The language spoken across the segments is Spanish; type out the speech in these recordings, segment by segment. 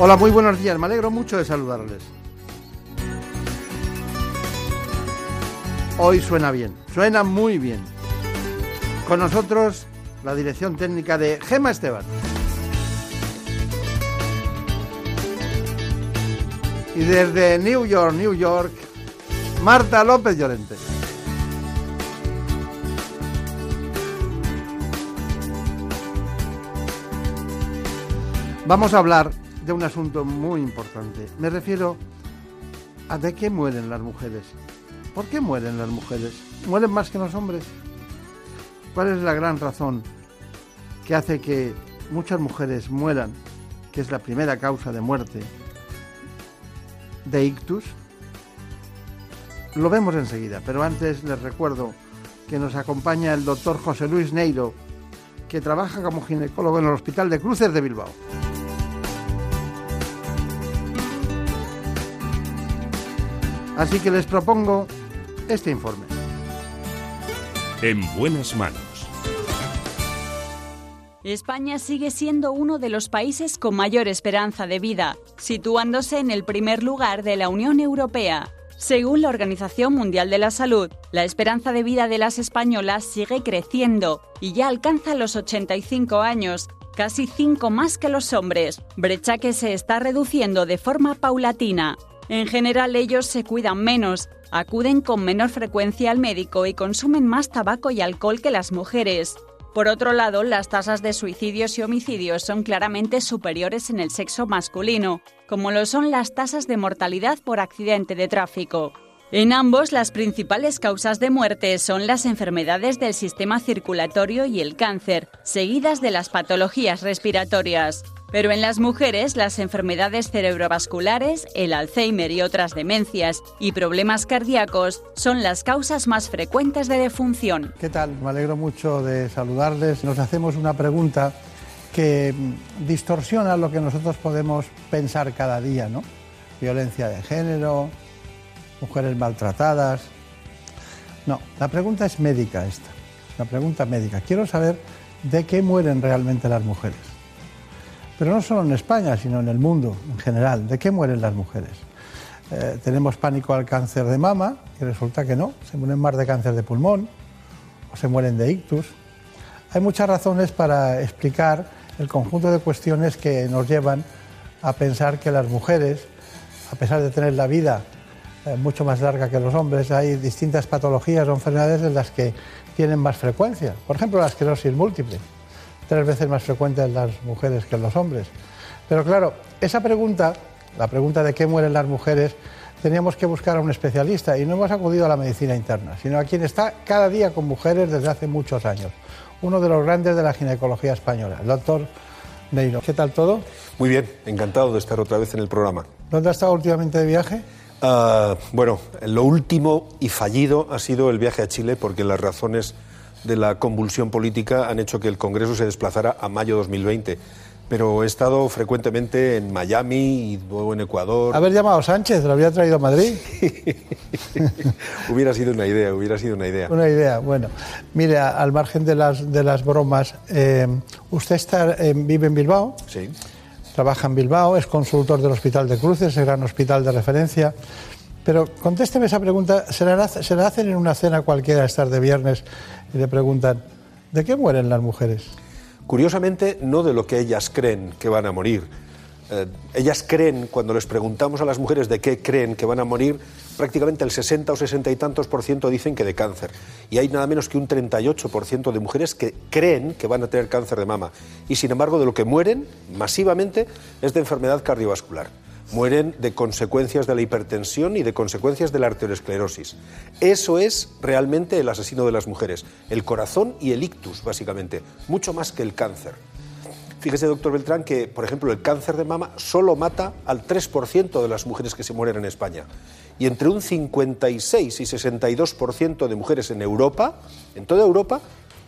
Hola, muy buenos días. Me alegro mucho de saludarles. Hoy suena bien, suena muy bien. Con nosotros la dirección técnica de Gema Esteban. Y desde New York, New York, Marta López Llorente. Vamos a hablar de un asunto muy importante. Me refiero a de qué mueren las mujeres. ¿Por qué mueren las mujeres? ¿Mueren más que los hombres? ¿Cuál es la gran razón que hace que muchas mujeres mueran, que es la primera causa de muerte de ictus? Lo vemos enseguida, pero antes les recuerdo que nos acompaña el doctor José Luis Neiro, que trabaja como ginecólogo en el Hospital de Cruces de Bilbao. Así que les propongo este informe. En buenas manos. España sigue siendo uno de los países con mayor esperanza de vida, situándose en el primer lugar de la Unión Europea. Según la Organización Mundial de la Salud, la esperanza de vida de las españolas sigue creciendo y ya alcanza los 85 años, casi 5 más que los hombres, brecha que se está reduciendo de forma paulatina. En general ellos se cuidan menos, acuden con menor frecuencia al médico y consumen más tabaco y alcohol que las mujeres. Por otro lado, las tasas de suicidios y homicidios son claramente superiores en el sexo masculino, como lo son las tasas de mortalidad por accidente de tráfico. En ambos, las principales causas de muerte son las enfermedades del sistema circulatorio y el cáncer, seguidas de las patologías respiratorias. Pero en las mujeres, las enfermedades cerebrovasculares, el Alzheimer y otras demencias y problemas cardíacos son las causas más frecuentes de defunción. ¿Qué tal? Me alegro mucho de saludarles. Nos hacemos una pregunta que distorsiona lo que nosotros podemos pensar cada día, ¿no? Violencia de género, mujeres maltratadas. No, la pregunta es médica esta, la pregunta médica. Quiero saber de qué mueren realmente las mujeres. Pero no solo en España, sino en el mundo en general. ¿De qué mueren las mujeres? Eh, tenemos pánico al cáncer de mama, y resulta que no, se mueren más de cáncer de pulmón o se mueren de ictus. Hay muchas razones para explicar el conjunto de cuestiones que nos llevan a pensar que las mujeres, a pesar de tener la vida eh, mucho más larga que los hombres, hay distintas patologías o enfermedades en las que tienen más frecuencia. Por ejemplo, la esclerosis múltiple tres veces más frecuente en las mujeres que en los hombres. Pero claro, esa pregunta, la pregunta de qué mueren las mujeres, teníamos que buscar a un especialista y no hemos acudido a la medicina interna, sino a quien está cada día con mujeres desde hace muchos años, uno de los grandes de la ginecología española, el doctor Neiro. ¿Qué tal todo? Muy bien, encantado de estar otra vez en el programa. ¿Dónde ha estado últimamente de viaje? Uh, bueno, lo último y fallido ha sido el viaje a Chile porque las razones de la convulsión política han hecho que el Congreso se desplazara a mayo 2020. Pero he estado frecuentemente en Miami y luego en Ecuador. Haber llamado a Sánchez, lo había traído a Madrid. hubiera sido una idea, hubiera sido una idea. Una idea, bueno. Mire, al margen de las, de las bromas, eh, usted está, eh, vive en Bilbao. Sí. Trabaja en Bilbao, es consultor del Hospital de Cruces, el gran hospital de referencia. Pero contésteme esa pregunta, ¿se la, hacen en una cena cualquiera estar de viernes y le preguntan, ¿de qué mueren las mujeres? Curiosamente, no de lo que ellas creen que van a morir. Eh, ellas creen, cuando les preguntamos a las mujeres de qué creen que van a morir, prácticamente el 60 o 60 y tantos por ciento dicen que de cáncer. Y hay nada menos que un 38 por ciento de mujeres que creen que van a tener cáncer de mama. Y sin embargo, de lo que mueren masivamente es de enfermedad cardiovascular mueren de consecuencias de la hipertensión y de consecuencias de la arteriosclerosis. Eso es realmente el asesino de las mujeres, el corazón y el ictus, básicamente, mucho más que el cáncer. Fíjese, doctor Beltrán, que, por ejemplo, el cáncer de mama solo mata al 3% de las mujeres que se mueren en España. Y entre un 56 y 62% de mujeres en Europa, en toda Europa,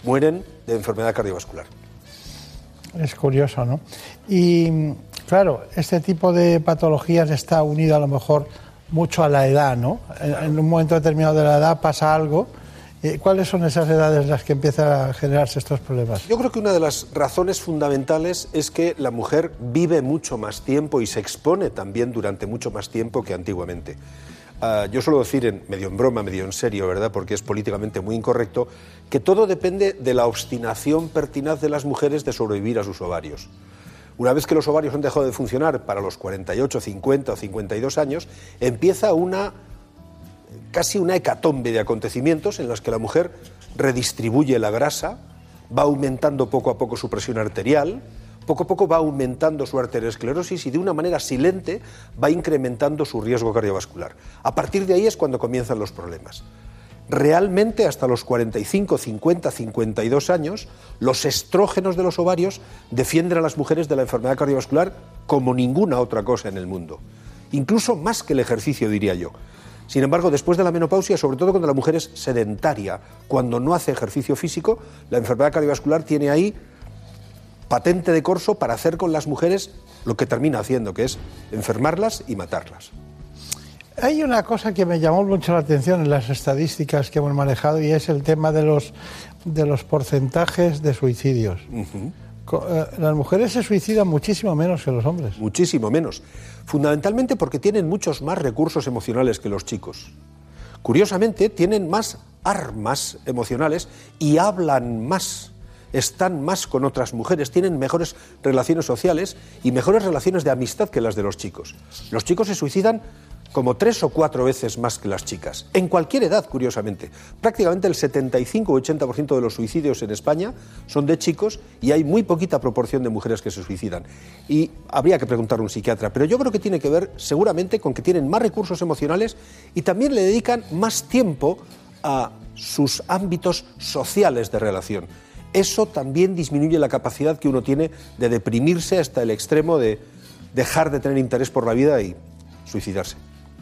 mueren de enfermedad cardiovascular. Es curioso, ¿no? Y claro, este tipo de patologías está unido a lo mejor mucho a la edad, ¿no? En, un momento determinado de la edad pasa algo. Eh, ¿Cuáles son esas edades las que empiezan a generarse estos problemas? Yo creo que una de las razones fundamentales es que la mujer vive mucho más tiempo y se expone también durante mucho más tiempo que antiguamente. Ah, yo suelo decir, en, medio en broma, medio en serio, ¿verdad? Porque es políticamente muy incorrecto, que todo depende de la obstinación pertinaz de las mujeres de sobrevivir a sus ovarios. Una vez que los ovarios han dejado de funcionar para los 48, 50 o 52 años, empieza una casi una hecatombe de acontecimientos en los que la mujer redistribuye la grasa, va aumentando poco a poco su presión arterial, poco a poco va aumentando su arteriosclerosis y de una manera silente va incrementando su riesgo cardiovascular. A partir de ahí es cuando comienzan los problemas. Realmente hasta los 45, 50, 52 años, los estrógenos de los ovarios defienden a las mujeres de la enfermedad cardiovascular como ninguna otra cosa en el mundo. Incluso más que el ejercicio, diría yo. Sin embargo, después de la menopausia, sobre todo cuando la mujer es sedentaria, cuando no hace ejercicio físico, la enfermedad cardiovascular tiene ahí patente de corso para hacer con las mujeres lo que termina haciendo, que es enfermarlas y matarlas. Hay una cosa que me llamó mucho la atención en las estadísticas que hemos manejado y es el tema de los, de los porcentajes de suicidios. Eh, las mujeres se suicidan muchísimo menos que los hombres. Muchísimo menos. Fundamentalmente porque tienen muchos más recursos emocionales que los chicos. Curiosamente, tienen más armas emocionales y hablan más están más con otras mujeres, tienen mejores relaciones sociales y mejores relaciones de amistad que las de los chicos. Los chicos se suicidan como tres o cuatro veces más que las chicas, en cualquier edad, curiosamente. Prácticamente el 75 o 80% de los suicidios en España son de chicos y hay muy poquita proporción de mujeres que se suicidan. Y habría que preguntar a un psiquiatra, pero yo creo que tiene que ver seguramente con que tienen más recursos emocionales y también le dedican más tiempo a sus ámbitos sociales de relación eso también disminuye la capacidad que uno tiene de deprimirse hasta el extremo de dejar de tener interés por la vida y suicidarse.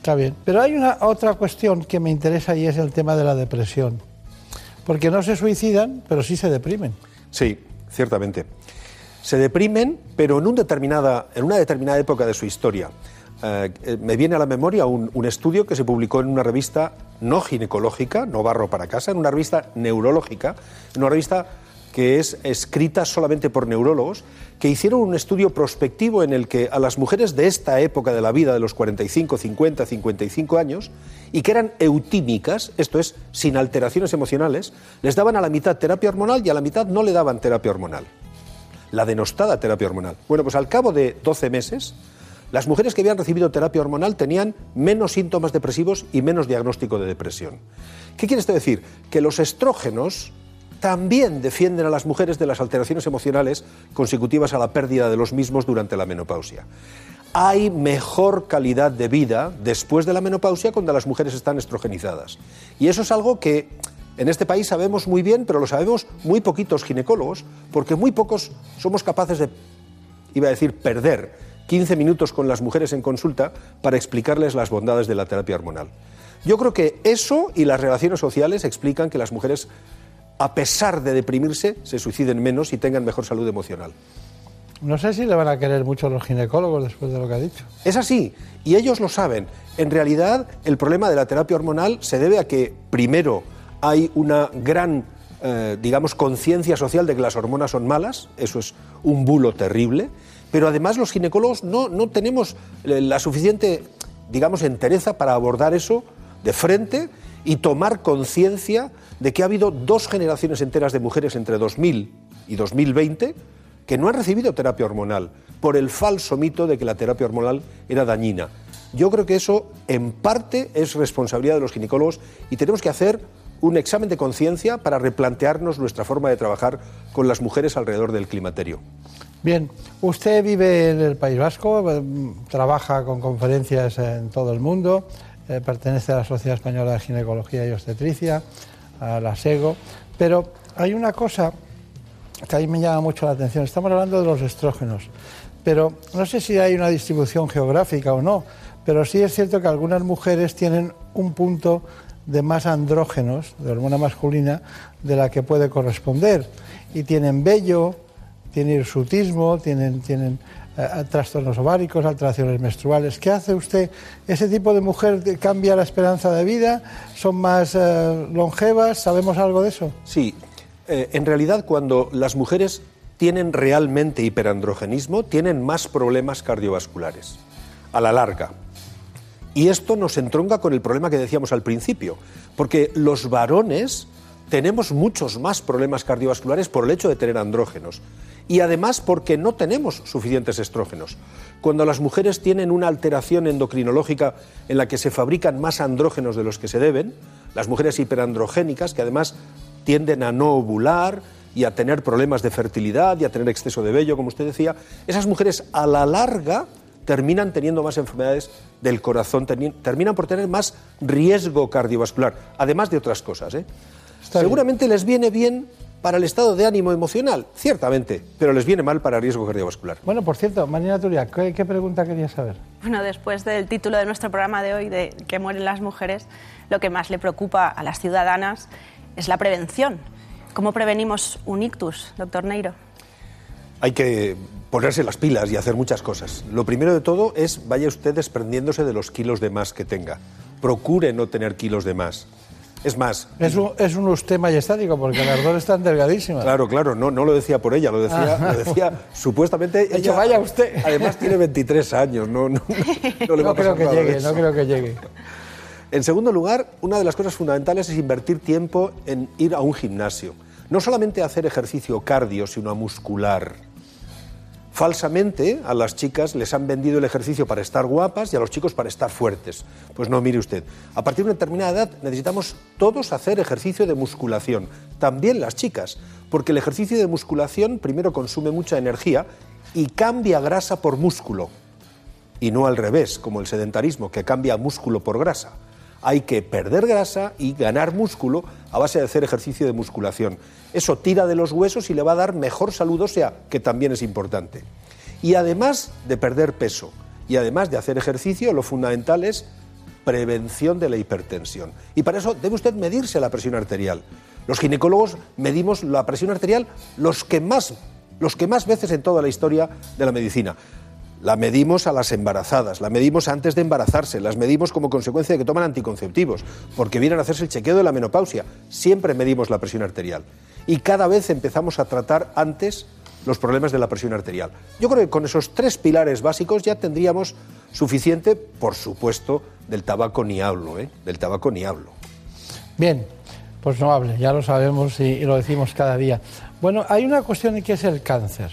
Está bien, pero hay una otra cuestión que me interesa y es el tema de la depresión. Porque no se suicidan, pero sí se deprimen. Sí, ciertamente. Se deprimen, pero en, un determinada, en una determinada época de su historia. Eh, me viene a la memoria un, un, estudio que se publicó en una revista no ginecológica, no barro para casa, en una revista neurológica, en una revista que es escrita solamente por neurólogos, que hicieron un estudio prospectivo en el que a las mujeres de esta época de la vida, de los 45, 50, 55 años, y que eran eutímicas, esto es, sin alteraciones emocionales, les daban a la mitad terapia hormonal y a la mitad no le daban terapia hormonal. La denostada terapia hormonal. Bueno, pues al cabo de 12 meses, las mujeres que habían recibido terapia hormonal tenían menos síntomas depresivos y menos diagnóstico de depresión. ¿Qué quiere esto decir? Que los estrógenos también defienden a las mujeres de las alteraciones emocionales consecutivas a la pérdida de los mismos durante la menopausia. Hay mejor calidad de vida después de la menopausia cuando las mujeres están estrogenizadas. Y eso es algo que en este país sabemos muy bien, pero lo sabemos muy poquitos ginecólogos, porque muy pocos somos capaces de, iba a decir, perder 15 minutos con las mujeres en consulta para explicarles las bondades de la terapia hormonal. Yo creo que eso y las relaciones sociales explican que las mujeres a pesar de deprimirse, se suiciden menos y tengan mejor salud emocional. No sé si le van a querer mucho los ginecólogos después de lo que ha dicho. Es así, y ellos lo saben. En realidad, el problema de la terapia hormonal se debe a que, primero, hay una gran, eh, digamos, conciencia social de que las hormonas son malas, eso es un bulo terrible, pero además los ginecólogos no, no tenemos eh, la suficiente, digamos, entereza para abordar eso de frente y tomar conciencia de que ha habido dos generaciones enteras de mujeres entre 2000 y 2020 que no han recibido terapia hormonal por el falso mito de que la terapia hormonal era dañina. Yo creo que eso en parte es responsabilidad de los ginecólogos y tenemos que hacer un examen de conciencia para replantearnos nuestra forma de trabajar con las mujeres alrededor del climaterio. Bien, usted vive en el País Vasco, eh, trabaja con conferencias en todo el mundo, eh, pertenece a la Sociedad Española de Ginecología y Obstetricia, a la SEGO, pero hay una cosa que a mí me llama mucho la atención. Estamos hablando de los estrógenos, pero no sé si hay una distribución geográfica o no, pero sí es cierto que algunas mujeres tienen un punto de más andrógenos, de hormona masculina, de la que puede corresponder. Y tienen vello, tienen hirsutismo, tienen, tienen eh, trastornos ováricos, alteraciones menstruales. ¿Qué hace usted? ¿Ese tipo de mujer cambia la esperanza de vida? ¿Son más eh, longevas? ¿Sabemos algo de eso? Sí. Eh, en realidad, cuando las mujeres tienen realmente hiperandrogenismo, tienen más problemas cardiovasculares a la larga. Y esto nos entronca con el problema que decíamos al principio, porque los varones tenemos muchos más problemas cardiovasculares por el hecho de tener andrógenos y además porque no tenemos suficientes estrógenos. Cuando las mujeres tienen una alteración endocrinológica en la que se fabrican más andrógenos de los que se deben, las mujeres hiperandrogénicas, que además tienden a no ovular y a tener problemas de fertilidad y a tener exceso de vello, como usted decía, esas mujeres a la larga terminan teniendo más enfermedades del corazón, terminan por tener más riesgo cardiovascular, además de otras cosas. ¿eh? Seguramente les viene bien para el estado de ánimo emocional, ciertamente, pero les viene mal para el riesgo cardiovascular. Bueno, por cierto, Marina Turia, ¿qué, pregunta querías saber? Bueno, después del título de nuestro programa de hoy, de que mueren las mujeres, lo que más le preocupa a las ciudadanas es la prevención. ¿Cómo prevenimos un ictus, doctor Neiro? Hay que ponerse las pilas y hacer muchas cosas. Lo primero de todo es vaya usted desprendiéndose de los kilos de más que tenga. Procure no tener kilos de más. Es más. Es un, es un usted majestático, porque las dos están delgadísimas. Claro, claro, no, no lo decía por ella, lo decía, lo decía supuestamente. ella, vaya usted. Además tiene 23 años, no, no, no, le va creo que llegue, no creo que llegue. En segundo lugar, una de las cosas fundamentales es invertir tiempo en ir a un gimnasio. No solamente hacer ejercicio cardio, sino a muscular Falsamente a las chicas les han vendido el ejercicio para estar guapas y a los chicos para estar fuertes. Pues no, mire usted, a partir de una determinada edad necesitamos todos hacer ejercicio de musculación, también las chicas, porque el ejercicio de musculación primero consume mucha energía y cambia grasa por músculo, y no al revés, como el sedentarismo, que cambia músculo por grasa hay que perder grasa y ganar músculo a base de hacer ejercicio de musculación. Eso tira de los huesos y le va a dar mejor salud ósea, que también es importante. Y además de perder peso y además de hacer ejercicio, lo fundamental es prevención de la hipertensión. Y para eso debe usted medirse la presión arterial. Los ginecólogos medimos la presión arterial los que más, los que más veces en toda la historia de la medicina. La medimos a las embarazadas, la medimos antes de embarazarse, las medimos como consecuencia de que toman anticonceptivos, porque vienen a hacerse el chequeo de la menopausia. Siempre medimos la presión arterial. Y cada vez empezamos a tratar antes los problemas de la presión arterial. Yo creo que con esos tres pilares básicos ya tendríamos suficiente, por supuesto, del tabaco ni hablo, ¿eh? Del tabaco ni hablo. Bien, pues no hable, ya lo sabemos y, lo decimos cada día. Bueno, hay una cuestión que es el cáncer.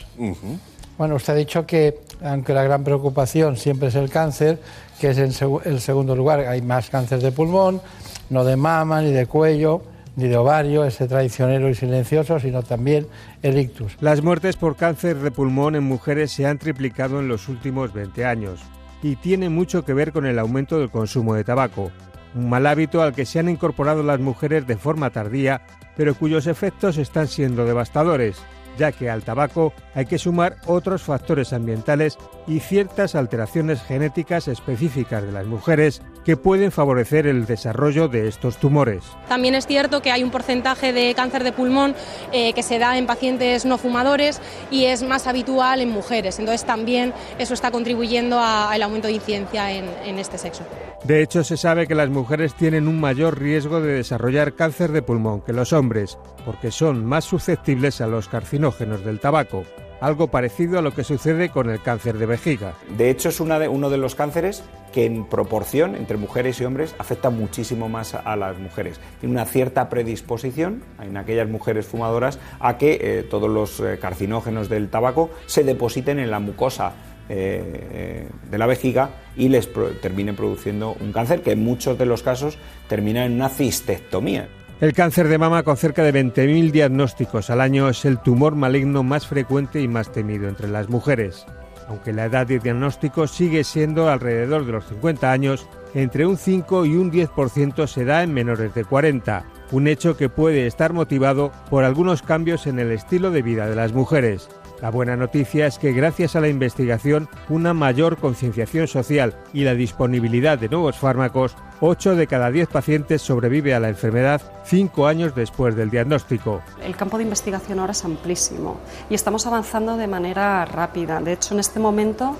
Bueno, usted ha dicho que, aunque la gran preocupación siempre es el cáncer, que es en el segundo lugar, hay más cáncer de pulmón, no de mama, ni de cuello, ni de ovario, ese traicionero y silencioso, sino también el ictus. Las muertes por cáncer de pulmón en mujeres se han triplicado en los últimos 20 años y tiene mucho que ver con el aumento del consumo de tabaco, un mal hábito al que se han incorporado las mujeres de forma tardía, pero cuyos efectos están siendo devastadores ya que al tabaco hay que sumar otros factores ambientales y ciertas alteraciones genéticas específicas de las mujeres que pueden favorecer el desarrollo de estos tumores. También es cierto que hay un porcentaje de cáncer de pulmón eh, que se da en pacientes no fumadores y es más habitual en mujeres. Entonces también eso está contribuyendo al aumento de incidencia en, en este sexo. De hecho, se sabe que las mujeres tienen un mayor riesgo de desarrollar cáncer de pulmón que los hombres, porque son más susceptibles a los carcinógenos del tabaco, algo parecido a lo que sucede con el cáncer de vejiga. De hecho, es uno de los cánceres que en proporción entre mujeres y hombres afecta muchísimo más a las mujeres. Tiene una cierta predisposición en aquellas mujeres fumadoras a que eh, todos los eh, carcinógenos del tabaco se depositen en la mucosa eh, de la vejiga y les termine produciendo un cáncer que en muchos de los casos termina en una cistectomía. El cáncer de mama con cerca de 20.000 diagnósticos al año es el tumor maligno más frecuente y más temido entre las mujeres. aunque la edad de diagnóstico sigue siendo alrededor de los 50 años, entre un 5 y un 10% se da en menores de 40, un hecho que puede estar motivado por algunos cambios en el estilo de vida de las mujeres. La buena noticia es que gracias a la investigación, una mayor concienciación social y la disponibilidad de nuevos fármacos, 8 de cada 10 pacientes sobrevive a la enfermedad 5 años después del diagnóstico. El campo de investigación ahora es amplísimo y estamos avanzando de manera rápida. De hecho, en este momento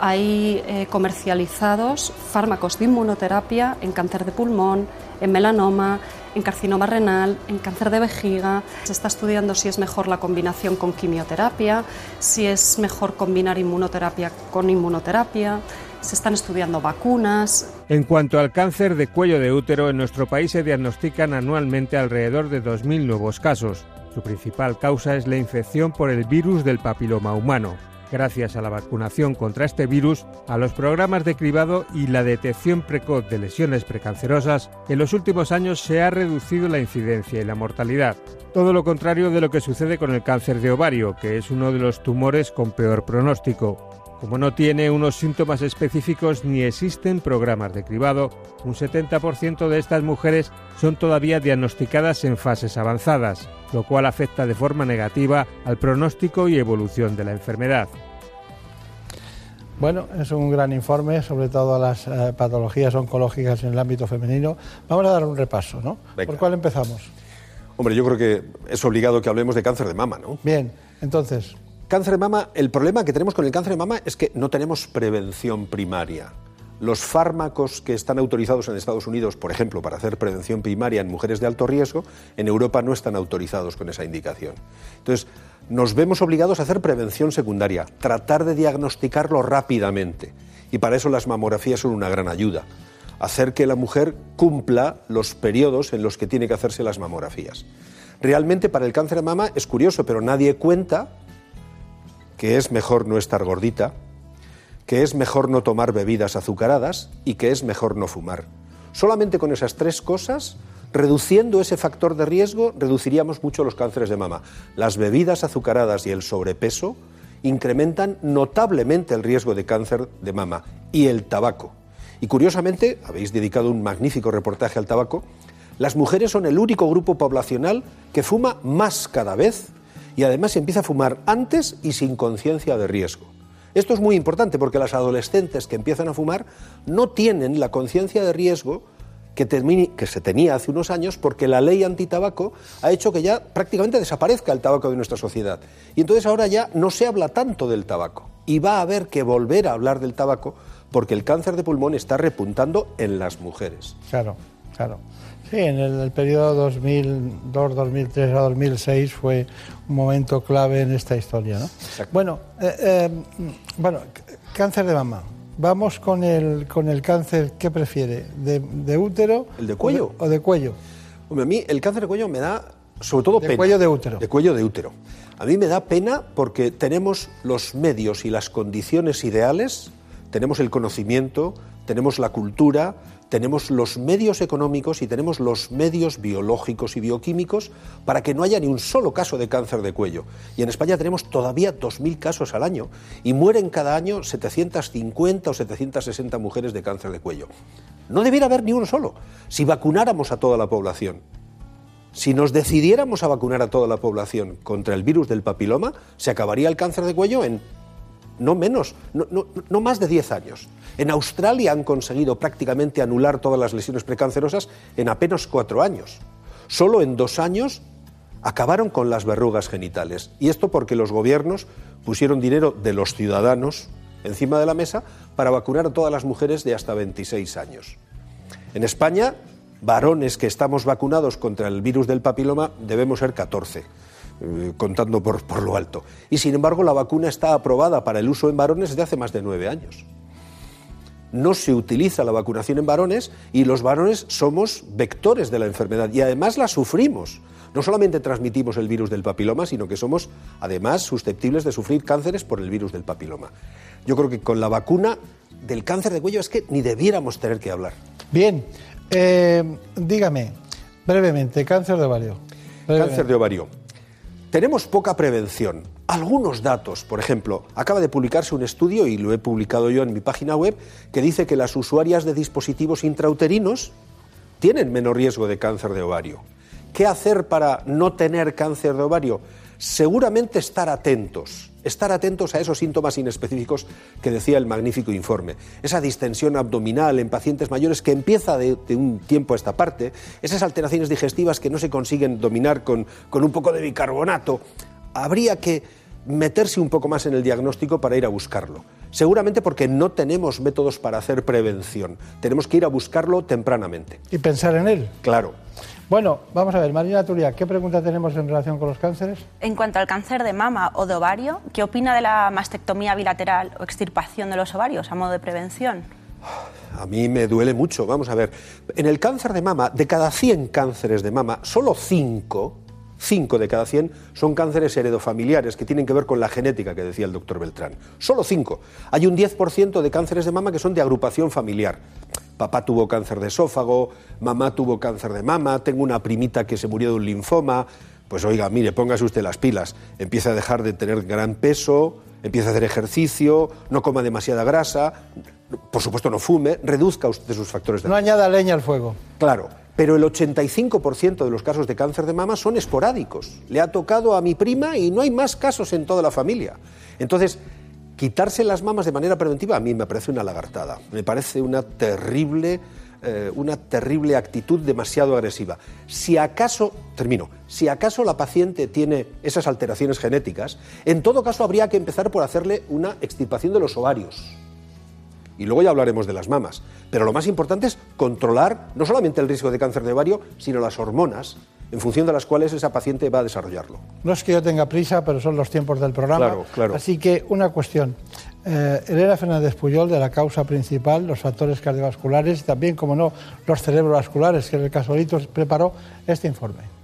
hay eh, comercializados fármacos de inmunoterapia en cáncer de pulmón, en melanoma, en carcinoma renal, en cáncer de vejiga. Se está estudiando si es mejor la combinación con quimioterapia, si es mejor combinar inmunoterapia con inmunoterapia. Se están estudiando vacunas. En cuanto al cáncer de cuello de útero, en nuestro país se diagnostican anualmente alrededor de 2.000 nuevos casos. Su principal causa es la infección por el virus del papiloma humano gracias a la vacunación contra este virus, a los programas de cribado y la detección precoz de lesiones precancerosas, en los últimos años se ha reducido la incidencia y la mortalidad. Todo lo contrario de lo que sucede con el cáncer de ovario, que es uno de los tumores con peor pronóstico. Como no tiene unos síntomas específicos ni existen programas de cribado, un 70% de estas mujeres son todavía diagnosticadas en fases avanzadas, lo cual afecta de forma negativa al pronóstico y evolución de la enfermedad. Bueno, es un gran informe sobre todas las eh, patologías oncológicas en el ámbito femenino. Vamos a dar un repaso, ¿no? ¿Por cuál empezamos? Hombre, yo creo que es obligado que hablemos de cáncer de mama, ¿no? Bien, entonces, Cáncer de mama, el problema que tenemos con el cáncer de mama es que no tenemos prevención primaria. Los fármacos que están autorizados en Estados Unidos, por ejemplo, para hacer prevención primaria en mujeres de alto riesgo, en Europa no están autorizados con esa indicación. Entonces, nos vemos obligados a hacer prevención secundaria, tratar de diagnosticarlo rápidamente. Y para eso las mamografías son una gran ayuda. Hacer que la mujer cumpla los periodos en los que tiene que hacerse las mamografías. Realmente para el cáncer de mama es curioso, pero nadie cuenta que es mejor no estar gordita, que es mejor no tomar bebidas azucaradas y que es mejor no fumar. Solamente con esas tres cosas, reduciendo ese factor de riesgo, reduciríamos mucho los cánceres de mama. Las bebidas azucaradas y el sobrepeso incrementan notablemente el riesgo de cáncer de mama y el tabaco. Y curiosamente, habéis dedicado un magnífico reportaje al tabaco, las mujeres son el único grupo poblacional que fuma más cada vez y además empieza a fumar antes y sin conciencia de riesgo. Esto es muy importante porque las adolescentes que empiezan a fumar no tienen la conciencia de riesgo que, que, se tenía hace unos años porque la ley antitabaco ha hecho que ya prácticamente desaparezca el tabaco de nuestra sociedad. Y entonces ahora ya no se habla tanto del tabaco. Y va a haber que volver a hablar del tabaco porque el cáncer de pulmón está repuntando en las mujeres. Claro, claro. Sí, en el, periodo 2002, 2003 a 2006 fue un momento clave en esta historia. ¿no? Bueno, eh, eh, bueno, cáncer de mama. Vamos con el, con el cáncer, ¿qué prefiere? ¿De, útero? ¿El de cuello? O de, cuello. a mí el cáncer de cuello me da sobre todo de cuello de útero. De cuello de útero. A mí me da pena porque tenemos los medios y las condiciones ideales, tenemos el conocimiento, tenemos la cultura, tenemos los medios económicos y tenemos los medios biológicos y bioquímicos para que no haya ni un solo caso de cáncer de cuello. Y en España tenemos todavía 2.000 casos al año y mueren cada año 750 o 760 mujeres de cáncer de cuello. No debiera haber ni uno solo si vacunáramos a toda la población. Si nos decidiéramos a vacunar a toda la población contra el virus del papiloma, se acabaría el cáncer de cuello en no menos, no, más de 10 años. En Australia han conseguido prácticamente anular todas las lesiones precancerosas en apenas cuatro años. Solo en dos años acabaron con las verrugas genitales. Y esto porque los gobiernos pusieron dinero de los ciudadanos encima de la mesa para vacunar a todas las mujeres de hasta 26 años. En España, varones que estamos vacunados contra el virus del papiloma debemos ser 14 eh, contando por, por lo alto. Y sin embargo, la vacuna está aprobada para el uso en varones desde hace más de nueve años. No se utiliza la vacunación en varones y los varones somos vectores de la enfermedad y además la sufrimos. No solamente transmitimos el virus del papiloma, sino que somos además susceptibles de sufrir cánceres por el virus del papiloma. Yo creo que con la vacuna del cáncer de cuello es que ni debiéramos tener que hablar. Bien, eh, dígame brevemente, cáncer de ovario. Cáncer de ovario. Tenemos poca prevención. Algunos datos, por ejemplo, acaba de publicarse un estudio, y lo he publicado yo en mi página web, que dice que las usuarias de dispositivos intrauterinos tienen menos riesgo de cáncer de ovario. ¿Qué hacer para no tener cáncer de ovario? Seguramente estar atentos, estar atentos a esos síntomas inespecíficos que decía el magnífico informe. Esa distensión abdominal en pacientes mayores que empieza de, un tiempo a esta parte, esas alteraciones digestivas que no se consiguen dominar con, con un poco de bicarbonato. Habría que meterse un poco más en el diagnóstico para ir a buscarlo. Seguramente porque no tenemos métodos para hacer prevención. Tenemos que ir a buscarlo tempranamente. Y pensar en él. Claro. Bueno, vamos a ver, Marina Turia, ¿qué pregunta tenemos en relación con los cánceres? En cuanto al cáncer de mama o de ovario, ¿qué opina de la mastectomía bilateral o extirpación de los ovarios a modo de prevención? A mí me duele mucho. Vamos a ver, en el cáncer de mama, de cada 100 cánceres de mama, solo 5 5 de cada 100 son cánceres heredofamiliares que tienen que ver con la genética que decía el doctor Beltrán. Solo 5. Hay un 10% de cánceres de mama que son de agrupación familiar. Papá tuvo cáncer de esófago, mamá tuvo cáncer de mama, tengo una primita que se murió de un linfoma. Pues oiga, mire, póngase usted las pilas. Empieza a dejar de tener gran peso, empieza a hacer ejercicio, no coma demasiada grasa, por supuesto no fume, reduzca usted sus factores de No añada leña al fuego. Claro pero el 85% de los casos de cáncer de mama son esporádicos. Le ha tocado a mi prima y no hay más casos en toda la familia. Entonces, quitarse las mamas de manera preventiva a mí me parece una lagartada, me parece una terrible, eh, una terrible actitud demasiado agresiva. Si acaso, termino, si acaso la paciente tiene esas alteraciones genéticas, en todo caso habría que empezar por hacerle una extirpación de los ovarios y luego ya hablaremos de las mamas. Pero lo más importante es controlar no solamente el riesgo de cáncer de ovario, sino las hormonas en función de las cuales esa paciente va a desarrollarlo. No es que yo tenga prisa, pero son los tiempos del programa. Claro, claro. Así que una cuestión. Eh, Elena Fernández Puyol, de la causa principal, los factores cardiovasculares y también, como no, los cerebrovasculares, que en el caso preparó este informe.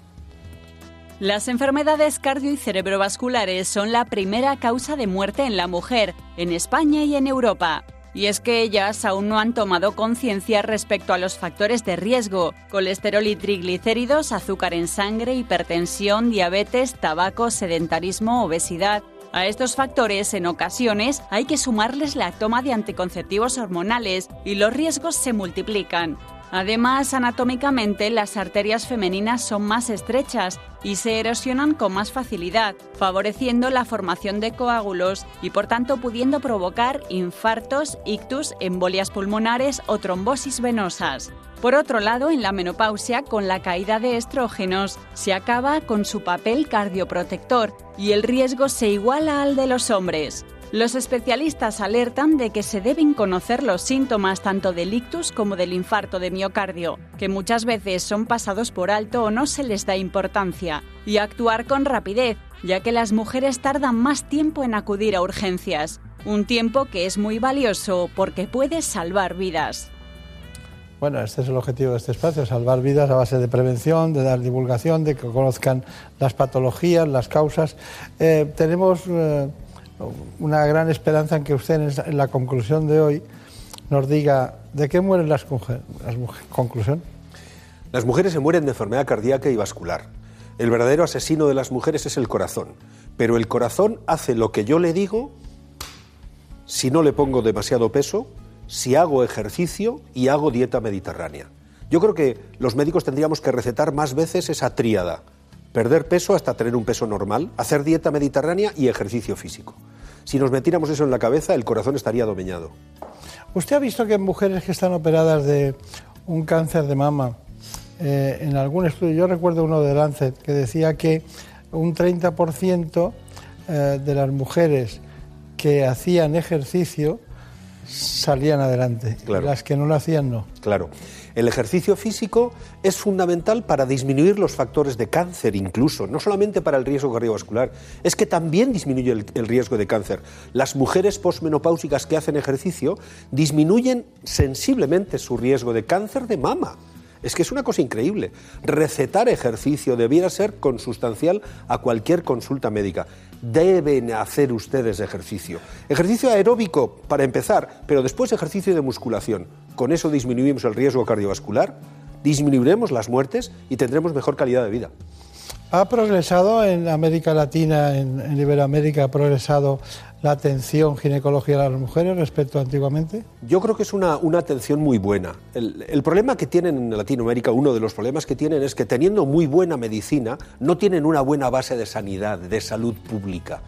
Las enfermedades cardio y cerebrovasculares son la primera causa de muerte en la mujer, en España y en Europa. Y es que ellas aún no han tomado conciencia respecto a los factores de riesgo, colesterol y triglicéridos, azúcar en sangre, hipertensión, diabetes, tabaco, sedentarismo, obesidad. A estos factores, en ocasiones, hay que sumarles la toma de anticonceptivos hormonales y los riesgos se multiplican. Además, anatómicamente, las arterias femeninas son más estrechas y se erosionan con más facilidad, favoreciendo la formación de coágulos y por tanto pudiendo provocar infartos, ictus, embolias pulmonares o trombosis venosas. Por otro lado, en la menopausia, con la caída de estrógenos, se acaba con su papel cardioprotector y el riesgo se iguala al de los hombres. Los especialistas alertan de que se deben conocer los síntomas tanto del ictus como del infarto de miocardio, que muchas veces son pasados por alto o no se les da importancia, y actuar con rapidez, ya que las mujeres tardan más tiempo en acudir a urgencias, un tiempo que es muy valioso porque puede salvar vidas. Bueno, este es el objetivo de este espacio, salvar vidas a base de prevención, de dar divulgación, de que conozcan las patologías, las causas. Eh, tenemos eh, una gran esperanza en que usted en la conclusión de hoy nos diga de qué mueren las, mujeres. Conclusión. Las mujeres se mueren de enfermedad cardíaca y vascular. El verdadero asesino de las mujeres es el corazón. Pero el corazón hace lo que yo le digo si no le pongo demasiado peso, si hago ejercicio y hago dieta mediterránea. Yo creo que los médicos tendríamos que recetar más veces esa tríada. Perder peso hasta tener un peso normal, hacer dieta mediterránea y ejercicio físico. Si nos metiéramos eso en la cabeza, el corazón estaría domeñado. ¿Usted ha visto que en mujeres que están operadas de un cáncer de mama, eh, en algún estudio, yo recuerdo uno de Lancet, que decía que un 30% eh, de las mujeres que hacían ejercicio salían adelante, las que no lo hacían no. Claro. El ejercicio físico es fundamental para disminuir los factores de cáncer incluso, no solamente para el riesgo cardiovascular, es que también disminuye el, riesgo de cáncer. Las mujeres posmenopáusicas que hacen ejercicio disminuyen sensiblemente su riesgo de cáncer de mama. Es que es una cosa increíble. Recetar ejercicio debiera ser consustancial a cualquier consulta médica. Deben hacer ustedes ejercicio. Ejercicio aeróbico para empezar, pero después ejercicio de musculación. Con eso disminuimos el riesgo cardiovascular, disminuiremos las muertes y tendremos mejor calidad de vida. ¿Ha progresado en América Latina, en, en Iberoamérica, ha progresado la atención ginecológica a las mujeres respecto a antiguamente? Yo creo que es una, una atención muy buena. El, el, problema que tienen en Latinoamérica, uno de los problemas que tienen es que teniendo muy buena medicina, no tienen una buena base de sanidad, de salud pública.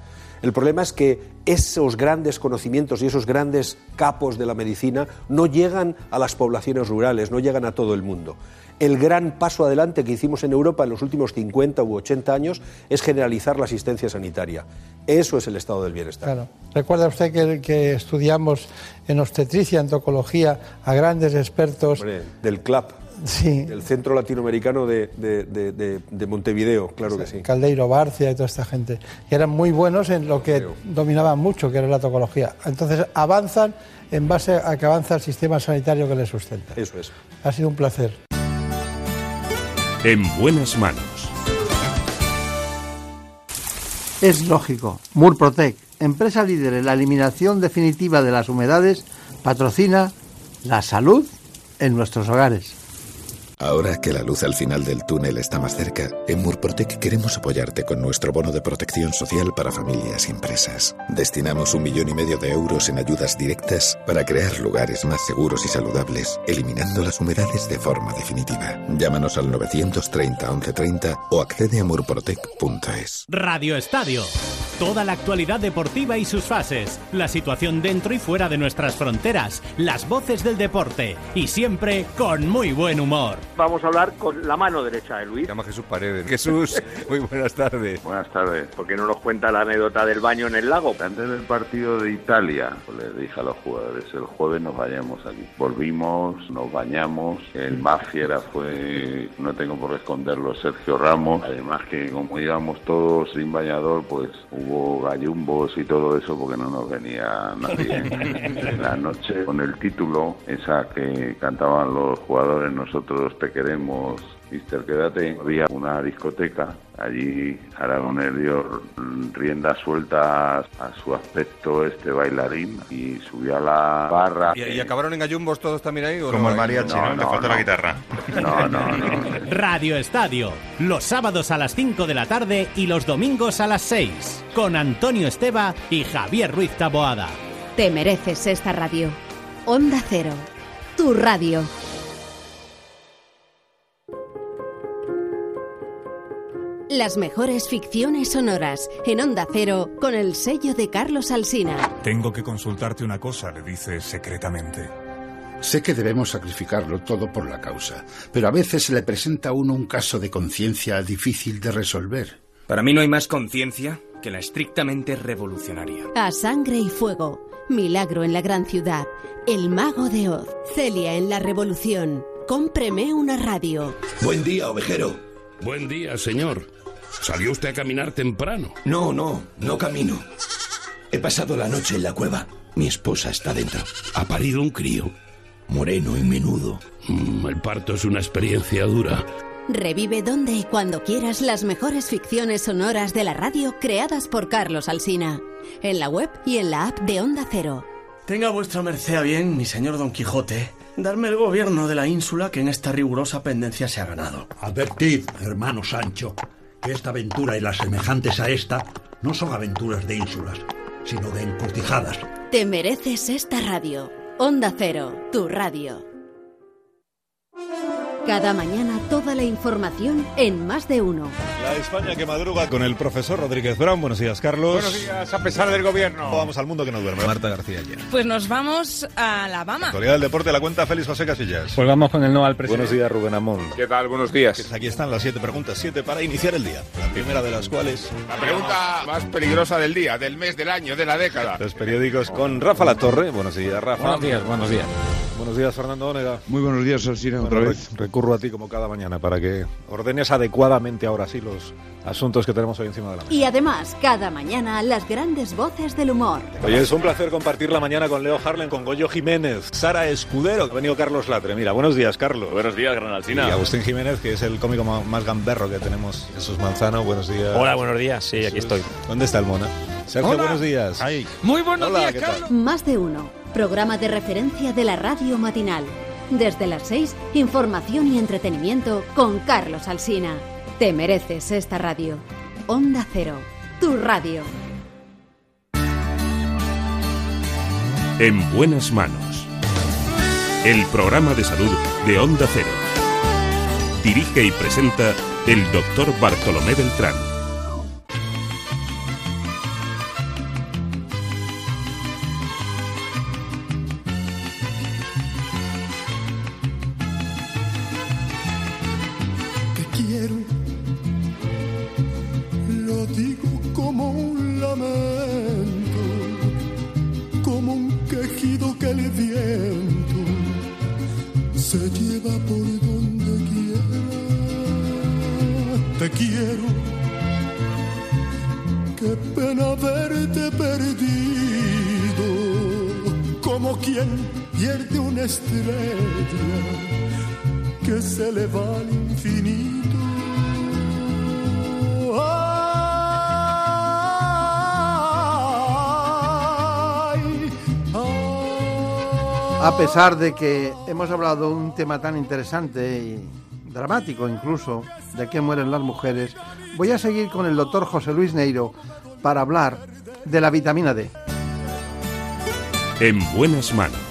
El problema es que esos grandes conocimientos y esos grandes capos de la medicina no llegan a las poblaciones rurales, no llegan a todo el mundo. El gran paso adelante que hicimos en Europa en los últimos 50 u 80 años es generalizar la asistencia sanitaria. Eso es el estado del bienestar. Claro. Recuerda usted que, que estudiamos en obstetricia, antropología, a grandes expertos. Hombre, del CLAP. Sí. Del Centro Latinoamericano de, de, de, de Montevideo, claro que sí. Caldeiro Barcia y toda esta gente. Y eran muy buenos en lo que Creo. dominaban mucho, que era la tocología. Entonces avanzan en base a que avanza el sistema sanitario que les sustenta. Eso es. Ha sido un placer. En buenas manos. Es lógico. Murprotec, empresa líder en la eliminación definitiva de las humedades, patrocina la salud en nuestros hogares. Ahora que la luz al final del túnel está más cerca, en Murprotec queremos apoyarte con nuestro bono de protección social para familias y empresas. Destinamos un millón y medio de euros en ayudas directas para crear lugares más seguros y saludables, eliminando las humedades de forma definitiva. Llámanos al 930 1130 o accede a murprotec.es. Radio Estadio. Toda la actualidad deportiva y sus fases, la situación dentro y fuera de nuestras fronteras, las voces del deporte y siempre con muy buen humor. Vamos a hablar con la mano derecha de Luis. Se llama Jesús Paredes. Jesús, muy buenas tardes. Buenas tardes. ¿Por qué no nos cuenta la anécdota del baño en el lago? Antes del partido de Italia, pues les dije a los jugadores, el jueves nos vayamos aquí. Volvimos, nos bañamos, el más fiera fue, no tengo por qué esconderlo, Sergio Ramos. Además que como íbamos todos sin bañador, pues hubo gallumbos y todo eso porque no nos venía nadie. en la noche con el título, esa que cantaban los jugadores, nosotros te queremos, Mister, quédate. Había una discoteca. Allí Aragonés dio rienda suelta a su aspecto este bailarín y subió a la barra. ¿Y, y acabaron en gallumbos todos también ahí? ¿o Como no? el mariachi, ¿no? No, Le no, falta no. la guitarra. No, no, no. Radio Estadio. Los sábados a las 5 de la tarde y los domingos a las 6. Con Antonio Esteba y Javier Ruiz Taboada. Te mereces esta radio. Onda Cero. Tu radio. Las mejores ficciones sonoras en Onda Cero con el sello de Carlos Alsina. Tengo que consultarte una cosa, le dice secretamente. Sé que debemos sacrificarlo todo por la causa, pero a veces se le presenta a uno un caso de conciencia difícil de resolver. Para mí no hay más conciencia que la estrictamente revolucionaria. A sangre y fuego. Milagro en la gran ciudad. El mago de Oz. Celia en la revolución. Cómpreme una radio. Buen día, ovejero. Buen día, señor. ¿Salió usted a caminar temprano? No, no, no camino. He pasado la noche en la cueva. Mi esposa está dentro. ¿Ha parido un crío? Moreno y menudo. Mm, el parto es una experiencia dura. Revive donde y cuando quieras las mejores ficciones sonoras de la radio creadas por Carlos Alsina. En la web y en la app de Onda Cero. Tenga vuestra merced a bien, mi señor Don Quijote, darme el gobierno de la ínsula que en esta rigurosa pendencia se ha ganado. Advertid, hermano Sancho, que esta aventura y las semejantes a esta no son aventuras de ínsulas, sino de encrucijadas. Te mereces esta radio. Onda Cero, tu radio. Cada mañana toda la información en más de uno. La España que madruga con el profesor Rodríguez Brown. Buenos días, Carlos. Buenos días, a pesar del gobierno. Vamos al mundo que no duerme. Marta García ya. Pues nos vamos a Alabama. Actualidad del deporte la cuenta Félix José Casillas. Pues vamos con el no al presidente. Buenos días, Rubén Amón. ¿Qué tal? Buenos días. Pues aquí están las siete preguntas, siete para iniciar el día. La primera de las cuales... La pregunta más peligrosa del día, del mes, del año, de la década. Los periódicos con Rafa La Torre. Buenos días, Rafa. Buenos días, buenos días. Buenos días, Fernando Ónega. Muy buenos días, Alcina, otra vez. Recurro a ti como cada mañana para que ordenes adecuadamente ahora sí los asuntos que tenemos hoy encima de la mesa. Y además, cada mañana las grandes voces del humor. Oye, es un placer compartir la mañana con Leo Harlen, con Goyo Jiménez, Sara Escudero, ha venido Carlos Latre. Mira, buenos días, Carlos. Buenos días, Gran Alsina. Y Agustín Jiménez, que es el cómico más gamberro que tenemos. Jesús Manzano, buenos días. Hola, buenos días. Sí, aquí estoy. ¿Dónde está el mona? Sergio, Hola. buenos días. Muy buenos Hola, días. Carlos. Más de uno. Programa de referencia de la radio matinal. Desde las 6, información y entretenimiento con Carlos Alsina. Te mereces esta radio. Onda Cero, tu radio. En buenas manos. El programa de salud de Onda Cero. Dirige y presenta el doctor Bartolomé Beltrán. Pesar de que hemos hablado de un tema tan interesante y dramático incluso, de que mueren las mujeres, voy a seguir con el doctor José Luis Neiro para hablar de la vitamina D. En buenas manos.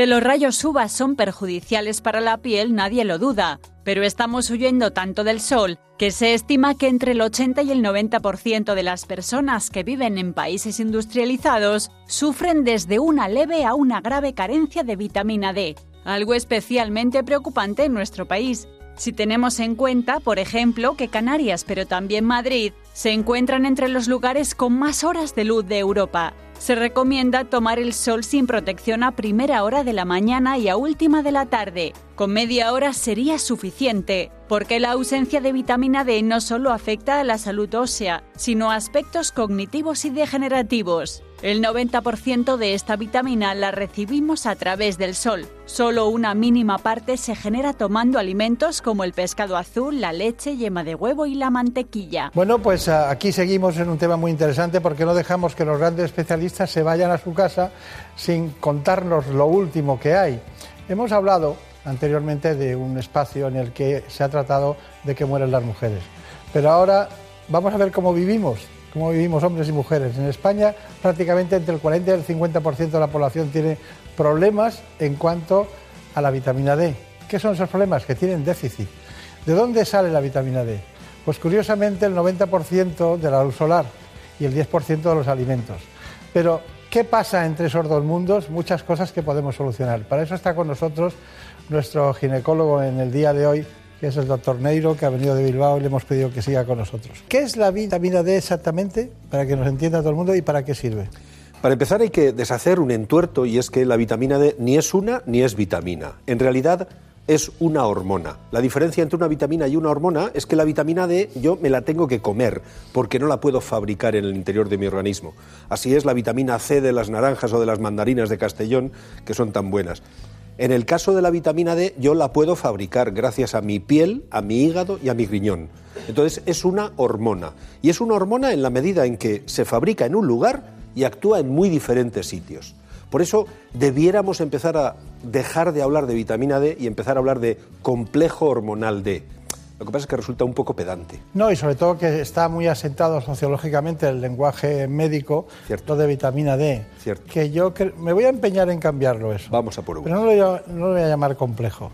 Que los rayos UVA son perjudiciales para la piel nadie lo duda, pero estamos huyendo tanto del sol que se estima que entre el 80 y el 90% de las personas que viven en países industrializados sufren desde una leve a una grave carencia de vitamina D, algo especialmente preocupante en nuestro país. Si tenemos en cuenta, por ejemplo, que Canarias, pero también Madrid, se encuentran entre los lugares con más horas de luz de Europa. Se recomienda tomar el sol sin protección a primera hora de la mañana y a última de la tarde. Con media hora sería suficiente, porque la ausencia de vitamina D no solo afecta a la salud ósea, sino a aspectos cognitivos y degenerativos. El 90% de esta vitamina la recibimos a través del sol. Solo una mínima parte se genera tomando alimentos como el pescado azul, la leche, yema de huevo y la mantequilla. Bueno, pues ah, aquí seguimos en un tema muy interesante porque no dejamos que los grandes especialistas se vayan a su casa sin contarnos lo último que hay. Hemos hablado anteriormente de un espacio en el que se ha tratado de que mueren las mujeres, pero ahora vamos a ver cómo vivimos, cómo vivimos hombres y mujeres. En España prácticamente entre el 40 y el 50% de la población tiene problemas en cuanto a la vitamina D. ¿Qué son esos problemas? Que tienen déficit. ¿De dónde sale la vitamina D? Pues curiosamente el 90% de la luz solar y el 10% de los alimentos. Pero, ¿qué pasa entre esos dos mundos? Muchas cosas que podemos solucionar. Para eso está con nosotros nuestro ginecólogo en el día de hoy, que es el doctor Neiro, que ha venido de Bilbao y le hemos pedido que siga con nosotros. ¿Qué es la vitamina D exactamente? Para que nos entienda todo el mundo y para qué sirve. Para empezar hay que deshacer un entuerto y es que la vitamina D ni es una ni es vitamina. En realidad es una hormona. La diferencia entre una vitamina y una hormona es que la vitamina D yo me la tengo que comer porque no la puedo fabricar en el interior de mi organismo. Así es la vitamina C de las naranjas o de las mandarinas de Castellón que son tan buenas. En el caso de la vitamina D yo la puedo fabricar gracias a mi piel, a mi hígado y a mi riñón. Entonces es una hormona. Y es una hormona en la medida en que se fabrica en un lugar y actúa en muy diferentes sitios. Por eso debiéramos empezar a dejar de hablar de vitamina D y empezar a hablar de complejo hormonal D. Lo que pasa es que resulta un poco pedante. No, y sobre todo que está muy asentado sociológicamente el lenguaje médico, Cierto. lo de vitamina D. Cierto. Que yo me voy a empeñar en cambiarlo eso. Vamos a por uno. Pero no lo, voy a- no lo voy a llamar complejo.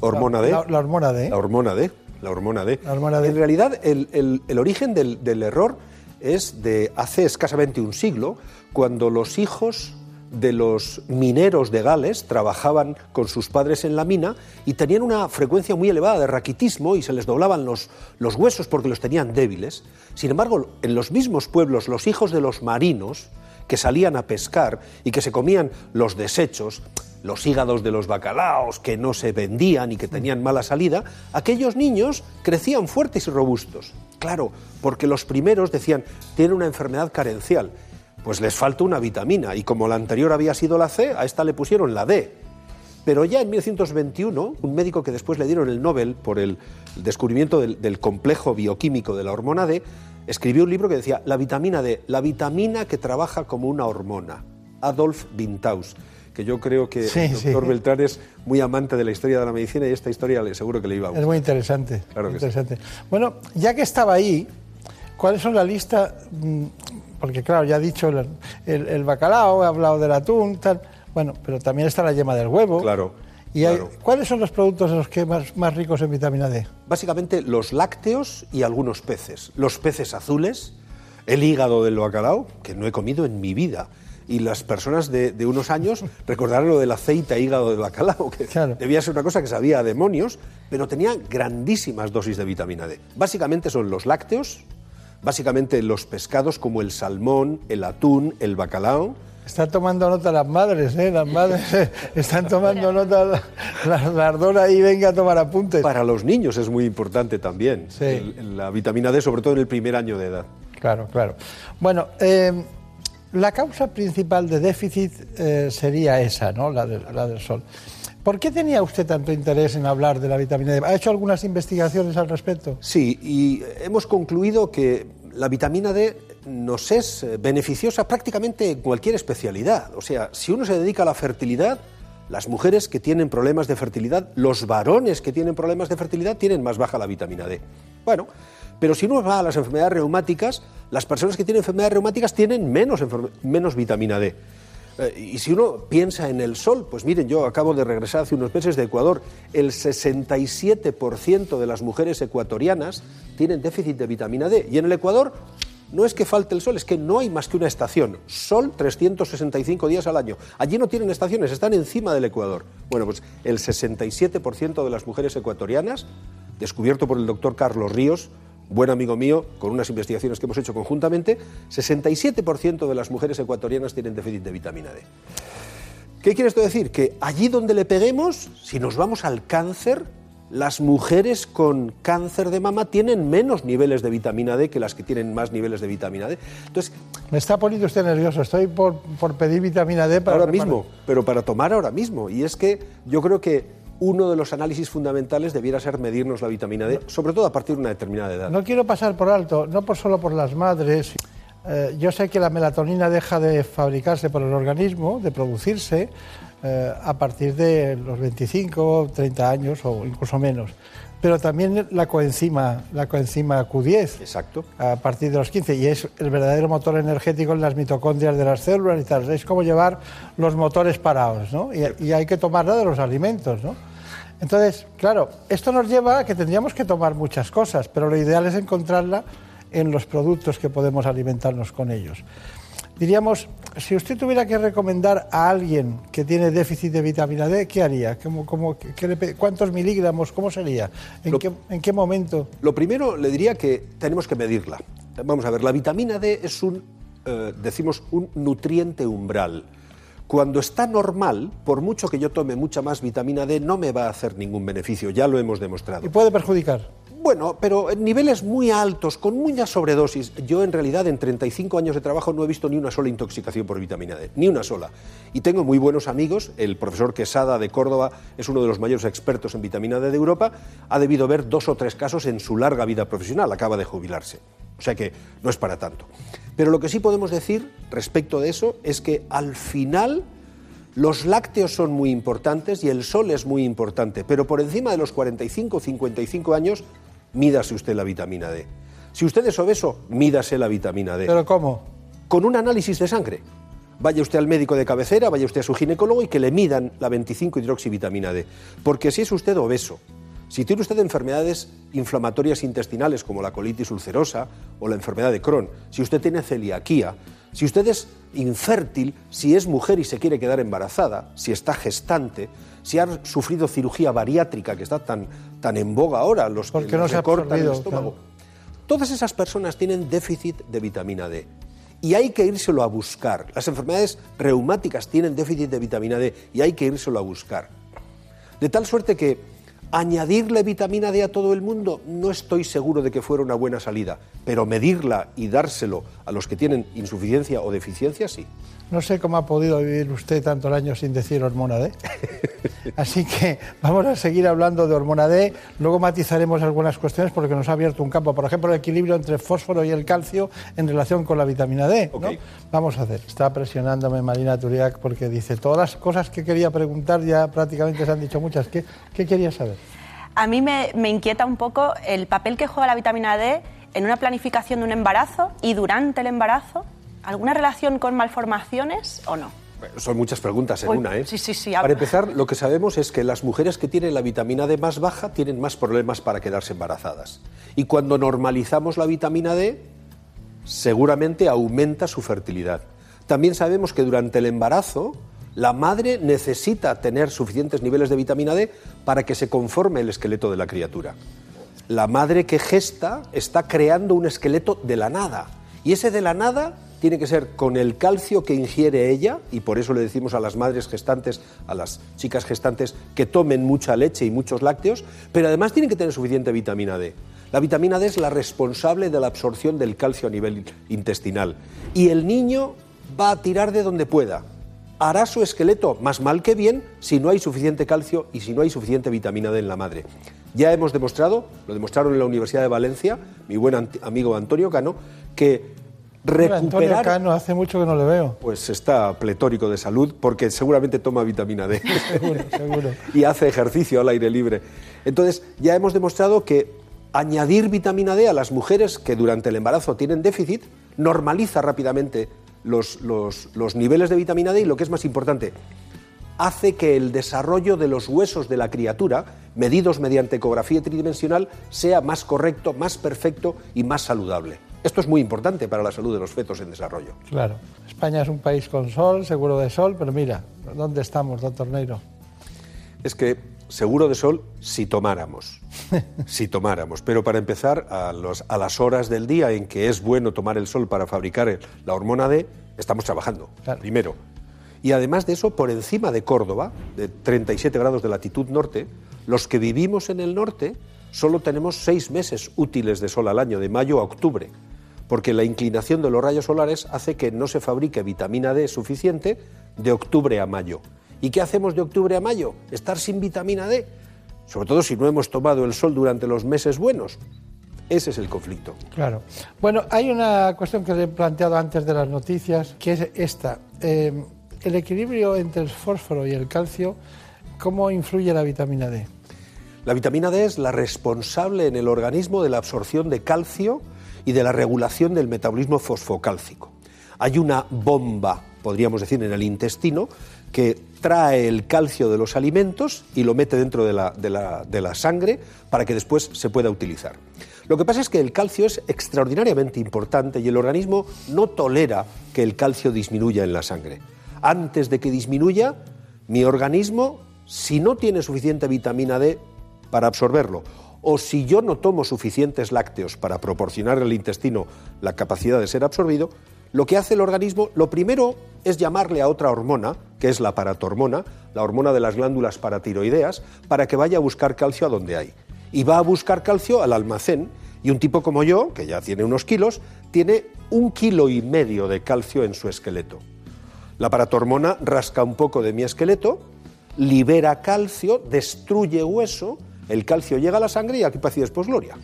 ¿Hormona La- D? la- la hormona D. La hormona D. La hormona D. La hormona D. En realidad, el, el- el origen del, del error es de hace escasamente un siglo, cuando los hijos de los mineros de Gales trabajaban con sus padres en la mina y tenían una frecuencia muy elevada de raquitismo y se les doblaban los, los huesos porque los tenían débiles. Sin embargo, en los mismos pueblos, los hijos de los marinos que salían a pescar y que se comían los desechos, los hígados de los bacalaos que no se vendían y que tenían mala salida, aquellos niños crecían fuertes y robustos. Claro, porque los primeros decían, tienen una enfermedad carencial, pues les falta una vitamina y como la anterior había sido la C, a esta le pusieron la D. Pero ya en 1921, un médico que después le dieron el Nobel por el descubrimiento del, del complejo bioquímico de la hormona D, escribió un libro que decía La vitamina D, la vitamina que trabaja como una hormona. Adolf Bintaus. que yo creo que Sí, el doctor sí. Beltrán es muy amante de la historia de la medicina y esta historia le seguro que le iba a Es gustar. muy interesante. Claro muy que sí. interesante. Bueno, ya que estaba ahí, ¿cuáles son la lista? Porque claro, ya ha dicho el, el- el bacalao, he hablado del atún, tal. Bueno, pero también está la yema del huevo. Claro. ¿Y hay- claro. cuáles son los productos de los que más, más ricos en vitamina D? Básicamente los lácteos y algunos peces. Los peces azules, el hígado del bacalao, que no he comido en mi vida. Y las personas de, de unos años recordarán lo del aceite a hígado del bacalao, que debía ser una cosa que sabía a demonios, pero tenía grandísimas dosis de vitamina D. Básicamente son los lácteos, básicamente los pescados como el salmón, el atún, el bacalao, Están tomando nota las madres, ¿eh? Las madres eh, están tomando nota, la, la, la ardora ahí, venga a tomar apuntes. Para los niños es muy importante también, el- la vitamina D, sobre todo en el primer año de edad. Claro, claro. Bueno, eh, la causa principal de déficit eh, sería esa, ¿no? La, de- la del sol. ¿Por qué tenía usted tanto interés en hablar de la vitamina D? ¿Ha hecho algunas investigaciones al respecto? Sí, y hemos concluido que la vitamina D nos es eh, beneficiosa prácticamente en cualquier especialidad. O sea, si uno se dedica a la fertilidad, las mujeres que tienen problemas de fertilidad, los varones que tienen problemas de fertilidad tienen más baja la vitamina D. Bueno, pero si uno va a las enfermedades reumáticas, las personas que tienen enfermedades reumáticas tienen menos, menos vitamina D. Eh, y si uno piensa en el sol, pues miren, yo acabo de regresar hace unos meses de Ecuador, el 67% de las mujeres ecuatorianas tienen déficit de vitamina D. Y en el Ecuador no es que falte el sol, es que no hay más que una estación. Sol 365 días al año. Allí no tienen estaciones, están encima del Ecuador. Bueno, pues el 67% de las mujeres ecuatorianas, descubierto por el doctor Carlos Ríos, buen amigo mío, con unas investigaciones que hemos hecho conjuntamente, 67% de las mujeres ecuatorianas tienen déficit de vitamina D. ¿Qué quiere esto decir? Que allí donde le peguemos, si nos vamos al cáncer, las mujeres con cáncer de mama tienen menos niveles de vitamina D que las que tienen más niveles de vitamina D. Entonces, Me está poniendo usted nervioso. Estoy por, por pedir vitamina D para... ahora mismo, pero para tomar ahora mismo. Y es que yo creo que uno de los análisis fundamentales debiera ser medirnos la vitamina D, sobre todo a partir de una determinada edad. No quiero pasar por alto, no por solo por las madres. Eh, yo sé que la melatonina deja de fabricarse por el organismo, de producirse, eh, a partir de los 25, 30 años o incluso menos. Pero también la coenzima, la coenzima Q10. Exacto. A partir de los 15. Y es el verdadero motor energético en las mitocondrias de las células y tal. Es como llevar los motores parados, ¿no? Y, y hay que tomarla de los alimentos, ¿no? Entonces, claro, esto nos lleva a que tendríamos que tomar muchas cosas, pero lo ideal es encontrarla en los productos que podemos alimentarnos con ellos. Diríamos, si usted tuviera que recomendar a alguien que tiene déficit de vitamina D, ¿qué haría? ¿Cómo, cómo- qué le pe- ¿Cuántos miligramos? ¿Cómo sería? ¿En, Lo- qué, en qué momento? Lo primero le diría que tenemos que medirla. Vamos a ver, la vitamina D es un, eh, decimos, un nutriente umbral. Cuando está normal, por mucho que yo tome mucha más vitamina D, no me va a hacer ningún beneficio, ya lo hemos demostrado. ¿Y puede perjudicar? Bueno, pero en niveles muy altos, con mucha sobredosis. Yo en realidad en 35 años de trabajo no he visto ni una sola intoxicación por vitamina D, ni una sola. Y tengo muy buenos amigos, el profesor Quesada de Córdoba es uno de los mayores expertos en vitamina D de Europa, ha debido ver dos o tres casos en su larga vida profesional, acaba de jubilarse. O sea que no es para tanto. Pero lo que sí podemos decir respecto de eso es que al final los lácteos son muy importantes y el sol es muy importante, pero por encima de los 45 o 55 años, mídase usted la vitamina D. Si usted es obeso, mídase la vitamina D. ¿Pero cómo? Con un análisis de sangre. Vaya usted al médico de cabecera, vaya usted a su ginecólogo y que le midan la 25 hidroxivitamina D. Porque si es usted obeso, si tiene usted enfermedades inflamatorias intestinales como la colitis ulcerosa o la enfermedad de Crohn, si usted tiene celiaquía, si usted es infértil, si es mujer y se quiere quedar embarazada, si está gestante, si ha sufrido cirugía bariátrica que está tan, tan en boga ahora, los que no se ha recortan el estómago. Todas esas personas tienen déficit de vitamina D. Y hay que írselo a buscar. Las enfermedades reumáticas tienen déficit de vitamina D y hay que írselo a buscar. De tal suerte que añadirle vitamina D a todo el mundo no estoy seguro de que fuera una buena salida, pero medirla y dárselo a los que tienen insuficiencia o deficiencia sí. No sé cómo ha podido vivir usted tantos años sin decir hormona D. Así que vamos a seguir hablando de hormona D. Luego matizaremos algunas cuestiones porque nos ha abierto un campo. Por ejemplo, el equilibrio entre el fósforo y el calcio en relación con la vitamina D. ¿no? Vamos a hacer. Está presionándome Marina Turiak porque dice todas las cosas que quería preguntar ya prácticamente se han dicho muchas. ¿Qué, qué querías saber? A mí me, me inquieta un poco el papel que juega la vitamina D en una planificación de un embarazo y durante el embarazo. ¿Alguna relación con malformaciones o no? Son muchas preguntas en Uy, una, ¿eh? sí, sí, sí, Para empezar, lo que sabemos es que las mujeres que tienen la vitamina D más baja tienen más problemas para quedarse embarazadas. Y cuando normalizamos la vitamina D, seguramente aumenta su fertilidad. También sabemos que durante el embarazo, la madre necesita tener suficientes niveles de vitamina D para que se conforme el esqueleto de la criatura. La madre que gesta está creando un esqueleto de la nada. Y ese de la nada tiene que ser con el calcio que ingiere ella, y por eso le decimos a las madres gestantes, a las chicas gestantes, que tomen mucha leche y muchos lácteos, pero además tienen que tener suficiente vitamina D. La vitamina D es la responsable de la absorción del calcio a nivel intestinal. Y el niño va a tirar de donde pueda. Hará su esqueleto más mal que bien si no hay suficiente calcio y si no hay suficiente vitamina D en la madre. Ya hemos demostrado, lo demostraron en la Universidad de Valencia, mi buen amigo Antonio Cano, que Hola, Antonio recuperar Cano, hace mucho que no le veo. pues está pletórico de salud porque seguramente toma vitamina D Seguro, seguro. y hace ejercicio al aire libre. Entonces, ya hemos demostrado que añadir vitamina D a las mujeres que durante el embarazo tienen déficit normaliza rápidamente los, los- los niveles de vitamina D y lo que es más importante, hace que el desarrollo de los huesos de la criatura, medidos mediante ecografía tridimensional, sea más correcto, más perfecto y más saludable. Esto es muy importante para la salud de los fetos en desarrollo. Claro. España es un país con sol, seguro de sol, pero mira, ¿dónde estamos, doctor Neiro? Es que seguro de sol si tomáramos, si tomáramos. Pero para empezar, a, los- a las horas del día en que es bueno tomar el sol para fabricar la hormona D, estamos trabajando, primero. Y además de eso, por encima de Córdoba, de 37 grados de latitud norte, los que vivimos en el norte solo tenemos seis meses útiles de sol al año, de mayo a octubre, porque la inclinación de los rayos solares hace que no se fabrique vitamina D suficiente de octubre a mayo. ¿Y qué hacemos de octubre a mayo? Estar sin vitamina D, sobre todo si no hemos tomado el sol durante los meses buenos. Ese es el conflicto. Claro. Bueno, hay una cuestión que le he planteado antes de las noticias, que es esta. Eh, el equilibrio entre el fósforo y el calcio, ¿cómo influye la vitamina D? La vitamina D es la responsable en el organismo de la absorción de calcio y de la regulación del metabolismo fosfocálcico. Hay una bomba, podríamos decir, en el intestino que trae el calcio de los alimentos y lo mete dentro de la, de la- de la sangre para que después se pueda utilizar. Lo que pasa es que el calcio es extraordinariamente importante y el organismo no tolera que el calcio disminuya en la sangre. Antes de que disminuya, mi organismo, si no tiene suficiente vitamina D para absorberlo, o si yo no tomo suficientes lácteos para proporcionar al intestino la capacidad de ser absorbido, lo que hace el organismo, lo primero es llamarle a otra hormona, que es la paratormona, la hormona de las glándulas paratiroideas, para que vaya a buscar calcio a donde hay. Y va a buscar calcio al almacén, y un tipo como yo, que ya tiene unos kilos, tiene un kilo y medio de calcio en su esqueleto. La paratormona rasca un poco de mi esqueleto, libera calcio, destruye hueso, el calcio llega a la sangre y aquí paz y después gloria.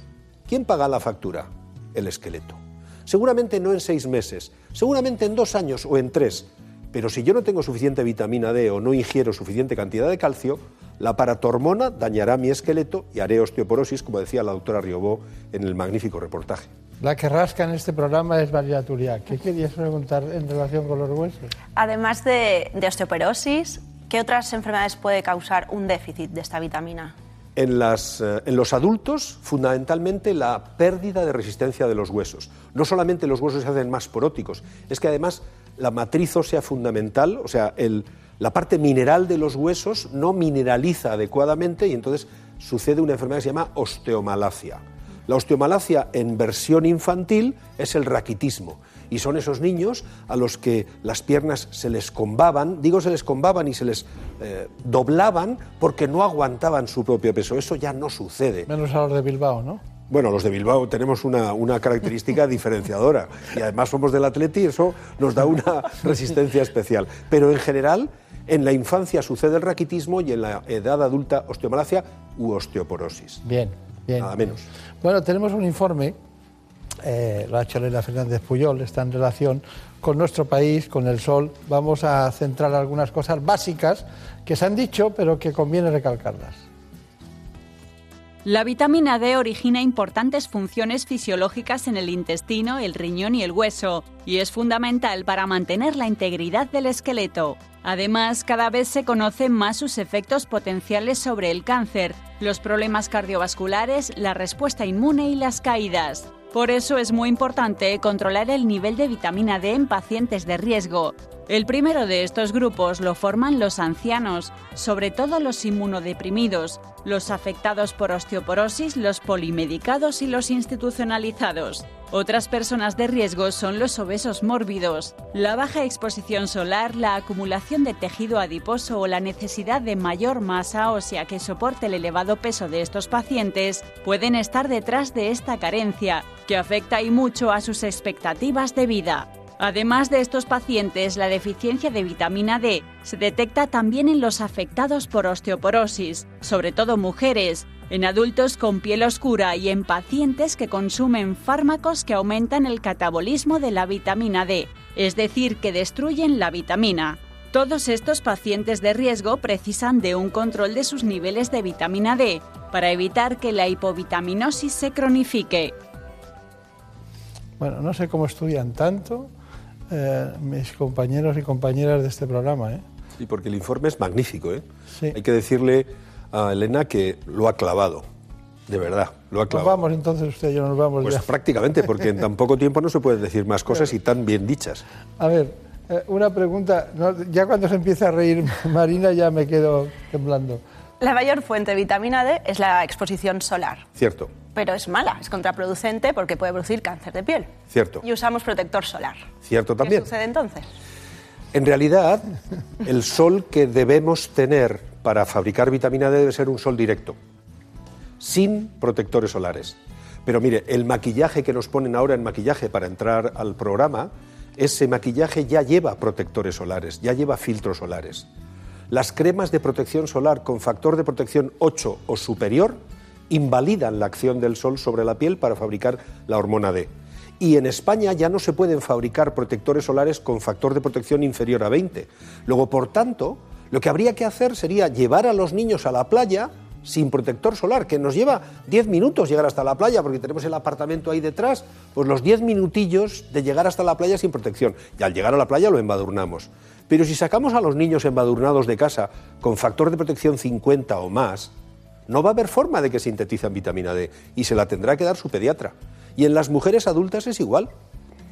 ¿Quién paga la factura? El esqueleto. Seguramente no en seis meses, seguramente en dos años o en tres. Pero si yo no tengo suficiente vitamina D o no ingiero suficiente cantidad de calcio, la paratormona dañará mi esqueleto y haré osteoporosis, como decía la doctora Riobó en el magnífico reportaje. La que rasca en este programa es María Turiak. ¿Qué querías preguntar en relación con los huesos? Además de, de osteoporosis, ¿qué otras enfermedades puede causar un déficit de esta vitamina? Eh, en los adultos, fundamentalmente la pérdida de resistencia de los huesos. No solamente los huesos se hacen más poróticos, es que además la matriz ósea fundamental, o sea, la parte mineral de los huesos no mineraliza adecuadamente y entonces sucede una enfermedad que se llama osteomalacia. La osteomalacia en versión infantil es el raquitismo y son esos niños a los que las piernas se les combaban, digo se les combaban y se les eh, doblaban porque no aguantaban su propio peso. Eso ya no sucede. Menos a los de Bilbao, ¿no? Bueno, los de Bilbao tenemos una, una característica diferenciadora y además somos del Atleti y eso nos da una resistencia especial. Pero en general, en la infancia sucede el raquitismo y en la edad adulta osteomalacia u osteoporosis. Bien, bien. Nada menos. Bueno, tenemos un informe, eh, lo ha hecho Elena Fernández Puyol, está en relación con nuestro país, con el sol. Vamos a centrar algunas cosas básicas que se han dicho, pero que conviene recalcarlas. La vitamina D origina importantes funciones fisiológicas en el intestino, el riñón y el hueso, y es fundamental para mantener la integridad del esqueleto. Además, cada vez se conocen más sus efectos potenciales sobre el cáncer, los problemas cardiovasculares, la respuesta inmune y las caídas. Por eso es muy importante controlar el nivel de vitamina D en pacientes de riesgo. El primero de estos grupos lo forman los ancianos, sobre todo los inmunodeprimidos, los afectados por osteoporosis, los polimedicados y los institucionalizados. Otras personas de riesgo son los obesos mórbidos. La baja exposición solar, la acumulación de tejido adiposo o la necesidad de mayor masa ósea que soporte el elevado peso de estos pacientes pueden estar detrás de esta carencia, que afecta y mucho a sus expectativas de vida. Además de estos pacientes, la deficiencia de vitamina D se detecta también en los afectados por osteoporosis, sobre todo mujeres, en adultos con piel oscura y en pacientes que consumen fármacos que aumentan el catabolismo de la vitamina D, es decir, que destruyen la vitamina. Todos estos pacientes de riesgo precisan de un control de sus niveles de vitamina D para evitar que la hipovitaminosis se cronifique. Bueno, no sé cómo estudian tanto eh, mis compañeros y compañeras de este programa. ¿eh? Sí, porque el informe es magnífico. ¿eh? Hay que decirle a Elena que lo ha clavado. De verdad, lo ha Nos clavado. vamos entonces usted y yo nos vamos Pues ya. prácticamente, porque en tan poco tiempo no se pueden decir más cosas y tan bien dichas. A ver, eh, una pregunta. No, ya cuando se empieza a reír Marina ya me quedo temblando. La mayor fuente de vitamina D es la exposición solar, Cierto, pero es mala, es contraproducente porque puede producir cáncer de piel. cierto, Y usamos protector solar. cierto también. ¿Qué sucede entonces? En realidad, el sol que debemos tener para fabricar vitamina D debe ser un sol directo, sin protectores solares. Pero mire, el maquillaje que nos ponen ahora en maquillaje para entrar al programa, ese maquillaje ya lleva protectores solares, ya lleva filtros solares. Las cremas de protección solar con factor de protección 8 o superior invalidan la acción del sol sobre la piel para fabricar la hormona D. Y en España ya no se pueden fabricar protectores solares con factor de protección inferior a 20. Luego, por tanto, lo que habría que hacer sería llevar a los niños a la playa sin protector solar, que nos lleva 10 minutos llegar hasta la playa, porque tenemos el apartamento ahí detrás, pues los 10 minutillos de llegar hasta la playa sin protección. Y al llegar a la playa lo embadurnamos. Pero si sacamos a los niños embadurnados de casa con factor de protección 50 o más, no va a haber forma de que sintetizan vitamina D y se la tendrá que dar su pediatra. Y en las mujeres adultas es igual.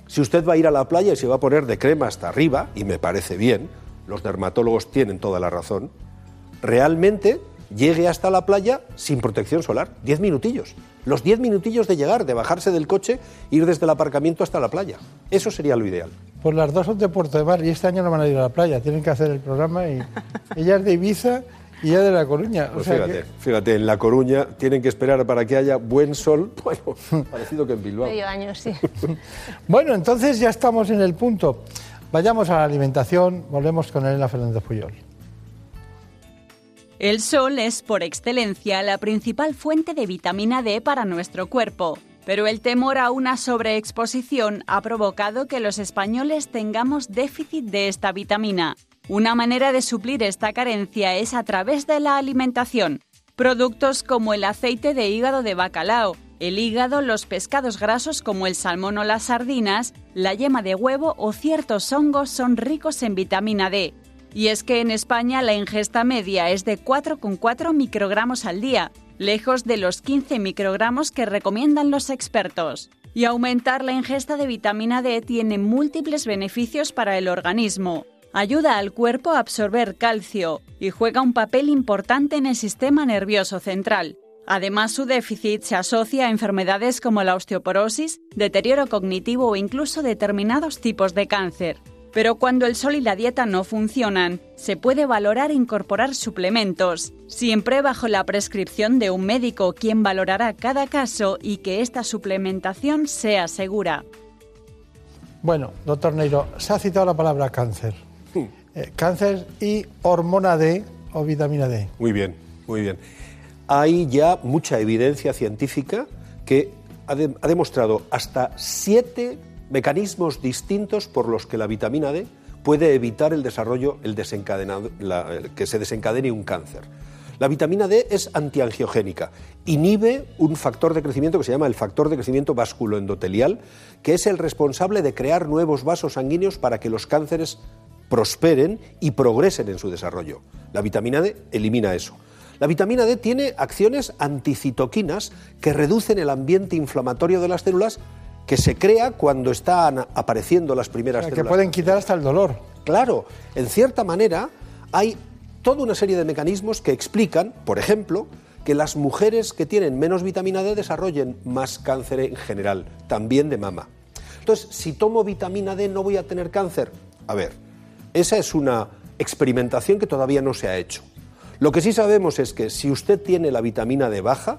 Si usted va a ir a la playa y se va a poner de crema hasta arriba, y me parece bien, los dermatólogos tienen toda la razón, realmente llegue hasta la playa sin protección solar, 10 minutillos. Los 10 minutillos de llegar, de bajarse del coche, ir desde el aparcamiento hasta la playa. Eso sería lo ideal. Pues las dos son de Puerto de Mar y este año no van a ir a la playa, tienen que hacer el programa y ella es de Ibiza y ella de La Coruña. Pues o sea fíjate, que- fíjate, en La Coruña tienen que esperar para que haya buen sol, bueno, parecido que en Bilbao. Medio año, sí. Bueno, entonces ya estamos en el punto. Vayamos a la alimentación, volvemos con Elena Fernández Puyol. El sol es por excelencia la principal fuente de vitamina D para nuestro cuerpo, pero el temor a una sobreexposición ha provocado que los españoles tengamos déficit de esta vitamina. Una manera de suplir esta carencia es a través de la alimentación. Productos como el aceite de hígado de bacalao, el hígado, los pescados grasos como el salmón o las sardinas, la yema de huevo o ciertos hongos son ricos en vitamina D. Y es que en España la ingesta media es de 4,4 microgramos al día, lejos de los 15 microgramos que recomiendan los expertos. Y aumentar la ingesta de vitamina D tiene múltiples beneficios para el organismo. Ayuda al cuerpo a absorber calcio y juega un papel importante en el sistema nervioso central. Además, su déficit se asocia a enfermedades como la osteoporosis, deterioro cognitivo o incluso determinados tipos de cáncer. Pero cuando el sol y la dieta no funcionan, se puede valorar incorporar suplementos, siempre bajo la prescripción de un médico quien valorará cada caso y que esta suplementación sea segura. Bueno, doctor Neiro, se ha citado la palabra cáncer. Eh, cáncer y hormona D o vitamina D. Muy bien, muy bien. Hay ya mucha evidencia científica que ha, de- ha demostrado hasta siete mecanismos distintos por los que la vitamina D puede evitar el desarrollo, el desencadenado, que se desencadene un cáncer. La vitamina D es antiangiogénica, inhibe un factor de crecimiento que se llama el factor de crecimiento vasculoendotelial, que es el responsable de crear nuevos vasos sanguíneos para que los cánceres prosperen y progresen en su desarrollo. La vitamina D elimina eso. La vitamina D tiene acciones anticitoquinas que reducen el ambiente inflamatorio de las células que se crea cuando están apareciendo las primeras O sea, que células. pueden quitar hasta el dolor. Claro, en cierta manera hay toda una serie de mecanismos que explican, por ejemplo, que las mujeres que tienen menos vitamina D desarrollen más cáncer en general, también de mama. Entonces, si tomo vitamina D no voy a tener cáncer. A ver, esa es una experimentación que todavía no se ha hecho. Lo que sí sabemos es que si usted tiene la vitamina D baja,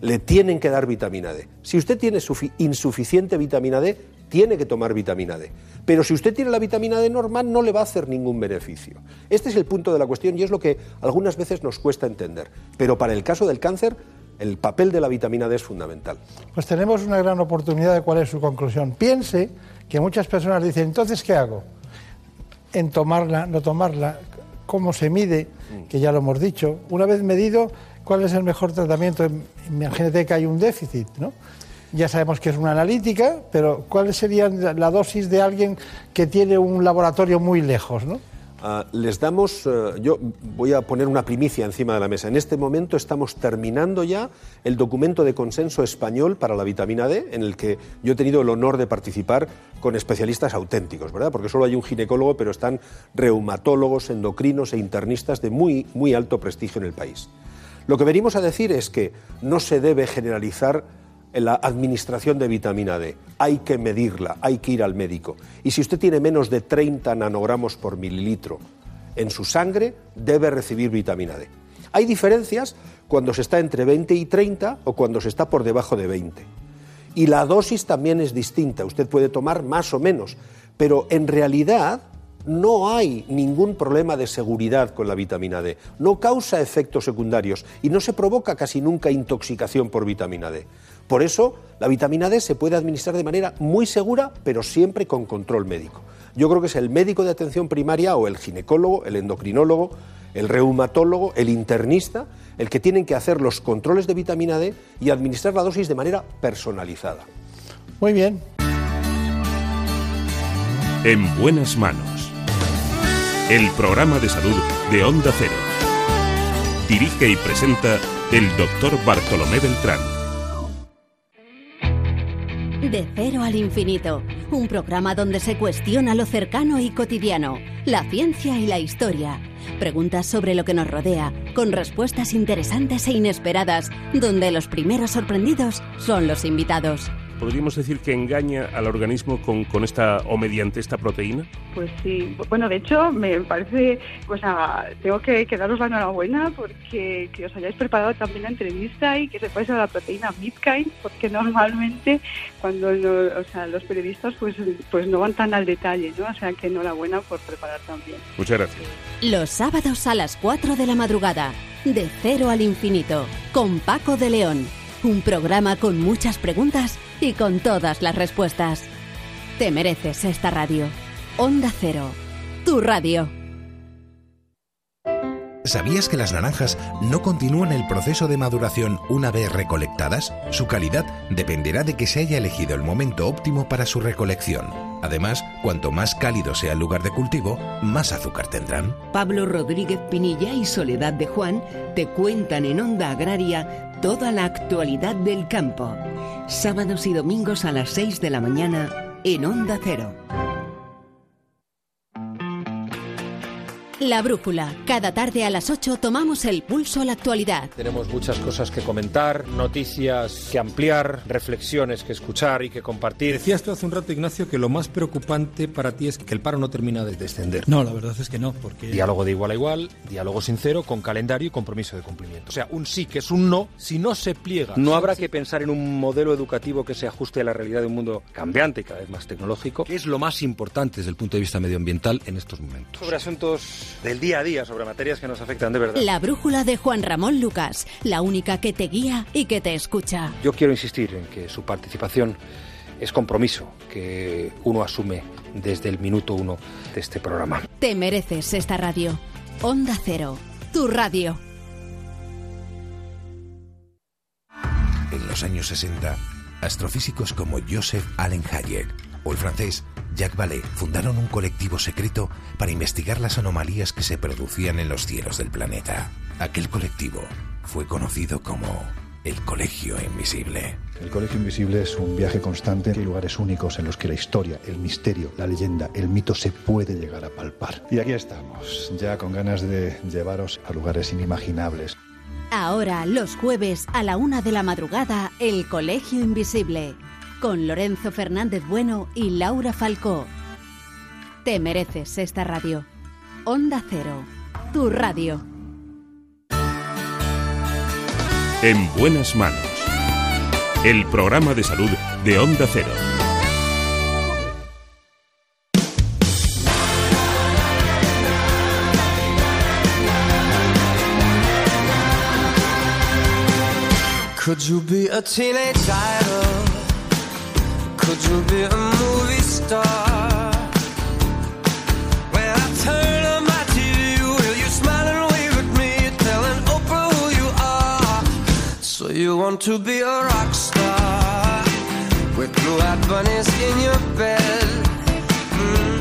le tienen que dar vitamina D. Si usted tiene sufi- insuficiente vitamina D, tiene que tomar vitamina D. Pero si usted tiene la vitamina D normal, no le va a hacer ningún beneficio. Este es el punto de la cuestión y es lo que algunas veces nos cuesta entender. Pero para el caso del cáncer, el papel de la vitamina D es fundamental. Pues tenemos una gran oportunidad de cuál es su conclusión. Piense que muchas personas dicen, entonces, ¿qué hago? En tomarla, no tomarla, cómo se mide, que ya lo hemos dicho. Una vez medido, ¿cuál es el mejor tratamiento? Imagínate que hay un déficit, ¿no? Ya sabemos que es una analítica, pero ¿cuál sería la dosis de alguien que tiene un laboratorio muy lejos, ¿no? Ah, les damos, eh, yo voy a poner una primicia encima de la mesa. En este momento estamos terminando ya el documento de consenso español para la vitamina D, en el que yo he tenido el honor de participar con especialistas auténticos, ¿verdad? Porque solo hay un ginecólogo, pero están reumatólogos, endocrinos e internistas de muy, muy alto prestigio en el país. Lo que venimos a decir es que no se debe generalizar la administración de vitamina D. Hay que medirla, hay que ir al médico. Y si usted tiene menos de 30 nanogramos por mililitro en su sangre, debe recibir vitamina D. Hay diferencias cuando se está entre 20 y 30 o cuando se está por debajo de 20. Y la dosis también es distinta. Usted puede tomar más o menos, pero en realidad no hay ningún problema de seguridad con la vitamina D. No causa efectos secundarios y no se provoca casi nunca intoxicación por vitamina D. Por eso, la vitamina D se puede administrar de manera muy segura, pero siempre con control médico. Yo creo que es el médico de atención primaria o el ginecólogo, el endocrinólogo, el reumatólogo, el internista, el que tienen que hacer los controles de vitamina D y administrar la dosis de manera personalizada. Muy bien. En buenas manos. El programa de salud de Onda Cero. Dirige y presenta el doctor Bartolomé Beltrán. De cero al infinito, un programa donde se cuestiona lo cercano y cotidiano, la ciencia y la historia. Preguntas sobre lo que nos rodea, con respuestas interesantes e inesperadas, donde los primeros sorprendidos son los invitados. ¿Podríamos decir que engaña al organismo con, con esta o mediante esta proteína? Pues sí, bueno, de hecho me parece, o sea, tengo que, que daros la enhorabuena porque que os hayáis preparado también la entrevista y que sepáis a la proteína Bitcoin, porque normalmente cuando no- o sea, los periodistas pues, pues no van tan al detalle, ¿no? O sea, que enhorabuena por preparar también. Muchas gracias. Los sábados a las 4 de la madrugada, de cero al infinito, con Paco de León. Un programa con muchas preguntas y con todas las respuestas. Te mereces esta radio. Onda Cero, tu radio. ¿Sabías que las naranjas no continúan el proceso de maduración una vez recolectadas? Su calidad dependerá de que se haya elegido el momento óptimo para su recolección. Además, cuanto más cálido sea el lugar de cultivo, más azúcar tendrán. Pablo Rodríguez Pinilla y Soledad de Juan te cuentan en Onda Agraria toda la actualidad del campo. Sábados y domingos a las 6 de la mañana en Onda Cero. La Brújula. Cada tarde a las 8 tomamos el pulso a la actualidad. Tenemos muchas cosas que comentar, noticias que ampliar, reflexiones que escuchar y que compartir. Decías tú hace un rato, Ignacio, que lo más preocupante para ti es que el paro no termina de descender. No, la verdad es que no, porque... Diálogo de igual a igual, diálogo sincero, con calendario y compromiso de cumplimiento. O sea, un sí que es un no, si no se pliega. No habrá que pensar en un modelo educativo que se ajuste a la realidad de un mundo cambiante y cada vez más tecnológico. ¿Qué es lo más importante desde el punto de vista medioambiental en estos momentos? Sobre asuntos del día a día, sobre materias que nos afectan de verdad. La Brújula de Juan Ramón Lucas, la única que te guía y que te escucha. Yo quiero insistir en que su participación es compromiso que uno asume desde el minuto uno de este programa. Te mereces esta radio. Onda Cero, tu radio. En los años 60, astrofísicos como Joseph Allen Hayek o el francés Jacques Vallée fundaron un colectivo secreto para investigar las anomalías que se producían en los cielos del planeta. Aquel colectivo fue conocido como el Colegio Invisible. El Colegio Invisible es un viaje constante. Hay lugares únicos en los que la historia, el misterio, la leyenda, el mito se puede llegar a palpar. Y aquí estamos, ya con ganas de llevaros a lugares inimaginables. Ahora, los jueves a la una de la madrugada, El Colegio Invisible, con Lorenzo Fernández Bueno y Laura Falcó. Te mereces esta radio. Onda Cero, tu radio. En buenas manos. El programa de salud de Onda Cero. Could you be a teenage idol? Could you be a movie star? When I turn on my TV, will you smile and wave at me, telling Oprah who you are? So you want to be a rock star with blue-eyed bunnies in your bed? Mm.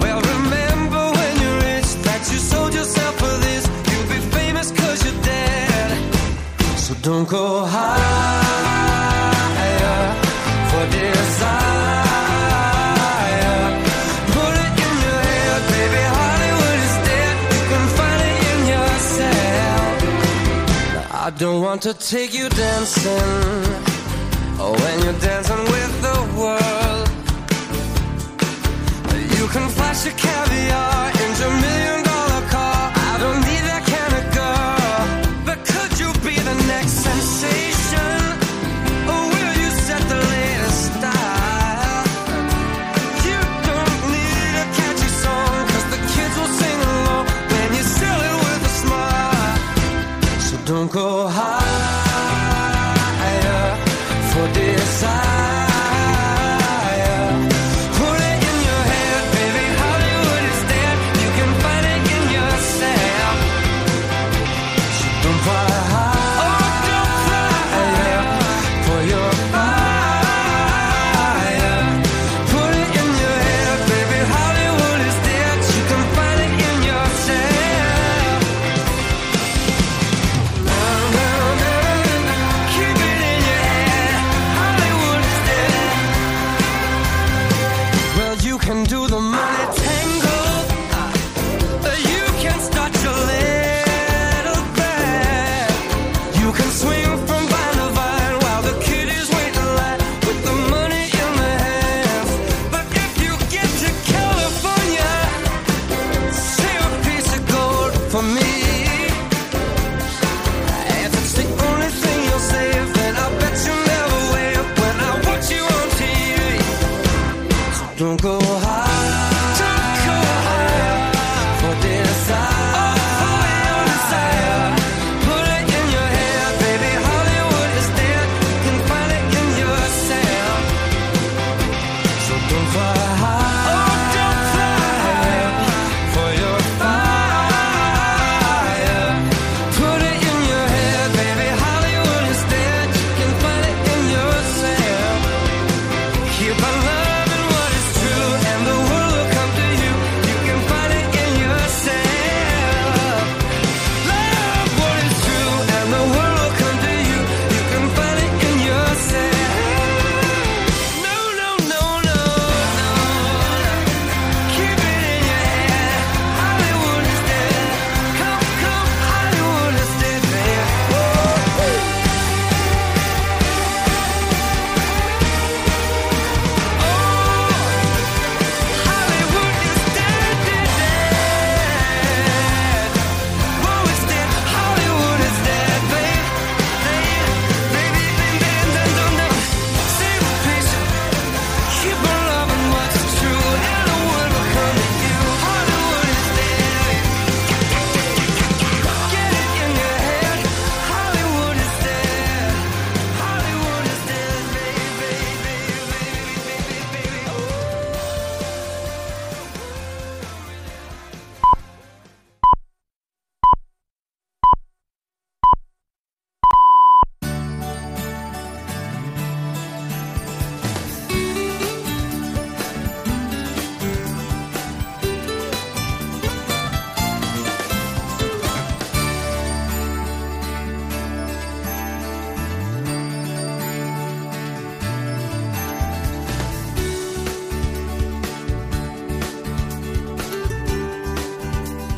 Well, remember when you reached that you sold yourself for this. You'll be you're dead. So don't go higher don't want to take you dancing. Oh, when you're dancing with the world. You can flash your caviar into a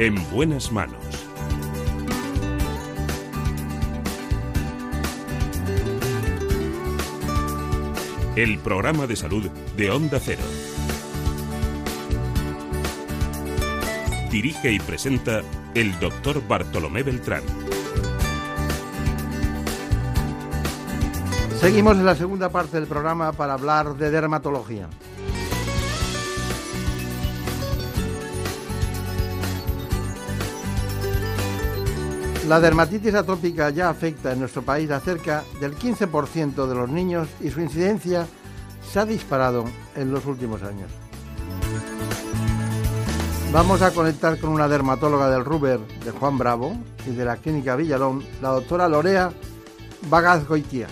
En buenas manos. El programa de salud de Onda Cero. Dirige y presenta el doctor Bartolomé Beltrán. Seguimos en la segunda parte del programa para hablar de dermatología. La dermatitis atópica ya afecta en nuestro país a cerca del 15% de los niños y su incidencia se ha disparado en los últimos años. Vamos a conectar con una dermatóloga del Ruber de Juan Bravo y de la Clínica Villalón, la doctora Lorea Bagaz Goitia.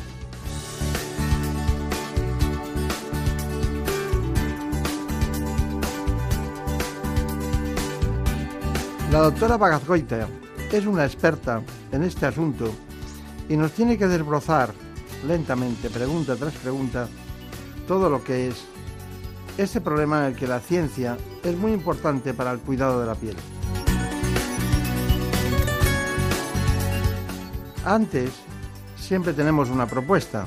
La doctora Bagazgoita es una experta en este asunto y nos tiene que desbrozar lentamente, pregunta tras pregunta, todo lo que es este problema en el que la ciencia es muy importante para el cuidado de la piel. Antes, siempre tenemos una propuesta,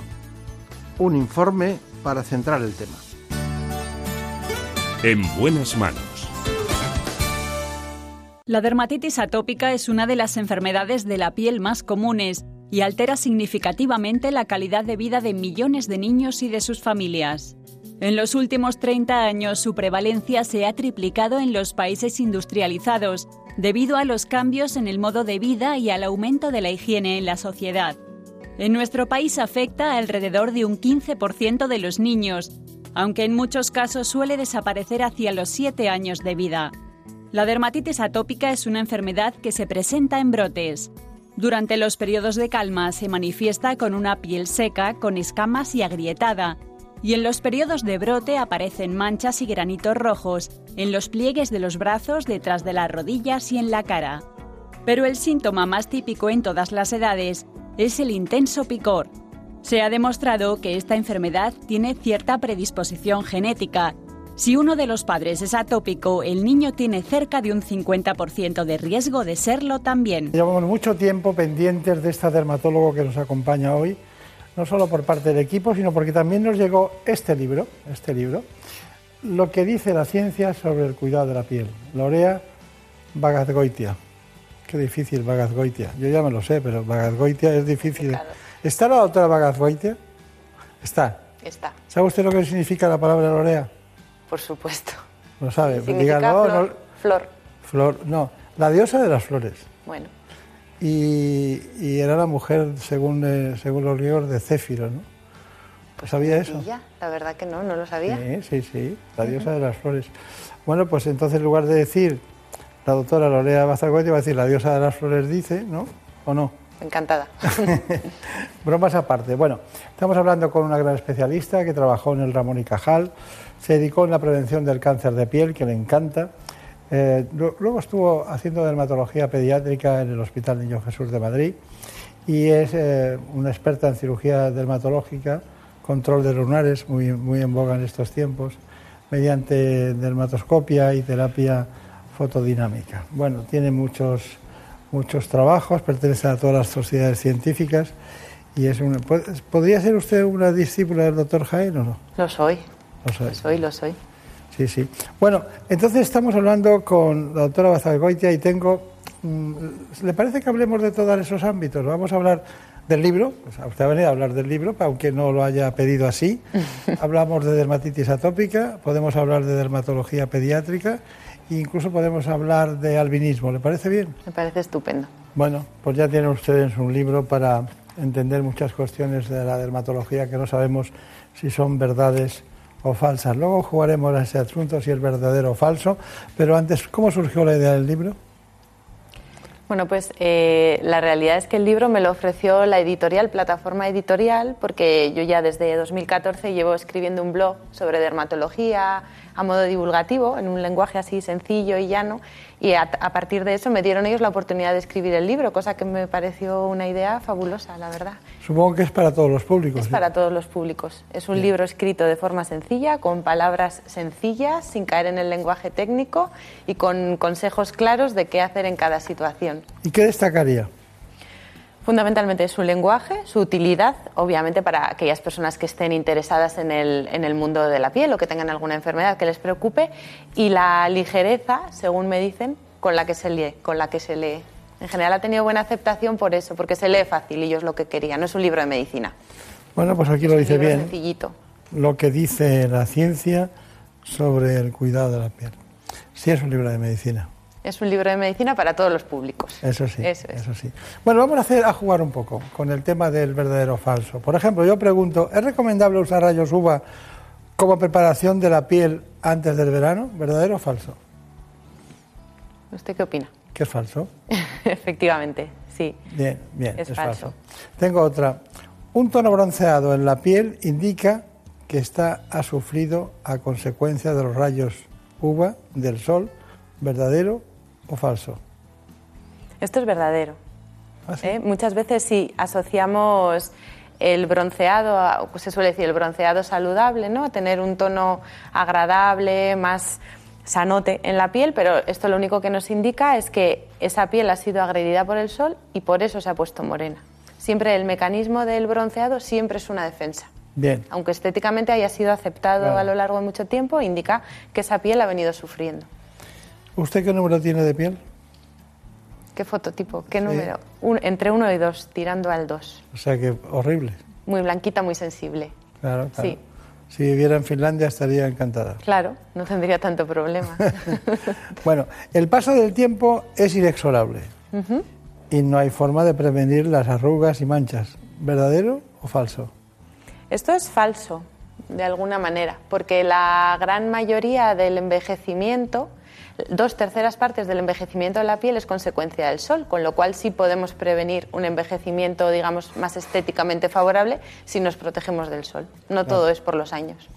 un informe para centrar el tema. En buenas manos. La dermatitis atópica es una de las enfermedades de la piel más comunes y altera significativamente la calidad de vida de millones de niños y de sus familias. En los últimos 30 años su prevalencia se ha triplicado en los países industrializados debido a los cambios en el modo de vida y al aumento de la higiene en la sociedad. En nuestro país afecta a alrededor de un 15% de los niños, aunque en muchos casos suele desaparecer hacia los 7 años de vida. La dermatitis atópica es una enfermedad que se presenta en brotes. Durante los periodos de calma se manifiesta con una piel seca, con escamas y agrietada, y en los periodos de brote aparecen manchas y granitos rojos en los pliegues de los brazos, detrás de las rodillas y en la cara. Pero el síntoma más típico en todas las edades es el intenso picor. Se ha demostrado que esta enfermedad tiene cierta predisposición genética si uno de los padres es atópico, el niño tiene cerca de un 50% de riesgo de serlo también. Llevamos mucho tiempo pendientes de esta dermatólogo que nos acompaña hoy, no solo por parte del equipo, sino porque también nos llegó este libro, este libro, lo que dice la ciencia sobre el cuidado de la piel. Lorea Bagazgoitia. Qué difícil Bagazgoitia. Yo ya me lo sé, pero Bagazgoitia es difícil. ¿Está la doctora Bagazgoitia? Está. Está. ¿Sabe usted lo que significa la palabra Lorea? Por supuesto. No sabe, Significa diga, no, flor, no, flor. flor, no, la diosa de las flores. Bueno, Y, y era la mujer, según, eh, según los griegos, de Céfiro, ¿no? ¿Sabía eso? ya, la verdad que no, no lo sabía. Sí, sí, sí, la diosa de las flores. Bueno, pues entonces en lugar de decir la doctora Lorea Bazargoiti, va a decir la diosa de las flores dice, ¿no? ¿O no? Encantada. Bromas aparte. Bueno, estamos hablando con una gran especialista que trabajó en el Ramón y Cajal, se dedicó en la prevención del cáncer de piel, que le encanta. Eh, lu- luego estuvo haciendo dermatología pediátrica en el Hospital Niño Jesús de Madrid y es eh, una experta en cirugía dermatológica, control de lunares, muy, muy en boga en estos tiempos, mediante dermatoscopia y terapia fotodinámica. Bueno, tiene muchos, muchos trabajos, pertenece a todas las sociedades científicas y es una, ¿pod- ¿Podría ser usted una discípula del doctor Jaén o no? Lo soy. Lo soy. Lo soy, lo soy. Sí, sí. Bueno, entonces estamos hablando con la doctora Bazalgoitia y tengo... mm, ¿Le parece que hablemos de todos esos ámbitos? Vamos a hablar del libro, pues usted ha venido a hablar del libro, aunque no lo haya pedido así. Hablamos de dermatitis atópica, podemos hablar de dermatología pediátrica e incluso podemos hablar de albinismo. ¿Le parece bien? Me parece estupendo. Bueno, pues ya tienen ustedes un libro para entender muchas cuestiones de la dermatología que no sabemos si son verdades o falsas. Luego jugaremos a ese asunto si es verdadero o falso, pero antes, ¿cómo surgió la idea del libro? Bueno, pues eh, la realidad es que el libro me lo ofreció la editorial, plataforma editorial, porque yo ya desde 2014 llevo escribiendo un blog sobre dermatología, a modo divulgativo, en un lenguaje así sencillo y llano, y a, a partir de eso me dieron ellos la oportunidad de escribir el libro, cosa que me pareció una idea fabulosa, la verdad. Supongo que es para todos los públicos. Es ¿sí? para todos los públicos. Es un libro escrito de forma sencilla, con palabras sencillas, sin caer en el lenguaje técnico y con consejos claros de qué hacer en cada situación. ¿Y qué destacaría? Fundamentalmente su lenguaje, su utilidad, obviamente para aquellas personas que estén interesadas en el, en el mundo de la piel o que tengan alguna enfermedad que les preocupe, y la ligereza, según me dicen, con la que se lee. Con la que se lee. En general ha tenido buena aceptación por eso, porque se lee fácil y yo es lo que quería. No es un libro de medicina. Bueno, pues aquí lo dice bien. sencillito. Lo que dice la ciencia sobre el cuidado de la piel. Sí, es un libro de medicina. Es un libro de medicina para todos los públicos. Eso sí, Eso es. eso sí. Bueno, vamos a hacer a jugar un poco con el tema del verdadero o falso. Por ejemplo, yo pregunto, ¿es recomendable usar rayos UVA como preparación de la piel antes del verano? ¿Verdadero o falso? ¿Usted qué opina? ¿Qué es falso? Efectivamente, sí. Bien, bien, Es es, falso. falso. Tengo otra. Un tono bronceado en la piel indica que esta ha sufrido a consecuencia de los rayos UVA del sol. ¿Verdadero o falso? Esto es verdadero. ¿Ah, sí? ¿eh? Muchas veces sí asociamos el bronceado, a- pues se suele decir el bronceado saludable, ¿no? Tener un tono agradable, más sanote en la piel, pero esto lo único que nos indica es que esa piel ha sido agredida por el sol y por eso se ha puesto morena. Siempre el mecanismo del bronceado siempre es una defensa. Bien. Aunque estéticamente haya sido aceptado Claro. a lo largo de mucho tiempo, indica que esa piel ha venido sufriendo. ¿Usted qué número tiene de piel? ¿Qué fototipo? ¿Qué número? Un- entre uno y dos, tirando al dos. O sea que horrible. Muy blanquita, muy sensible. Claro, claro. Sí. Si viviera en Finlandia estaría encantada. Claro, no tendría tanto problema. Bueno, el paso del tiempo es inexorable y no hay forma de prevenir las arrugas y manchas. ¿Verdadero o falso? Esto es falso, de alguna manera, porque la gran mayoría del envejecimiento, dos terceras partes del envejecimiento de la piel es consecuencia del sol, con lo cual sí podemos prevenir un envejecimiento, digamos, más estéticamente favorable si nos protegemos del sol. No todo es por los años.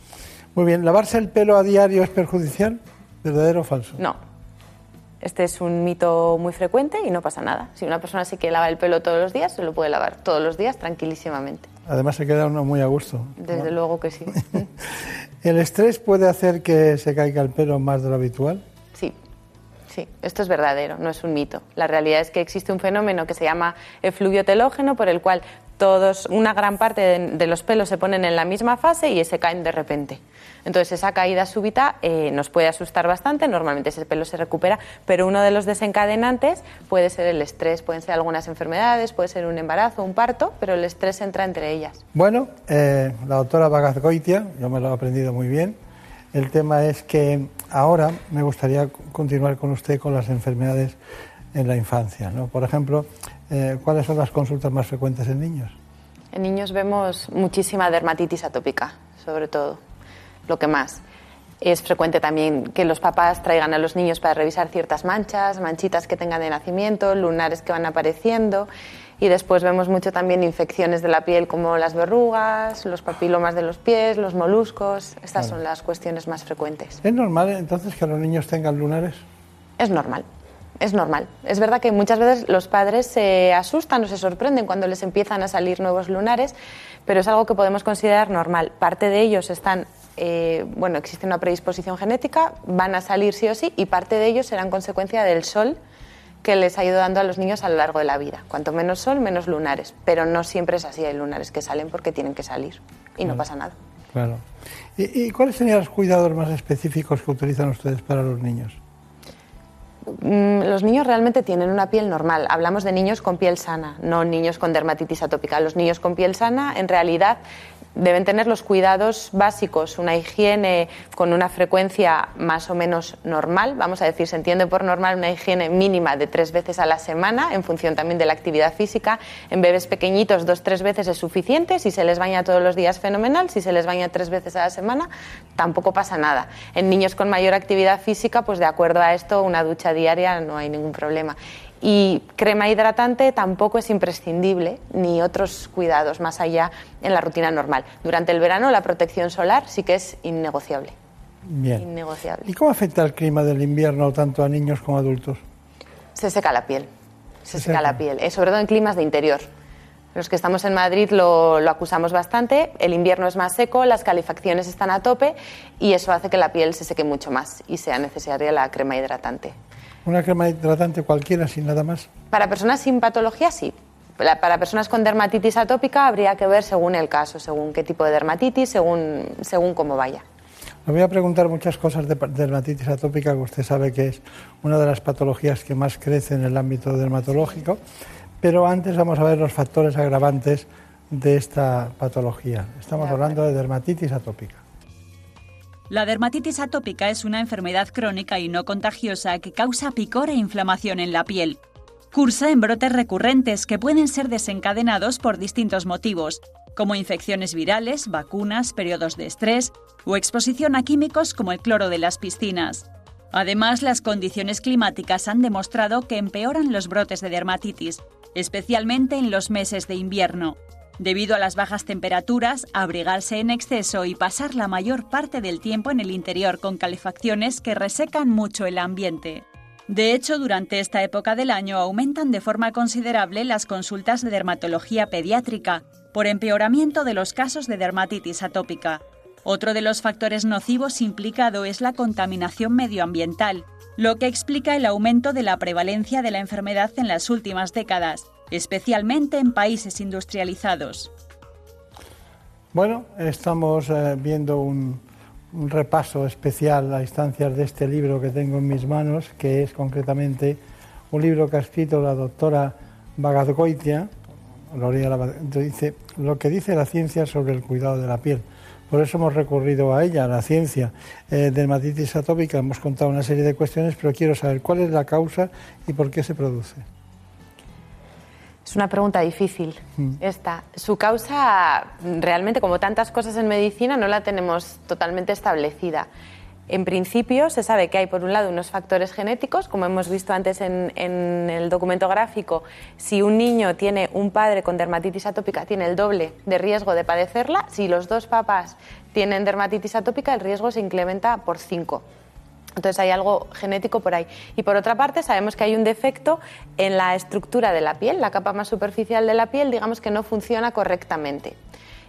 Muy bien, ¿lavarse el pelo a diario es perjudicial? ¿Verdadero o falso? No. Este es un mito muy frecuente y no pasa nada. Si una persona se quiere lavar el pelo todos los días, se lo puede lavar todos los días tranquilísimamente. Además se queda uno muy a gusto. Desde luego que sí. ¿El estrés puede hacer que se caiga el pelo más de lo habitual? Sí, esto es verdadero, no es un mito. La realidad es que existe un fenómeno que se llama efluvio telógeno, por el cual todos, una gran parte de, de los pelos se ponen en la misma fase y se caen de repente. Entonces, esa caída súbita eh, nos puede asustar bastante, normalmente ese pelo se recupera, pero uno de los desencadenantes puede ser el estrés, pueden ser algunas enfermedades, puede ser un embarazo, un parto, pero el estrés entra entre ellas. Bueno, eh, la doctora Bagazgoitia, yo me lo he aprendido muy bien. El tema es que ahora me gustaría continuar con usted con las enfermedades en la infancia. ¿no? Por ejemplo, eh, ¿cuáles son las consultas más frecuentes en niños? En niños vemos muchísima dermatitis atópica, sobre todo, lo que más. Es frecuente también que los papás traigan a los niños para revisar ciertas manchas, manchitas que tengan de nacimiento, lunares que van apareciendo. Y después vemos mucho también infecciones de la piel como las verrugas, los papilomas de los pies, los moluscos. Estas Claro. son las cuestiones más frecuentes. ¿Es normal entonces que los niños tengan lunares? Es normal, es normal. Es verdad que muchas veces los padres se asustan o se sorprenden cuando les empiezan a salir nuevos lunares, pero es algo que podemos considerar normal. Parte de ellos están, eh, bueno, existe una predisposición genética, van a salir sí o sí, y parte de ellos serán consecuencia del sol que les ha ido dando a los niños a lo largo de la vida. Cuanto menos sol, menos lunares. Pero no siempre es así, hay lunares que salen porque tienen que salir y no pasa nada. Claro. ¿Y, y cuáles serían los cuidados más específicos que utilizan ustedes para los niños? Mm, Los niños realmente tienen una piel normal. Hablamos de niños con piel sana, no niños con dermatitis atópica. Los niños con piel sana, en realidad, deben tener los cuidados básicos, una higiene con una frecuencia más o menos normal. Vamos a decir, se entiende por normal una higiene mínima de tres veces a la semana, en función también de la actividad física. En bebés pequeñitos, dos tres veces es suficiente. Si se les baña todos los días, fenomenal. Si se les baña tres veces a la semana, tampoco pasa nada. En niños con mayor actividad física, pues de acuerdo a esto, una ducha diaria no hay ningún problema. Y crema hidratante tampoco es imprescindible, ni otros cuidados más allá en la rutina normal. Durante el verano la protección solar sí que es innegociable. Bien. innegociable. ¿Y cómo afecta el clima del invierno tanto a niños como a adultos? Se seca la piel, se, Se seca, seca. la piel, eh, sobre todo en climas de interior. Los que estamos en Madrid lo, lo acusamos bastante, el invierno es más seco, las calefacciones están a tope y eso hace que la piel se seque mucho más y sea necesaria la crema hidratante. ¿Una crema hidratante cualquiera sin nada más? Para personas sin patología, sí. Para personas con dermatitis atópica habría que ver según el caso, según qué tipo de dermatitis, según, según cómo vaya. Le voy a preguntar muchas cosas de dermatitis atópica, que usted sabe que es una de las patologías que más crece en el ámbito dermatológico, pero antes vamos a ver los factores agravantes de esta patología. Estamos hablando de dermatitis atópica. La dermatitis atópica es una enfermedad crónica y no contagiosa que causa picor e inflamación en la piel. Cursa en brotes recurrentes que pueden ser desencadenados por distintos motivos, como infecciones virales, vacunas, periodos de estrés o exposición a químicos como el cloro de las piscinas. Además, las condiciones climáticas han demostrado que empeoran los brotes de dermatitis, especialmente en los meses de invierno. Debido a las bajas temperaturas, abrigarse en exceso y pasar la mayor parte del tiempo en el interior con calefacciones que resecan mucho el ambiente. De hecho, durante esta época del año aumentan de forma considerable las consultas de dermatología pediátrica por empeoramiento de los casos de dermatitis atópica. Otro de los factores nocivos implicado es la contaminación medioambiental, lo que explica el aumento de la prevalencia de la enfermedad en las últimas décadas, especialmente en países industrializados. Bueno, estamos eh, viendo un, un repaso especial a instancias de este libro que tengo en mis manos, que es concretamente un libro que ha escrito la doctora Bagadgoitia, dice lo que dice la ciencia sobre el cuidado de la piel. Por eso hemos recurrido a ella, a la ciencia. Eh, dermatitis atópica, hemos contado una serie de cuestiones, pero quiero saber cuál es la causa y por qué se produce. Es una pregunta difícil esta. Su causa, realmente, como tantas cosas en medicina, no la tenemos totalmente establecida. En principio, se sabe que hay, por un lado, unos factores genéticos, como hemos visto antes en, en el documento gráfico. Si un niño tiene un padre con dermatitis atópica, tiene el doble de riesgo de padecerla. Si los dos papás tienen dermatitis atópica, el riesgo se incrementa por cinco. Entonces hay algo genético por ahí. Y por otra parte, sabemos que hay un defecto en la estructura de la piel, la capa más superficial de la piel, digamos que no funciona correctamente.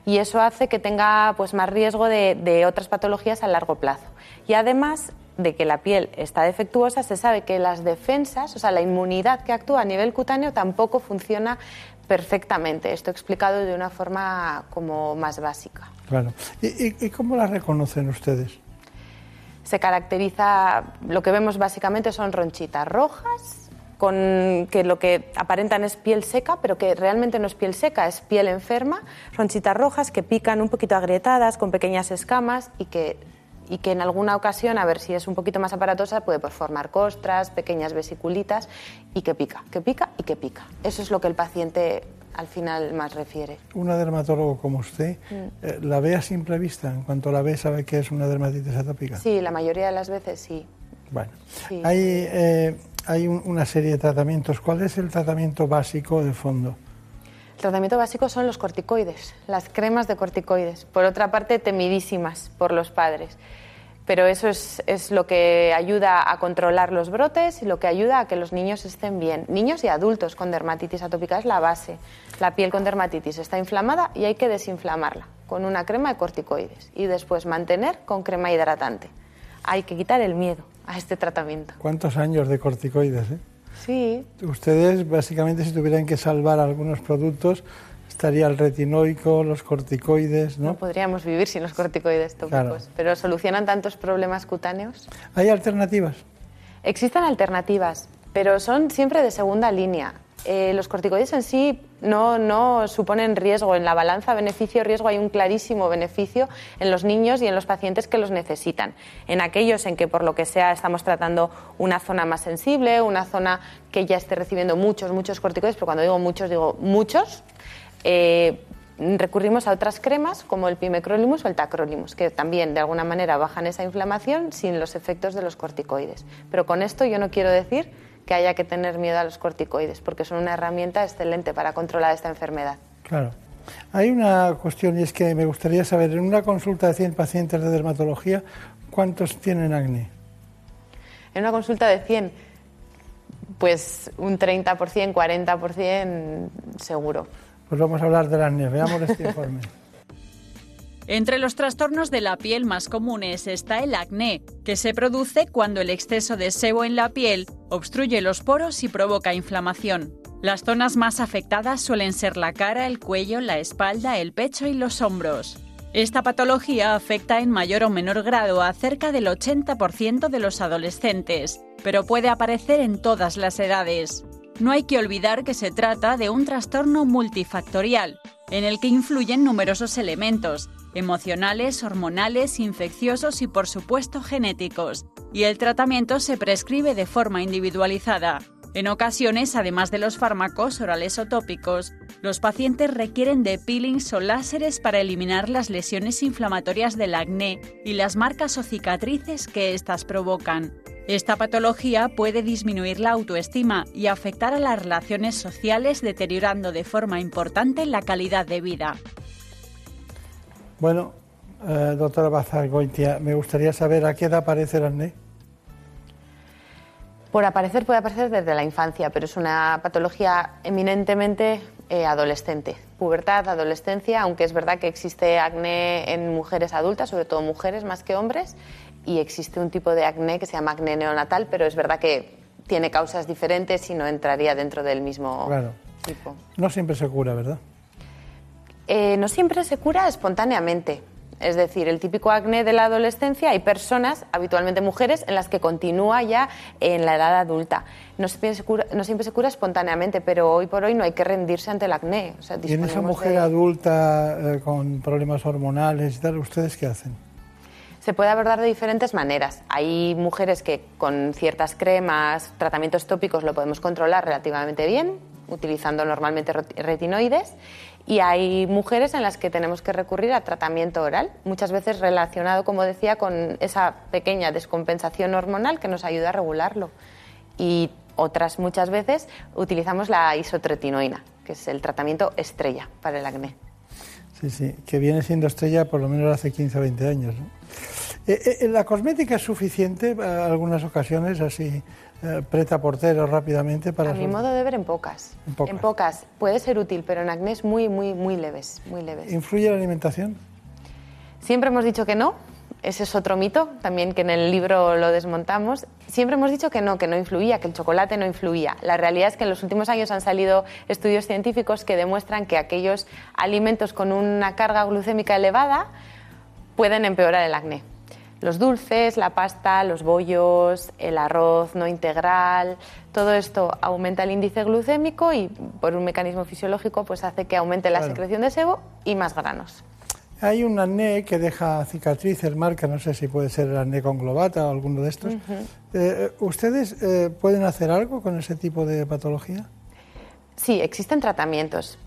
Y eso hace que tenga pues, más riesgo de, de otras patologías a largo plazo. Y además de que la piel está defectuosa, se sabe que las defensas, o sea, la inmunidad que actúa a nivel cutáneo tampoco funciona perfectamente. Esto explicado de una forma como más básica. Claro. ¿Y, y- cómo la reconocen ustedes? Se caracteriza, lo que vemos básicamente son ronchitas rojas, con, que lo que aparentan es piel seca, pero que realmente no es piel seca, es piel enferma, ronchitas rojas que pican un poquito agrietadas, con pequeñas escamas y que, y que en alguna ocasión, a ver si es un poquito más aparatosa, puede formar costras, pequeñas vesiculitas y que pica, que pica y que pica. Eso es lo que el paciente al final más refiere. Una dermatólogo como usted, Mm. eh, ¿la ve a simple vista? En cuanto la ve, sabe que es una dermatitis atópica. Sí, la mayoría de las veces sí. Bueno, Sí. hay, eh, hay un- una serie de tratamientos. ¿Cuál es el tratamiento básico de fondo? El tratamiento básico son los corticoides, las cremas de corticoides. Por otra parte, temidísimas por los padres. Pero eso es, es lo que ayuda a controlar los brotes y lo que ayuda a que los niños estén bien. Niños y adultos con dermatitis atópica es la base. La piel con dermatitis está inflamada y hay que desinflamarla con una crema de corticoides y después mantener con crema hidratante. Hay que quitar el miedo a este tratamiento. ¿Cuántos años de corticoides? eh? Sí, Ustedes, básicamente, si tuvieran que salvar algunos productos, estaría el retinoico, los corticoides, ¿no? no podríamos vivir sin los corticoides tópicos, Claro. pero solucionan tantos problemas cutáneos. ¿Hay alternativas? Existen alternativas, pero son siempre de segunda línea. Eh, los corticoides en sí no, no suponen riesgo. En la balanza beneficio-riesgo hay un clarísimo beneficio en los niños y en los pacientes que los necesitan. En aquellos en que por lo que sea estamos tratando una zona más sensible, una zona que ya esté recibiendo muchos, muchos corticoides, pero cuando digo muchos digo muchos, eh, recurrimos a otras cremas como el pimecrolimus o el tacrolimus, que también de alguna manera bajan esa inflamación sin los efectos de los corticoides. Pero con esto yo no quiero decir que haya que tener miedo a los corticoides, porque son una herramienta excelente para controlar esta enfermedad. Claro. Hay una cuestión y es que me gustaría saber, en una consulta de 100 pacientes de dermatología, ¿Cuántos tienen acné? En una consulta de 100, pues un 30%, 40% seguro. Pues vamos a hablar del acné. Veamos este informe. Entre los trastornos de la piel más comunes está el acné, que se produce cuando el exceso de sebo en la piel obstruye los poros y provoca inflamación. Las zonas más afectadas suelen ser la cara, el cuello, la espalda, el pecho y los hombros. Esta patología afecta en mayor o menor grado a cerca del 80% de los adolescentes, pero puede aparecer en todas las edades. No hay que olvidar que se trata de un trastorno multifactorial, en el que influyen numerosos elementos, emocionales, hormonales, infecciosos y por supuesto genéticos, y el tratamiento se prescribe de forma individualizada. En ocasiones, además de los fármacos orales o tópicos, los pacientes requieren de peelings o láseres para eliminar las lesiones inflamatorias del acné y las marcas o cicatrices que éstas provocan. Esta patología puede disminuir la autoestima y afectar a las relaciones sociales deteriorando de forma importante la calidad de vida. Bueno, eh, doctora Bazargoitia, me gustaría saber a qué edad aparece el acné. Por aparecer puede aparecer desde la infancia, pero es una patología eminentemente eh, adolescente. Pubertad, adolescencia, aunque es verdad que existe acné en mujeres adultas, sobre todo mujeres más que hombres, y existe un tipo de acné que se llama acné neonatal, pero es verdad que tiene causas diferentes y no entraría dentro del mismo Claro. tipo. No siempre se cura, ¿verdad? Eh, no siempre se cura espontáneamente. Es decir, el típico acné de la adolescencia, hay personas, habitualmente mujeres, en las que continúa ya en la edad adulta. No siempre se cura, no siempre se cura espontáneamente, pero hoy por hoy no hay que rendirse ante el acné. O sea, Y en esa mujer de- adulta eh, con problemas hormonales y tal, ¿ustedes qué hacen? Se puede abordar de diferentes maneras. Hay mujeres que con ciertas cremas, tratamientos tópicos lo podemos controlar relativamente bien, utilizando normalmente retinoides. Y hay mujeres en las que tenemos que recurrir a tratamiento oral, muchas veces relacionado, como decía, con esa pequeña descompensación hormonal que nos ayuda a regularlo. Y otras muchas veces utilizamos la isotretinoína, que es el tratamiento estrella para el acné. Sí, sí, que viene siendo estrella por lo menos hace 15 o 20 años. Eh, eh, ¿La cosmética es suficiente en algunas ocasiones, así, eh, preta portero rápidamente para... A mi modo de ver, en pocas. En pocas. Puede ser útil, pero en acné es muy, muy, muy leves, muy leves. ¿Influye la alimentación? Siempre hemos dicho que no. Ese es otro mito, también que en el libro lo desmontamos. Siempre hemos dicho que no, que no influía, que el chocolate no influía. La realidad es que en los últimos años han salido estudios científicos que demuestran que aquellos alimentos con una carga glucémica elevada pueden empeorar el acné. Los dulces, la pasta, los bollos, el arroz no integral, todo esto aumenta el índice glucémico y por un mecanismo fisiológico pues hace que aumente la Claro. secreción de sebo y más granos. Hay un acné que deja cicatrices, marca, no sé si puede ser el acné conglobata o alguno de estos. Eh, ¿Ustedes eh, pueden hacer algo con ese tipo de patología? Sí, existen tratamientos.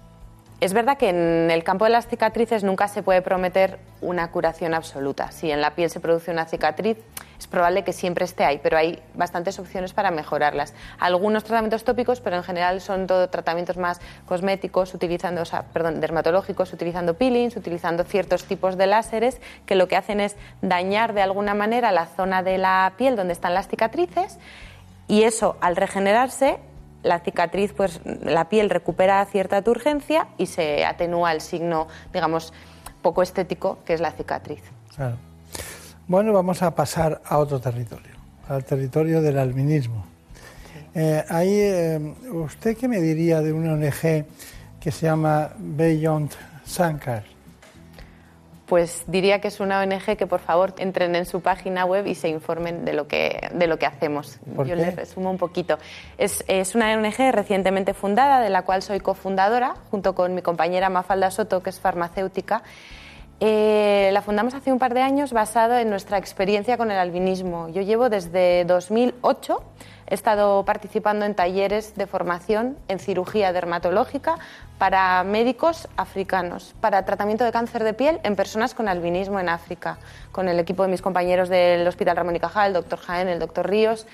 Es verdad que en el campo de las cicatrices nunca se puede prometer una curación absoluta. Si en la piel se produce una cicatriz, es probable que siempre esté ahí, pero hay bastantes opciones para mejorarlas. Algunos tratamientos tópicos, pero en general son todo tratamientos más cosméticos, utilizando, o sea, perdón, dermatológicos, utilizando peelings, utilizando ciertos tipos de láseres que lo que hacen es dañar de alguna manera la zona de la piel donde están las cicatrices y eso, al regenerarse, la cicatriz, pues la piel recupera cierta turgencia y se atenúa el signo, digamos, poco estético que es la cicatriz. Claro. Bueno, vamos a pasar a otro territorio, al territorio del albinismo. Eh, ahí, eh, ¿Usted qué me diría de una ONG que se llama Beyond Sankar? Pues diría que es una ONG que por favor entren en su página web y se informen de lo que, de lo que hacemos. ¿Por Yo qué? les resumo un poquito. Es, es una ONG recientemente fundada, de la cual soy cofundadora, junto con mi compañera Mafalda Soto, que es farmacéutica. Eh, la fundamos hace un par de años basado en nuestra experiencia con el albinismo. Yo llevo desde 2008, he estado participando en talleres de formación en cirugía dermatológica para médicos africanos, para tratamiento de cáncer de piel en personas con albinismo en África, con el equipo de mis compañeros del Hospital Ramón y Cajal, el doctor Jaén, el doctor Ríos.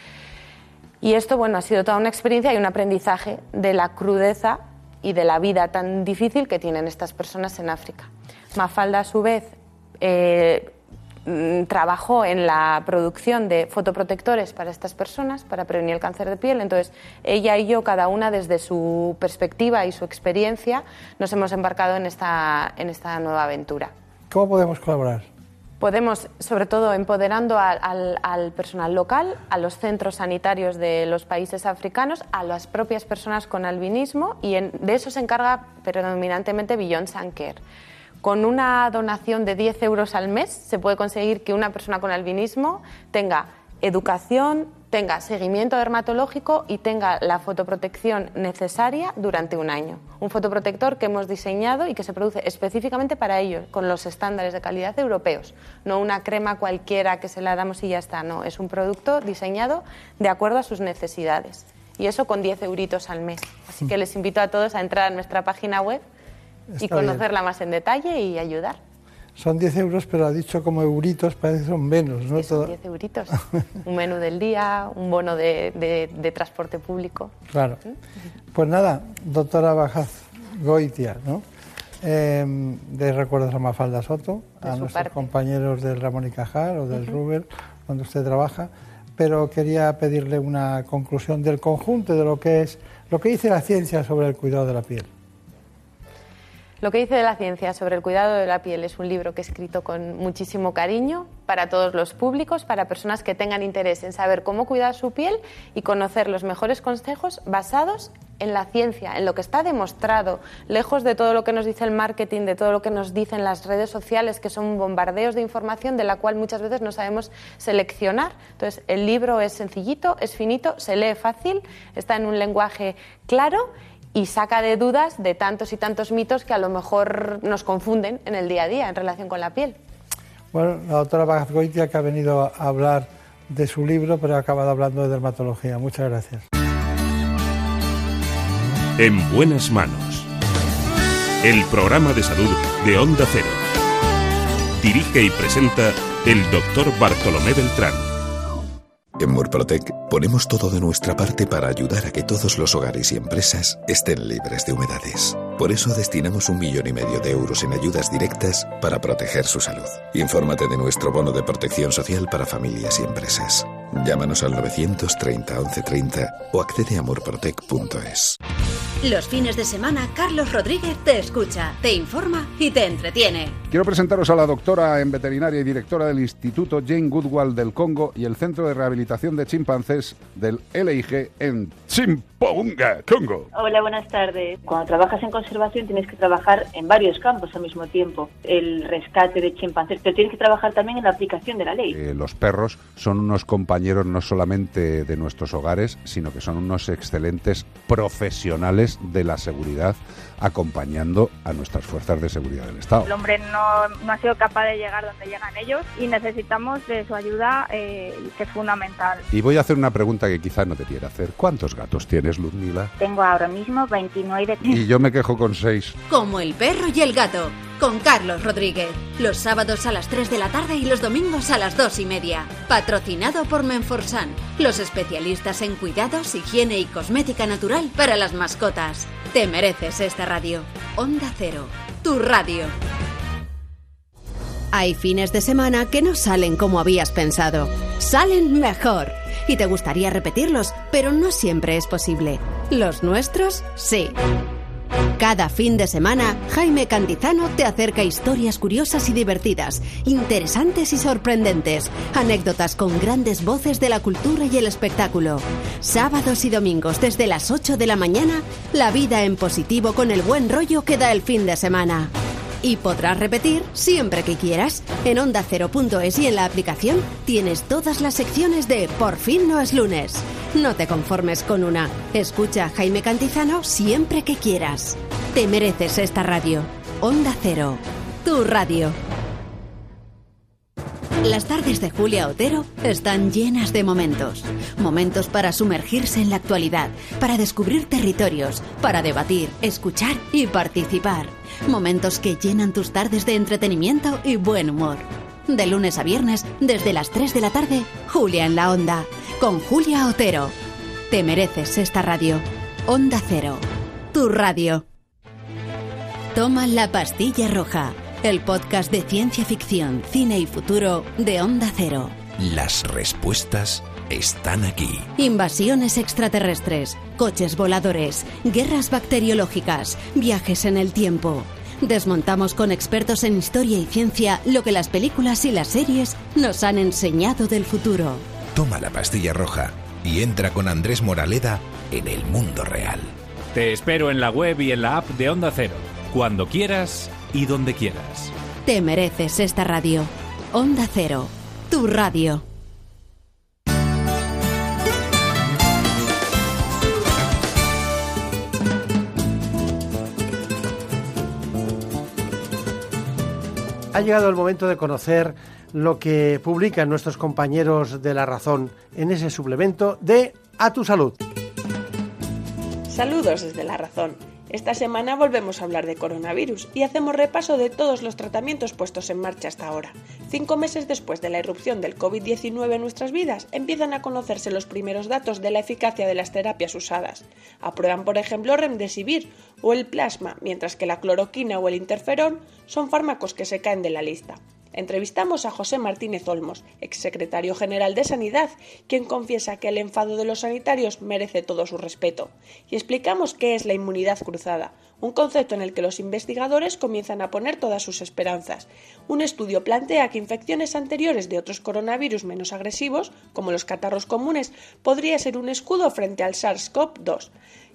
Y esto, bueno, ha sido toda una experiencia y un aprendizaje de la crudeza y de la vida tan difícil que tienen estas personas en África. Mafalda, a su vez, eh, mm, trabajó en la producción de fotoprotectores para estas personas, para prevenir el cáncer de piel. Entonces, ella y yo, cada una desde su perspectiva y su experiencia, nos hemos embarcado en esta, en esta nueva aventura. ¿Cómo podemos colaborar? Podemos, sobre todo, empoderando al, al- al personal local, a los centros sanitarios de los países africanos, a las propias personas con albinismo y en- de eso se encarga predominantemente Beyond Care. Con una donación de 10 euros al mes se puede conseguir que una persona con albinismo tenga educación, tenga seguimiento dermatológico y tenga la fotoprotección necesaria durante un año. Un fotoprotector que hemos diseñado y que se produce específicamente para ellos, con los estándares de calidad europeos. No una crema cualquiera que se la damos y ya está, no. Es un producto diseñado de acuerdo a sus necesidades. Y eso con 10 euritos al mes. Así que les invito a todos a entrar a nuestra página web y Está bien. conocerla más en detalle y ayudar. Son 10 euros, pero ha dicho como euritos, parece que son menos, ¿no? Son Todo- 10 euritos. un menú del día, un bono de, de- de transporte público. Claro. Pues nada, doctora Bajaz Goitia, ¿no? Eh, de Recuerdos a Mafalda Soto, a nuestros parte. compañeros del Ramón y Cajal o del Ujú. Ruber, donde usted trabaja, pero quería pedirle una conclusión del conjunto de lo que es lo que dice la ciencia sobre el cuidado de la piel. Lo que dice de la ciencia sobre el cuidado de la piel es un libro que he escrito con muchísimo cariño para todos los públicos, para personas que tengan interés en saber cómo cuidar su piel y conocer los mejores consejos basados en la ciencia, en lo que está demostrado, lejos de todo lo que nos dice el marketing, de todo lo que nos dicen las redes sociales, que son bombardeos de información de la cual muchas veces no sabemos seleccionar. Entonces, el libro es sencillito, es finito, se lee fácil, está en un lenguaje claro y saca de dudas de tantos y tantos mitos que a lo mejor nos confunden en el día a día en relación con la piel. Bueno, la doctora Bajaz Goitia que ha venido a hablar de su libro, pero ha acabado hablando de dermatología. Muchas gracias. En buenas manos. El programa de salud de Onda Cero. Dirige y presenta el doctor Bartolomé Beltrán. En Murprotec ponemos todo de nuestra parte para ayudar a que todos los hogares y empresas estén libres de humedades. Por eso destinamos un millón y medio de euros en ayudas directas para proteger su salud. Infórmate de nuestro bono de protección social para familias y empresas. Llámanos al 930 1130 o accede a murprotec.es. Los fines de semana, Carlos Rodríguez te escucha, te informa y te entretiene. Quiero presentaros a la doctora en veterinaria y directora del Instituto Jane Goodwall del Congo y el Centro de Rehabilitación de Chimpancés del LIG en Chimponga, Congo. Hola, buenas tardes. Cuando trabajas en conservación tienes que trabajar en varios campos al mismo tiempo. El rescate de chimpancés, pero tienes que trabajar también en la aplicación de la ley. Eh, los perros son unos compañeros no solamente de nuestros hogares, sino que son unos excelentes profesionales de la seguridad acompañando a nuestras fuerzas de seguridad del Estado. El hombre no, no ha sido capaz de llegar donde llegan ellos y necesitamos de su ayuda, eh, que es fundamental. Y voy a hacer una pregunta que quizá no te quiera hacer. ¿Cuántos gatos tienes, Ludmila? Tengo ahora mismo 29 Y yo me quejo con seis. Como el perro y el gato, con Carlos Rodríguez. Los sábados a las 3 de la tarde y los domingos a las 2 y media. Patrocinado por Menforsan, los especialistas en cuidados, higiene y cosmética natural para las mascotas. Te mereces esta radio. Onda Cero, tu radio. Hay fines de semana que no salen como habías pensado. Salen mejor. Y te gustaría repetirlos, pero no siempre es posible. Los nuestros, sí. Cada fin de semana, Jaime Cantizano te acerca historias curiosas y divertidas, interesantes y sorprendentes, anécdotas con grandes voces de la cultura y el espectáculo. Sábados y domingos desde las 8 de la mañana, la vida en positivo con el buen rollo que da el fin de semana. Y podrás repetir siempre que quieras. En onda0.es y en la aplicación tienes todas las secciones de Por fin no es lunes. No te conformes con una. Escucha a Jaime Cantizano siempre que quieras. Te mereces esta radio. Onda Cero. Tu radio. Las tardes de Julia Otero están llenas de momentos. Momentos para sumergirse en la actualidad, para descubrir territorios, para debatir, escuchar y participar. Momentos que llenan tus tardes de entretenimiento y buen humor. De lunes a viernes, desde las 3 de la tarde, Julia en la Onda, con Julia Otero. Te mereces esta radio. Onda Cero. Tu radio. Toma la pastilla roja. El podcast de ciencia ficción, cine y futuro de Onda Cero. Las respuestas están aquí. Invasiones extraterrestres, coches voladores, guerras bacteriológicas, viajes en el tiempo. Desmontamos con expertos en historia y ciencia lo que las películas y las series nos han enseñado del futuro. Toma la pastilla roja y entra con Andrés Moraleda en el mundo real. Te espero en la web y en la app de Onda Cero, cuando quieras y donde quieras. Te mereces esta radio. Onda Cero, tu radio. Ha llegado el momento de conocer lo que publican nuestros compañeros de La Razón en ese suplemento de A tu Salud. Saludos desde La Razón. Esta semana volvemos a hablar de coronavirus y hacemos repaso de todos los tratamientos puestos en marcha hasta ahora. Cinco meses después de la irrupción del COVID-19 en nuestras vidas, empiezan a conocerse los primeros datos de la eficacia de las terapias usadas. Aprueban, por ejemplo, Remdesivir o el plasma, mientras que la cloroquina o el interferón son fármacos que se caen de la lista. Entrevistamos a José Martínez Olmos, exsecretario general de Sanidad, quien confiesa que el enfado de los sanitarios merece todo su respeto. Y explicamos qué es la inmunidad cruzada, un concepto en el que los investigadores comienzan a poner todas sus esperanzas. Un estudio plantea que infecciones anteriores de otros coronavirus menos agresivos, como los catarros comunes, podría ser un escudo frente al SARS-CoV-2.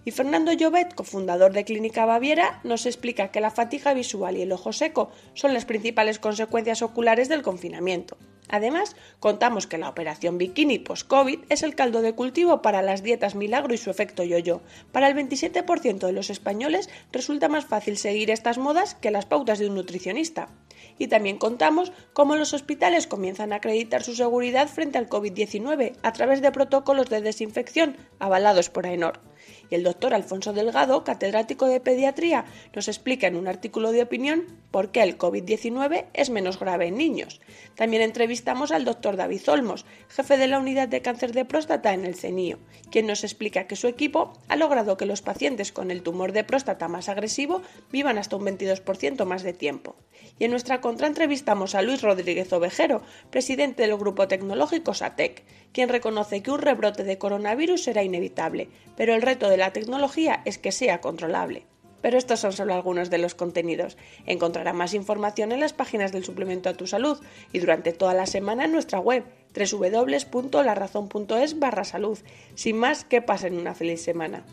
Y Fernando Llobet, cofundador de Clínica Baviera, nos explica que la fatiga visual y el ojo seco son las principales consecuencias oculares del confinamiento. Además, contamos que la operación bikini post-COVID es el caldo de cultivo para las dietas milagro y su efecto yo-yo. Para el 27% de los españoles resulta más fácil seguir estas modas que las pautas de un nutricionista. Y también contamos cómo los hospitales comienzan a acreditar su seguridad frente al COVID-19 a través de protocolos de desinfección avalados por AENOR. Y el doctor Alfonso Delgado, catedrático de pediatría, nos explica en un artículo de opinión por qué el COVID-19 es menos grave en niños. También entrevistamos al doctor David Olmos, jefe de la unidad de cáncer de próstata en el CENIO, quien nos explica que su equipo ha logrado que los pacientes con el tumor de próstata más agresivo vivan hasta un 22% más de tiempo. Y en nuestra contra entrevistamos a Luis Rodríguez Ovejero, presidente del grupo tecnológico SATEC, quien reconoce que un rebrote de coronavirus será inevitable, pero el reto de la tecnología es que sea controlable. Pero estos son solo algunos de los contenidos. Encontrará más información en las páginas del suplemento a tu salud y durante toda la semana en nuestra web www.larazón.es barra salud. Sin más, que pasen una feliz semana.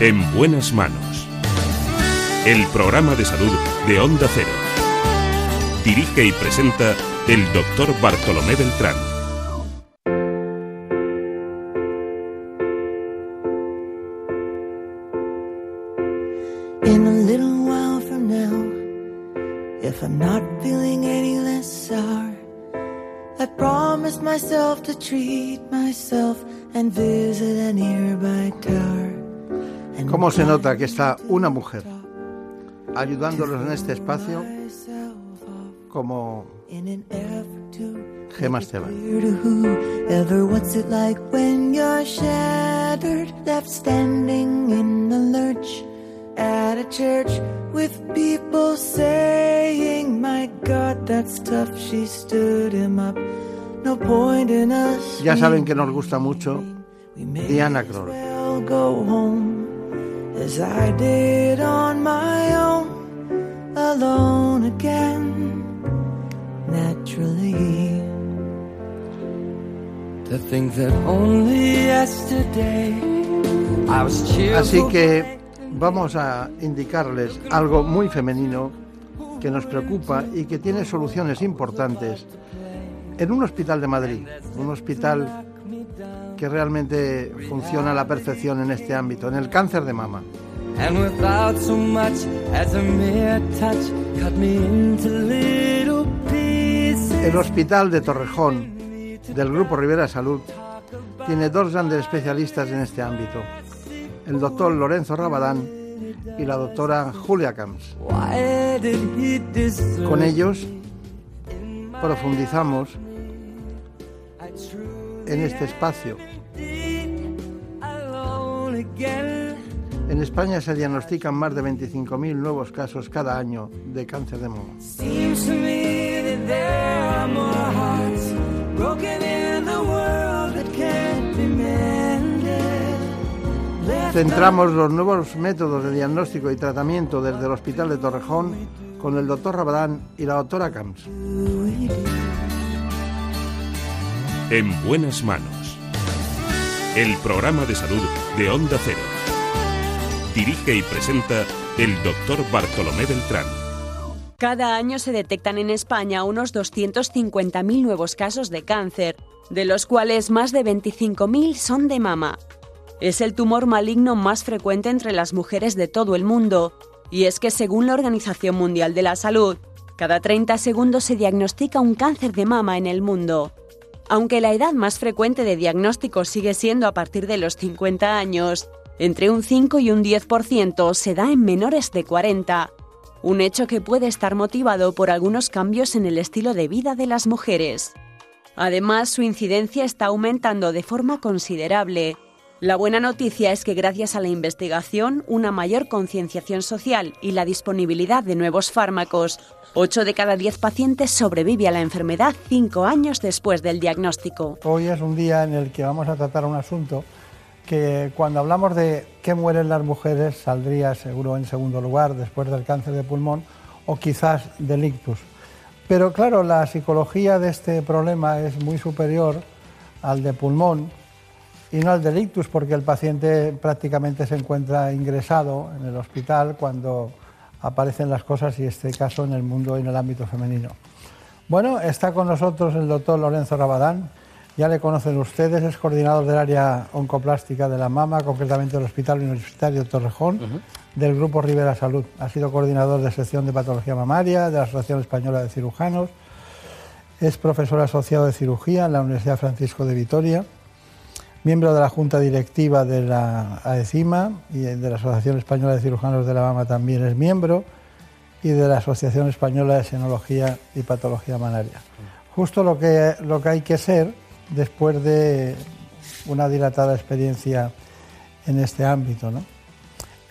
En buenas manos. El programa de salud de Onda Cero. Dirige y presenta el doctor Bartolomé Beltrán. ¿Cómo se nota que está una mujer ayudándolos en este espacio como Gemma Esteban? at a church with people saying, My God, that's tough. She stood him up. Ya saben que nos gusta mucho Diana Kroll. I'll go home as I did on my own, alone again, naturally. To think that only yesterday I was cheerful. Así que vamos a indicarles algo muy femenino que nos preocupa y que tiene soluciones importantes en un hospital de Madrid, un hospital que realmente funciona a la perfección en este ámbito, en el cáncer de mama. El hospital de Torrejón del Grupo Rivera Salud tiene dos grandes especialistas en este ámbito, el doctor Lorenzo Rabadán y la doctora Julia Camps. Con ellos profundizamos en este espacio? En España se diagnostican más de 25.000 nuevos casos cada año de cáncer de mama. Centramos los nuevos métodos de diagnóstico y tratamiento desde el Hospital de Torrejón con el doctor Rabadán y la doctora Camps. En buenas manos. El programa de salud de Onda Cero. Dirige y presenta el doctor Bartolomé Beltrán. Cada año se detectan en España unos 250.000 nuevos casos de cáncer, de los cuales más de 25.000 son de mama. Es el tumor maligno más frecuente entre las mujeres de todo el mundo y es que según la Organización Mundial de la Salud, cada 30 segundos se diagnostica un cáncer de mama en el mundo. Aunque la edad más frecuente de diagnóstico sigue siendo a partir de los 50 años, entre un 5 y un 10% se da en menores de 40, un hecho que puede estar motivado por algunos cambios en el estilo de vida de las mujeres. Además, su incidencia está aumentando de forma considerable la buena noticia es que gracias a la investigación, una mayor concienciación social y la disponibilidad de nuevos fármacos, 8 de cada 10 pacientes sobrevive a la enfermedad 5 años después del diagnóstico. Hoy es un día en el que vamos a tratar un asunto que cuando hablamos de qué mueren las mujeres saldría seguro en segundo lugar después del cáncer de pulmón o quizás del ictus. Pero claro, la psicología de este problema es muy superior al de pulmón y no al delictus, porque el paciente prácticamente se encuentra ingresado en el hospital cuando aparecen las cosas y este caso en el mundo y en el ámbito femenino. Bueno, está con nosotros el doctor Lorenzo Rabadán, ya le conocen ustedes, es coordinador del área oncoplástica de la mama, concretamente del Hospital Universitario Torrejón, del Grupo Rivera Salud. Ha sido coordinador de sección de patología mamaria de la Asociación Española de Cirujanos, es profesor asociado de cirugía en la Universidad Francisco de Vitoria miembro de la Junta Directiva de la AECIMA y de la Asociación Española de Cirujanos de la Mama también es miembro y de la Asociación Española de Senología y Patología Manaria. Justo lo que, lo que hay que ser después de una dilatada experiencia en este ámbito. ¿no?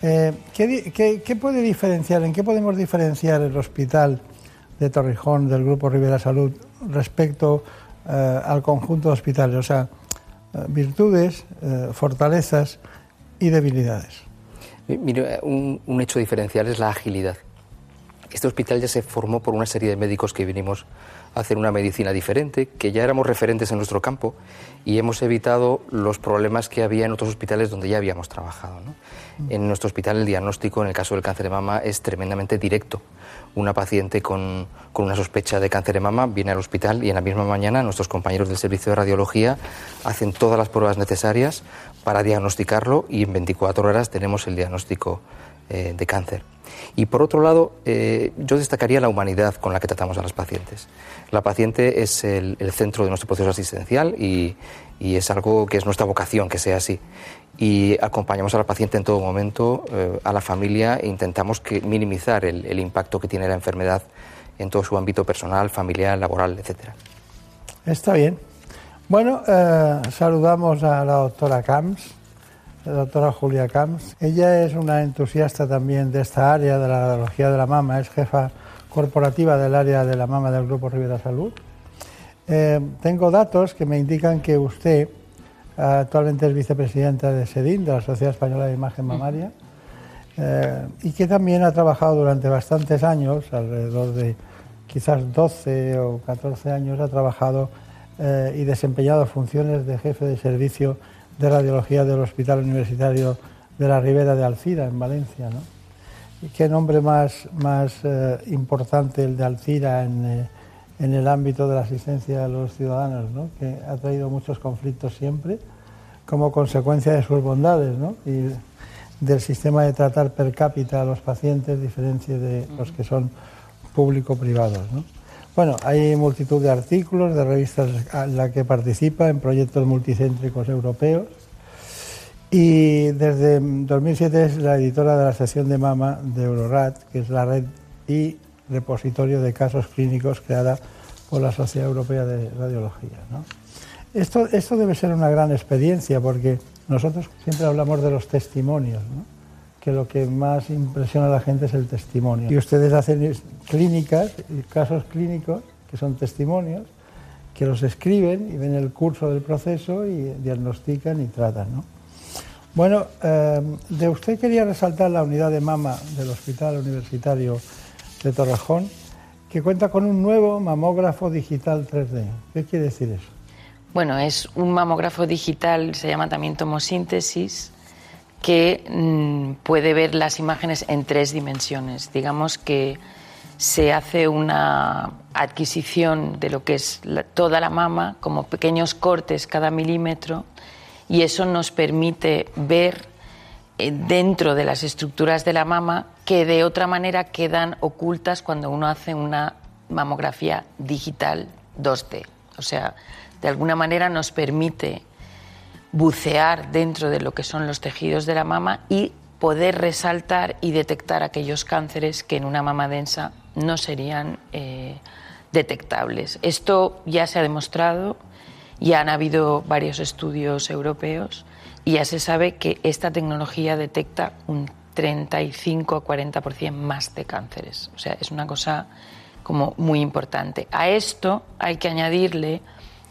Eh, ¿qué, puede diferenciar, en qué podemos diferenciar el hospital de Torrijón del Grupo Rivera Salud respecto eh, al conjunto de hospitales? O sea, virtudes, eh, fortalezas y debilidades. Mire, un, un, hecho diferencial es la agilidad. Este hospital ya se formó por una serie de médicos que vinimos a hacer una medicina diferente, que ya éramos referentes en nuestro campo y hemos evitado los problemas que había en otros hospitales donde ya habíamos trabajado. ¿no? En nuestro hospital el diagnóstico en el caso del cáncer de mama es tremendamente directo una paciente con, una sospecha de cáncer de mama viene al hospital y en la misma mañana nuestros compañeros del servicio de radiología hacen todas las pruebas necesarias para diagnosticarlo y en 24 horas tenemos el diagnóstico eh, de cáncer. Y por otro lado, eh, yo destacaría la humanidad con la que tratamos a las pacientes. La paciente es el, centro de nuestro proceso asistencial y, es algo que es nuestra vocación que sea así. Y acompañamos a la paciente en todo momento, eh, a la familia, e intentamos que, minimizar el, impacto que tiene la enfermedad en todo su ámbito personal, familiar, laboral, etc. Está bien. Bueno, saludamos a la doctora Camps la doctora Julia Camps. Ella es una entusiasta también de esta área de la radiología de la mama, es jefa corporativa del área de la mama del Grupo Rivera Salud. Eh, tengo datos que me indican que usted actualmente es vicepresidenta de SEDIN, de la Sociedad Española de Imagen Mamaria, eh, y que también ha trabajado durante bastantes años, alrededor de quizás 12 o 14 años, ha trabajado eh, y desempeñado funciones de jefe de servicio de radiología del Hospital Universitario de la Ribera de Alcira, en Valencia. ¿no? ¿Y qué nombre más, más eh, importante el de Alcira en, en, el ámbito de la asistencia a los ciudadanos, ¿no? que ha traído muchos conflictos siempre como consecuencia de sus bondades ¿no? y del sistema de tratar per cápita a los pacientes, diferencia de los que son público-privados. ¿no? Bueno, hay multitud de artículos, de revistas en la que participa en proyectos multicéntricos europeos y desde 2007 es la editora de la sección de mama de Eurorat, que es la red y repositorio de casos clínicos creada por la Sociedad Europea de Radiología. Esto, esto debe ser una gran experiencia porque nosotros siempre hablamos de los testimonios que lo que más impresiona a la gente es el testimonio. Y ustedes hacen clínicas, casos clínicos, que son testimonios, que los escriben y ven el curso del proceso y diagnostican y tratan. ¿no? Bueno, eh, de usted quería resaltar la unidad de mama del Hospital Universitario de Torrejón, que cuenta con un nuevo mamógrafo digital 3D. ¿Qué quiere decir eso? Bueno, es un mamógrafo digital, se llama también tomosíntesis, que mm, puede ver las imágenes en tres dimensiones. Digamos que se hace una adquisición de lo que es toda la mama, como pequeños cortes cada milímetro, y eso nos permite ver eh, dentro de las estructuras de la mama que de otra manera quedan ocultas cuando uno hace una mamografía digital 2D. O sea, de alguna manera nos permite bucear dentro de lo que son los tejidos de la mama y poder resaltar y detectar aquellos cánceres que en una mama densa no serían eh, detectables. Esto ya se ha demostrado, ya han habido varios estudios europeos y ya se sabe que esta tecnología detecta un 35 a 40% más de cánceres. O sea, es una cosa como muy importante. A esto hay que añadirle,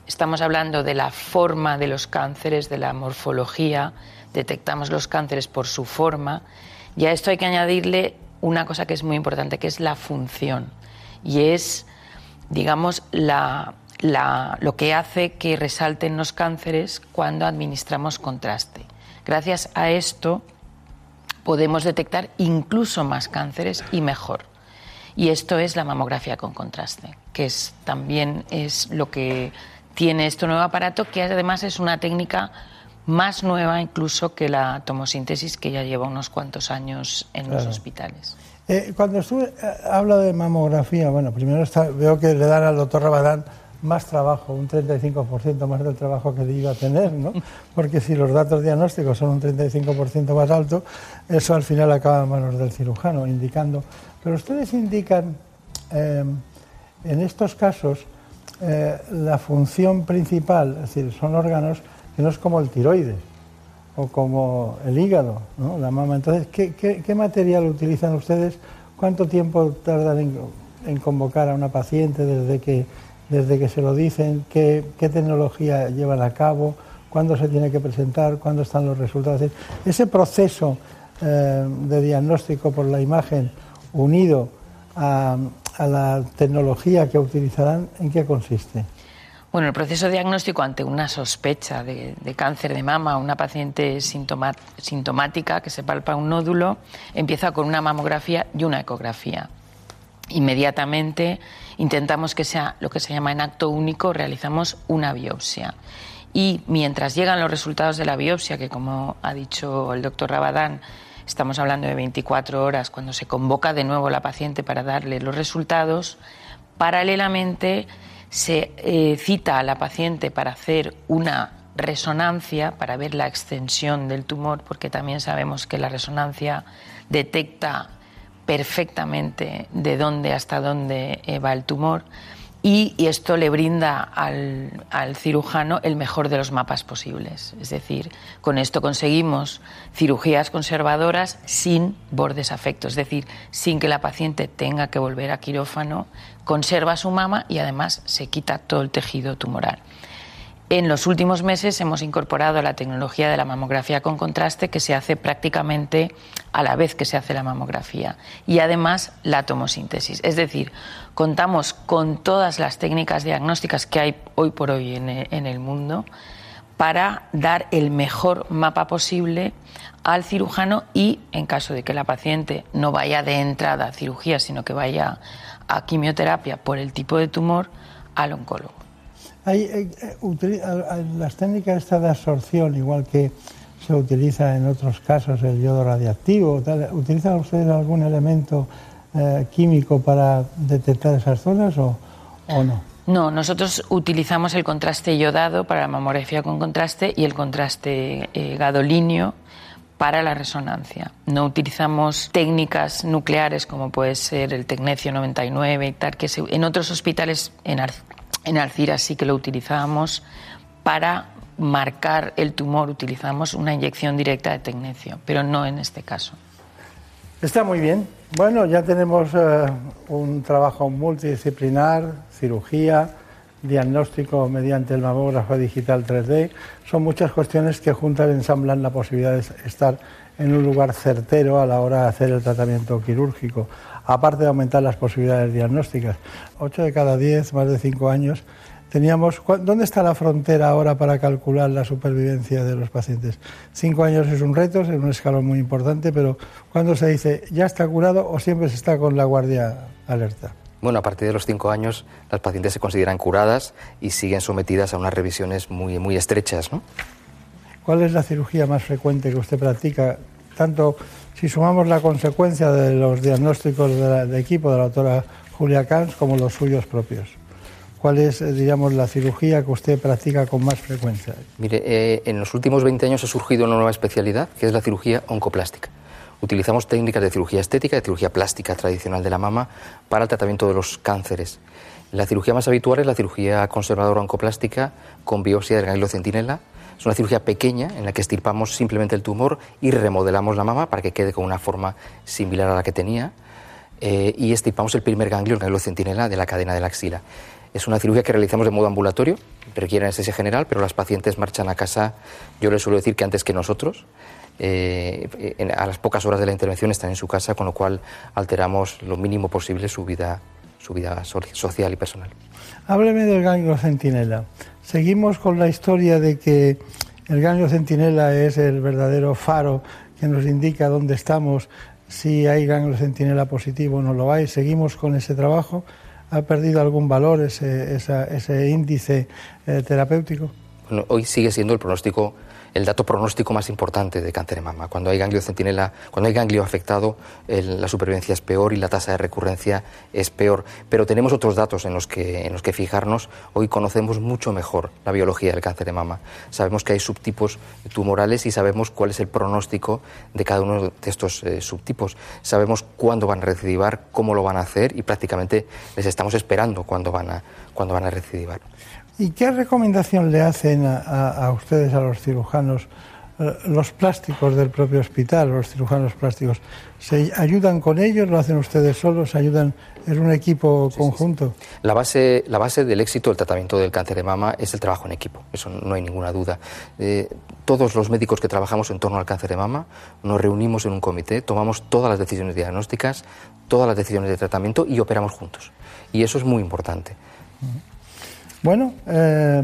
estamos hablando de la forma de los cánceres, de la morfología, detectamos los cánceres por su forma, y a esto hay que añadirle una cosa que es muy importante, que es la función, y es, digamos, lo que hace que resalten los cánceres cuando administramos contraste. Gracias a esto podemos detectar incluso más cánceres y mejor. Y esto es la mamografía con contraste, que es, también es lo que tiene este nuevo aparato, que además es una técnica más nueva incluso que la tomosíntesis que ya lleva unos cuantos años en los hospitales. Eh, cuando estuve, eh, habla de mamografía, bueno, primero veo que le dan al doctor Rabadán más trabajo, un 35% más del trabajo que iba a tener, ¿no? Porque si los datos diagnósticos son un 35% más alto, eso al final acaba en manos del cirujano, indicando. Pero ustedes indican eh, en estos casos eh, la función principal, es decir, son órganos que no es como el tiroides o como el hígado, ¿no? la mama. Entonces, ¿qué, material utilizan ustedes? ¿Cuánto tiempo tardan en convocar a una paciente desde que desde que se lo dicen, qué, tecnología llevan a cabo, cuándo se tiene que presentar, cuándo están los resultados. Ese proceso eh, de diagnóstico por la imagen unido a, la tecnología que utilizarán, ¿en qué consiste? Bueno, el proceso diagnóstico ante una sospecha de, cáncer de mama, una paciente sintomática que se palpa un nódulo, empieza con una mamografía y una ecografía. Inmediatamente intentamos que sea lo que se llama en acto único, realizamos una biopsia. Y mientras llegan los resultados de la biopsia, que como ha dicho el doctor Rabadán, estamos hablando de 24 horas cuando se convoca de nuevo la paciente para darle los resultados, paralelamente se eh, cita a la paciente para hacer una resonancia para ver la extensión del tumor, porque también sabemos que la resonancia detecta perfectamente de dónde hasta dónde eh, va el tumor y, esto le brinda al, al, cirujano el mejor de los mapas posibles. Es decir, con esto conseguimos cirugías conservadoras sin bordes afectos, es decir, sin que la paciente tenga que volver a quirófano, conserva su mama y además se quita todo el tejido tumoral. En los últimos meses hemos incorporado la tecnología de la mamografía con contraste que se hace prácticamente a la vez que se hace la mamografía y además la tomosíntesis. Es decir, contamos con todas las técnicas diagnósticas que hay hoy por hoy en el mundo para dar el mejor mapa posible al cirujano y, en caso de que la paciente no vaya de entrada a cirugía, sino que vaya a quimioterapia por el tipo de tumor, al oncólogo. Hay, eh, eh, las técnicas estas de absorción, igual que se utiliza en otros casos el yodo radiactivo, ¿utilizan ustedes algún elemento eh, químico para detectar esas zonas o, no? No, nosotros utilizamos el contraste yodado para la mamografía con contraste y el contraste gadolíneo para la resonancia. No utilizamos técnicas nucleares como puede ser el tecnecio 99 y tal, que en otros hospitales, en en Alcira sí que lo utilizábamos para marcar el tumor, utilizamos una inyección directa de tecnecio, pero no en este caso. Está muy bien. Bueno, ya tenemos eh, un trabajo multidisciplinar, cirugía, diagnóstico mediante el mamógrafo digital 3D. Son muchas cuestiones que juntas ensamblan la posibilidad de estar en un lugar certero a la hora de hacer el tratamiento quirúrgico, aparte de aumentar las posibilidades diagnósticas. Ocho de cada diez, más de cinco años, teníamos. ¿Dónde está la frontera ahora para calcular la supervivencia de los pacientes? Cinco años es un reto, es un escalón muy importante, pero ¿cuándo se dice ya está curado o siempre se está con la guardia alerta? Bueno, a partir de los cinco años las pacientes se consideran curadas y siguen sometidas a unas revisiones muy, muy estrechas. ¿no? ¿Cuál es la cirugía más frecuente que usted practica? Tanto si sumamos la consecuencia de los diagnósticos de, de equipo de la doctora Julia Kans como los suyos propios. ¿Cuál es, eh, digamos, la cirugía que usted practica con más frecuencia? Mire, eh, en los últimos 20 años ha surgido una nueva especialidad, que es la cirugía oncoplástica. Utilizamos técnicas de cirugía estética, de cirugía plástica tradicional de la mama, para el tratamiento de los cánceres. La cirugía más habitual es la cirugía conservadora oncoplástica con biopsia del ganglio centinela. Es una cirugía pequeña en la que estirpamos simplemente el tumor y remodelamos la mama para que quede con una forma similar a la que tenía. Eh, y estirpamos el primer ganglio, el ganglio centinela, de la cadena de la axila. Es una cirugía que realizamos de modo ambulatorio, requiere anestesia general, pero las pacientes marchan a casa, yo les suelo decir que antes que nosotros, eh, a las pocas horas de la intervención están en su casa, con lo cual alteramos lo mínimo posible su vida, su vida social y personal. Hábleme del ganglio centinela. Seguimos con la historia de que el ganglio centinela es el verdadero faro que nos indica dónde estamos, si hay ganglio centinela positivo o no lo hay. Seguimos con ese trabajo ha perdido algún valor ese, ese índice eh, terapéutico? Bueno, hoy sigue siendo el pronóstico el dato pronóstico más importante de cáncer de mama. Cuando hay ganglio centinela, cuando hay ganglio afectado, la supervivencia es peor y la tasa de recurrencia es peor. Pero tenemos otros datos en los, que, en los que fijarnos. Hoy conocemos mucho mejor la biología del cáncer de mama. Sabemos que hay subtipos tumorales y sabemos cuál es el pronóstico de cada uno de estos eh, subtipos. Sabemos cuándo van a recidivar, cómo lo van a hacer y prácticamente les estamos esperando cuándo van a, cuándo van a recidivar. ¿Y qué recomendación le hacen a, ustedes, a los cirujanos, eh, los plásticos del propio hospital, los cirujanos plásticos? ¿Se ayudan con ellos? ¿Lo hacen ustedes solos? ¿Ayudan? ¿Es un equipo conjunto? La, base, la base del éxito del tratamiento del cáncer de mama es el trabajo en equipo, eso no hay ninguna duda. Eh, todos los médicos que trabajamos en torno al cáncer de mama nos reunimos en un comité, tomamos todas las decisiones diagnósticas, todas las decisiones de tratamiento y operamos juntos. Y eso es muy importante. Bueno, eh,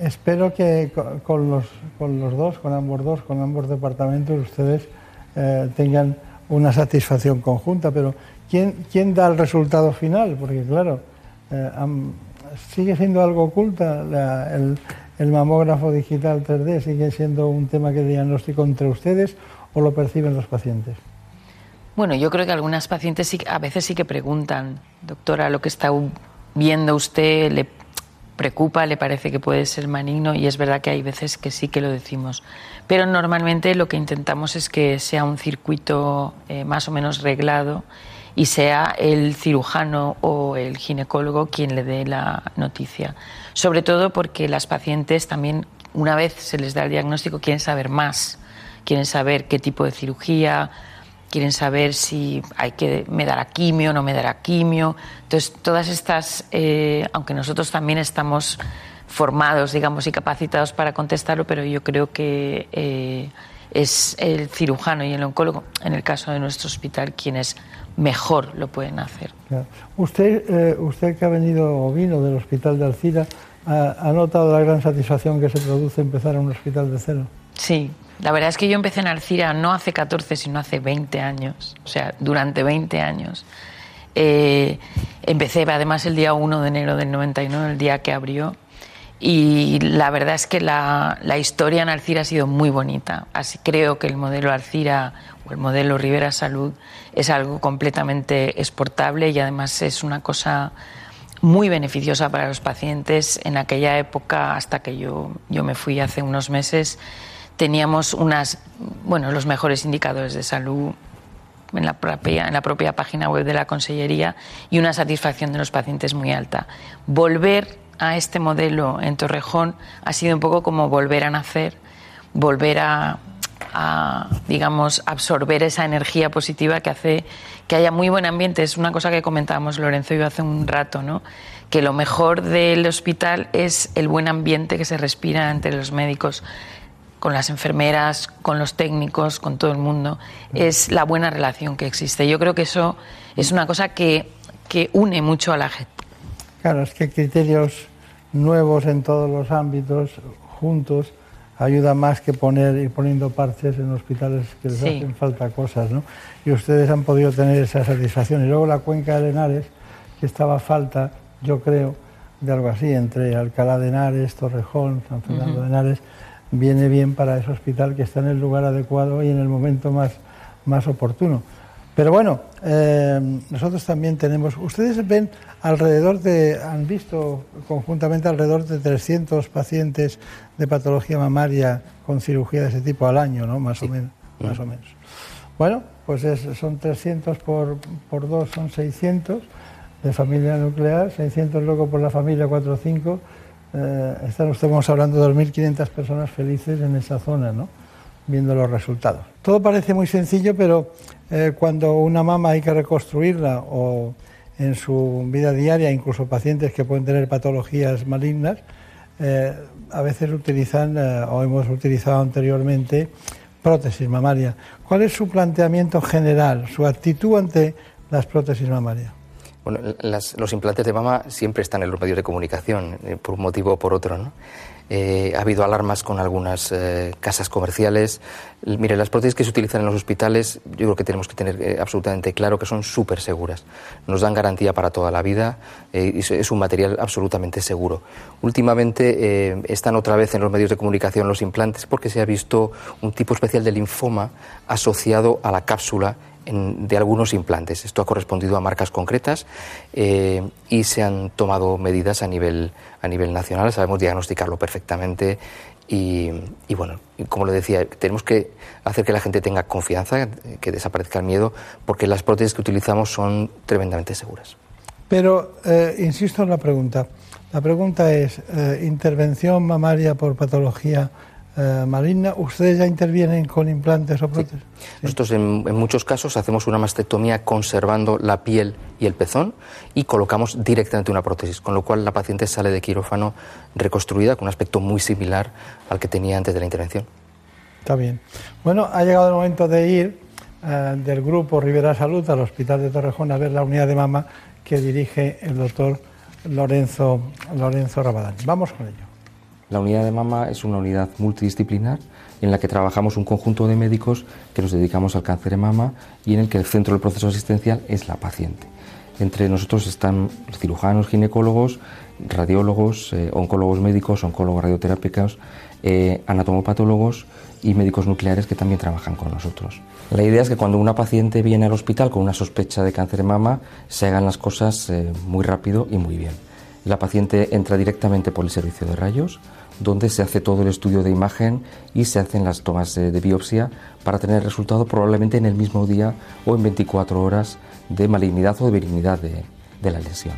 espero que con los, con los dos, con ambos dos, con ambos departamentos, ustedes eh, tengan una satisfacción conjunta, pero ¿quién, ¿quién da el resultado final? Porque claro, eh, sigue siendo algo oculta el, el, mamógrafo digital 3D, sigue siendo un tema que diagnóstico entre ustedes o lo perciben los pacientes. Bueno, yo creo que algunas pacientes sí, a veces sí que preguntan, doctora, lo que está viendo usted le preocupa, le parece que puede ser maligno y es verdad que hay veces que sí que lo decimos. Pero normalmente lo que intentamos es que sea un circuito eh, más o menos reglado y sea el cirujano o el ginecólogo quien le dé la noticia. Sobre todo porque las pacientes también, una vez se les da el diagnóstico, quieren saber más, quieren saber qué tipo de cirugía, quieren saber si hay que me dará quimio, no me dará quimio. Entonces, todas estas, eh, aunque nosotros también estamos formados, digamos, y capacitados para contestarlo, pero yo creo que eh, es el cirujano y el oncólogo, en el caso de nuestro hospital, quienes mejor lo pueden hacer. Usted, eh, usted que ha venido o vino del hospital de Alcira, ¿ha, ¿ha notado la gran satisfacción que se produce empezar en un hospital de cero? Sí, la verdad es que yo empecé en Alcira no hace 14, sino hace 20 años, o sea, durante 20 años. Eh, empecé además el día 1 de enero del 99, el día que abrió, y la verdad es que la, la, historia en Alcira ha sido muy bonita. Así creo que el modelo Alcira o el modelo Rivera Salud es algo completamente exportable y además es una cosa muy beneficiosa para los pacientes. En aquella época, hasta que yo, yo me fui hace unos meses, teníamos unas, bueno, los mejores indicadores de salud en la, propia, en la propia página web de la Consellería y una satisfacción de los pacientes muy alta. Volver a este modelo en Torrejón ha sido un poco como volver a nacer, volver a, digamos, absorber esa energía positiva que hace que haya muy buen ambiente. Es una cosa que comentábamos Lorenzo y yo hace un rato, ¿no? Que lo mejor del hospital es el buen ambiente que se respira entre los médicos, con las enfermeras, con los técnicos, con todo el mundo. Es la buena relación que existe. Yo creo que eso es una cosa que, que une mucho a la gente. Claro, es que criterios nuevos en todos los ámbitos, juntos, ayuda más que poner ir poniendo parches en hospitales que les Sí. hacen falta cosas, ¿no? Y ustedes han podido tener esa satisfacción. Y luego la cuenca de Henares, que estaba falta, yo creo, de algo así, entre Alcalá de Henares, Torrejón, San Fernando de Henares, viene bien para ese hospital que está en el lugar adecuado y en el momento más, más oportuno. Pero bueno, eh, nosotros también tenemos, ustedes ven alrededor de, han visto conjuntamente alrededor de 300 pacientes de patología mamaria con cirugía de ese tipo al año, ¿no? Más o menos. Más o menos. Bueno, pues es- son 300 por, por 2, son 600 de familia nuclear, 600 luego por la familia 4 o 5. Eh, estamos hablando de 2.500 personas felices en esa zona, ¿no? viendo los resultados. Todo parece muy sencillo, pero eh, cuando una mama hay que reconstruirla o en su vida diaria, incluso pacientes que pueden tener patologías malignas, eh, a veces utilizan o hemos utilizado anteriormente prótesis mamaria. ¿Cuál es su planteamiento general, su actitud ante las prótesis mamarias? Bueno, las- los implantes de mama siempre están en los medios de comunicación, eh, por un motivo o por otro. ¿no? Eh, ha habido alarmas con algunas eh, casas comerciales. Mire, las prótesis que se utilizan en los hospitales, yo creo que tenemos que tener eh, absolutamente claro que son súper seguras. Nos dan garantía para toda la vida y es- un material absolutamente seguro. Últimamente están otra vez en los medios de comunicación los implantes porque se ha visto un tipo especial de linfoma asociado a la cápsula de algunos implantes. Esto ha correspondido a marcas concretas eh, y se han tomado medidas a nivel, a nivel nacional. Sabemos diagnosticarlo perfectamente y, y bueno, como le decía, tenemos que hacer que la gente tenga confianza, que desaparezca el miedo, porque las prótesis que utilizamos son tremendamente seguras. Pero eh, insisto en la pregunta. La pregunta es, eh, intervención mamaria por patología eh, maligna, ¿ustedes ya intervienen con implantes o prótesis? Nosotros en, en muchos casos hacemos una mastectomía conservando la piel y el pezón y colocamos directamente una prótesis, con lo cual la paciente sale de quirófano reconstruida con un aspecto muy similar al que tenía antes de la intervención. Está bien. Bueno, ha llegado el momento de ir eh, del grupo Rivera Salud al Hospital de Torrejón a ver la unidad de mama que dirige el doctor Lorenzo, Lorenzo Rabadán. Vamos con ello. La unidad de mama es una unidad multidisciplinar en la que trabajamos un conjunto de médicos que nos dedicamos al cáncer de mama y en el que el centro del proceso asistencial es la paciente. Entre nosotros están cirujanos, ginecólogos, radiólogos, eh, oncólogos médicos, oncólogos radioterápicos, eh, anatomopatólogos y médicos nucleares que también trabajan con nosotros. La idea es que cuando una paciente viene al hospital con una sospecha de cáncer de mama, se hagan las cosas eh, muy rápido y muy bien. La paciente entra directamente por el servicio de rayos, donde se hace todo el estudio de imagen y se hacen las tomas de, biopsia para tener el resultado probablemente en el mismo día o en 24 horas de malignidad o de benignidad de, de la lesión.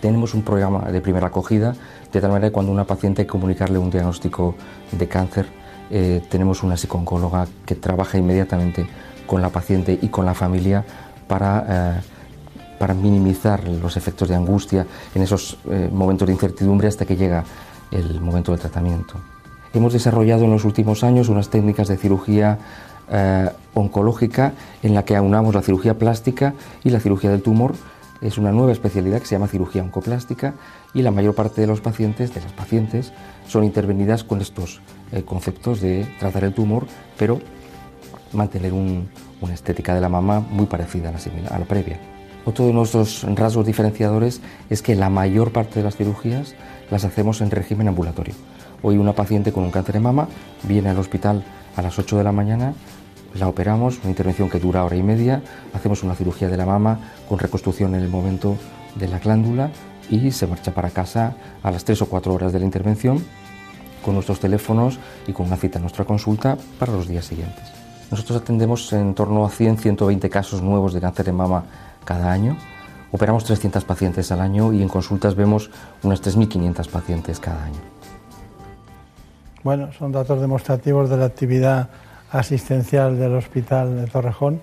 Tenemos un programa de primera acogida, de tal manera que cuando una paciente comunicarle un diagnóstico de cáncer, eh, tenemos una psicooncóloga que trabaja inmediatamente con la paciente y con la familia para, eh, para minimizar los efectos de angustia en esos eh, momentos de incertidumbre hasta que llega el momento del tratamiento. Hemos desarrollado en los últimos años unas técnicas de cirugía eh, oncológica en la que aunamos la cirugía plástica y la cirugía del tumor. Es una nueva especialidad que se llama cirugía oncoplástica y la mayor parte de los pacientes, de las pacientes, son intervenidas con estos eh, conceptos de tratar el tumor, pero mantener un- una estética de la mama muy parecida a la previa. Otro de nuestros rasgos diferenciadores es que la mayor parte de las cirugías las hacemos en régimen ambulatorio. Hoy una paciente con un cáncer de mama viene al hospital a las 8 de la mañana, la operamos, una intervención que dura hora y media, hacemos una cirugía de la mama con reconstrucción en el momento de la glándula y se marcha para casa a las 3 o 4 horas de la intervención con nuestros teléfonos y con una cita en nuestra consulta para los días siguientes. Nosotros atendemos en torno a 100-120 casos nuevos de cáncer de mama cada año. Operamos 300 pacientes al año y en consultas vemos unas 3.500 pacientes cada año. Bueno, son datos demostrativos de la actividad asistencial del Hospital de Torrejón,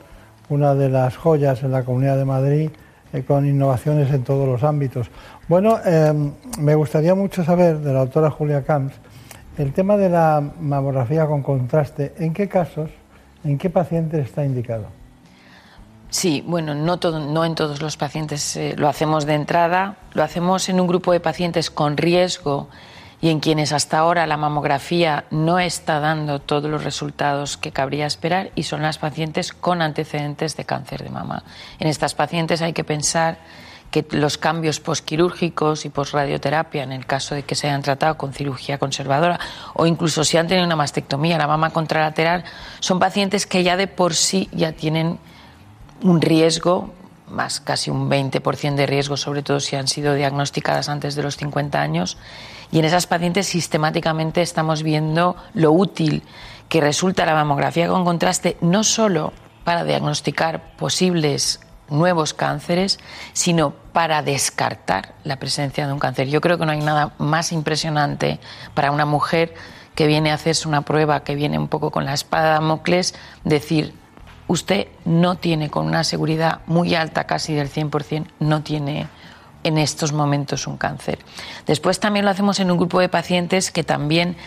una de las joyas en la Comunidad de Madrid eh, con innovaciones en todos los ámbitos. Bueno, em, me gustaría mucho saber de la doctora Julia Camps el tema de la mamografía con contraste, ¿en qué casos, en qué pacientes está indicado? Sí, bueno, no, en todos los pacientes eh, lo hacemos de entrada, lo hacemos en un grupo de pacientes con riesgo y en quienes hasta ahora la mamografía no está dando todos los resultados que cabría esperar y son las pacientes con antecedentes de cáncer de mama. En estas pacientes hay que pensar que los cambios posquirúrgicos y posradioterapia, en el caso de que se hayan tratado con cirugía conservadora o incluso si han tenido una mastectomía, la mama contralateral, son pacientes que ya de por sí ya tienen un riesgo, más casi un 20% de riesgo, sobre todo si han sido diagnosticadas antes de los 50 años. Y en esas pacientes sistemáticamente estamos viendo lo útil que resulta la mamografía con contraste, no solo para diagnosticar posibles nuevos cánceres, sino para descartar la presencia de un cáncer. Yo creo que no hay nada más impresionante para una mujer que viene a hacerse una prueba, que viene un poco con la espada de Damocles, decir, usted no tiene con una seguridad muy alta, casi del 100%, no tiene en estos momentos un cáncer. Después también lo hacemos en un grupo de pacientes que también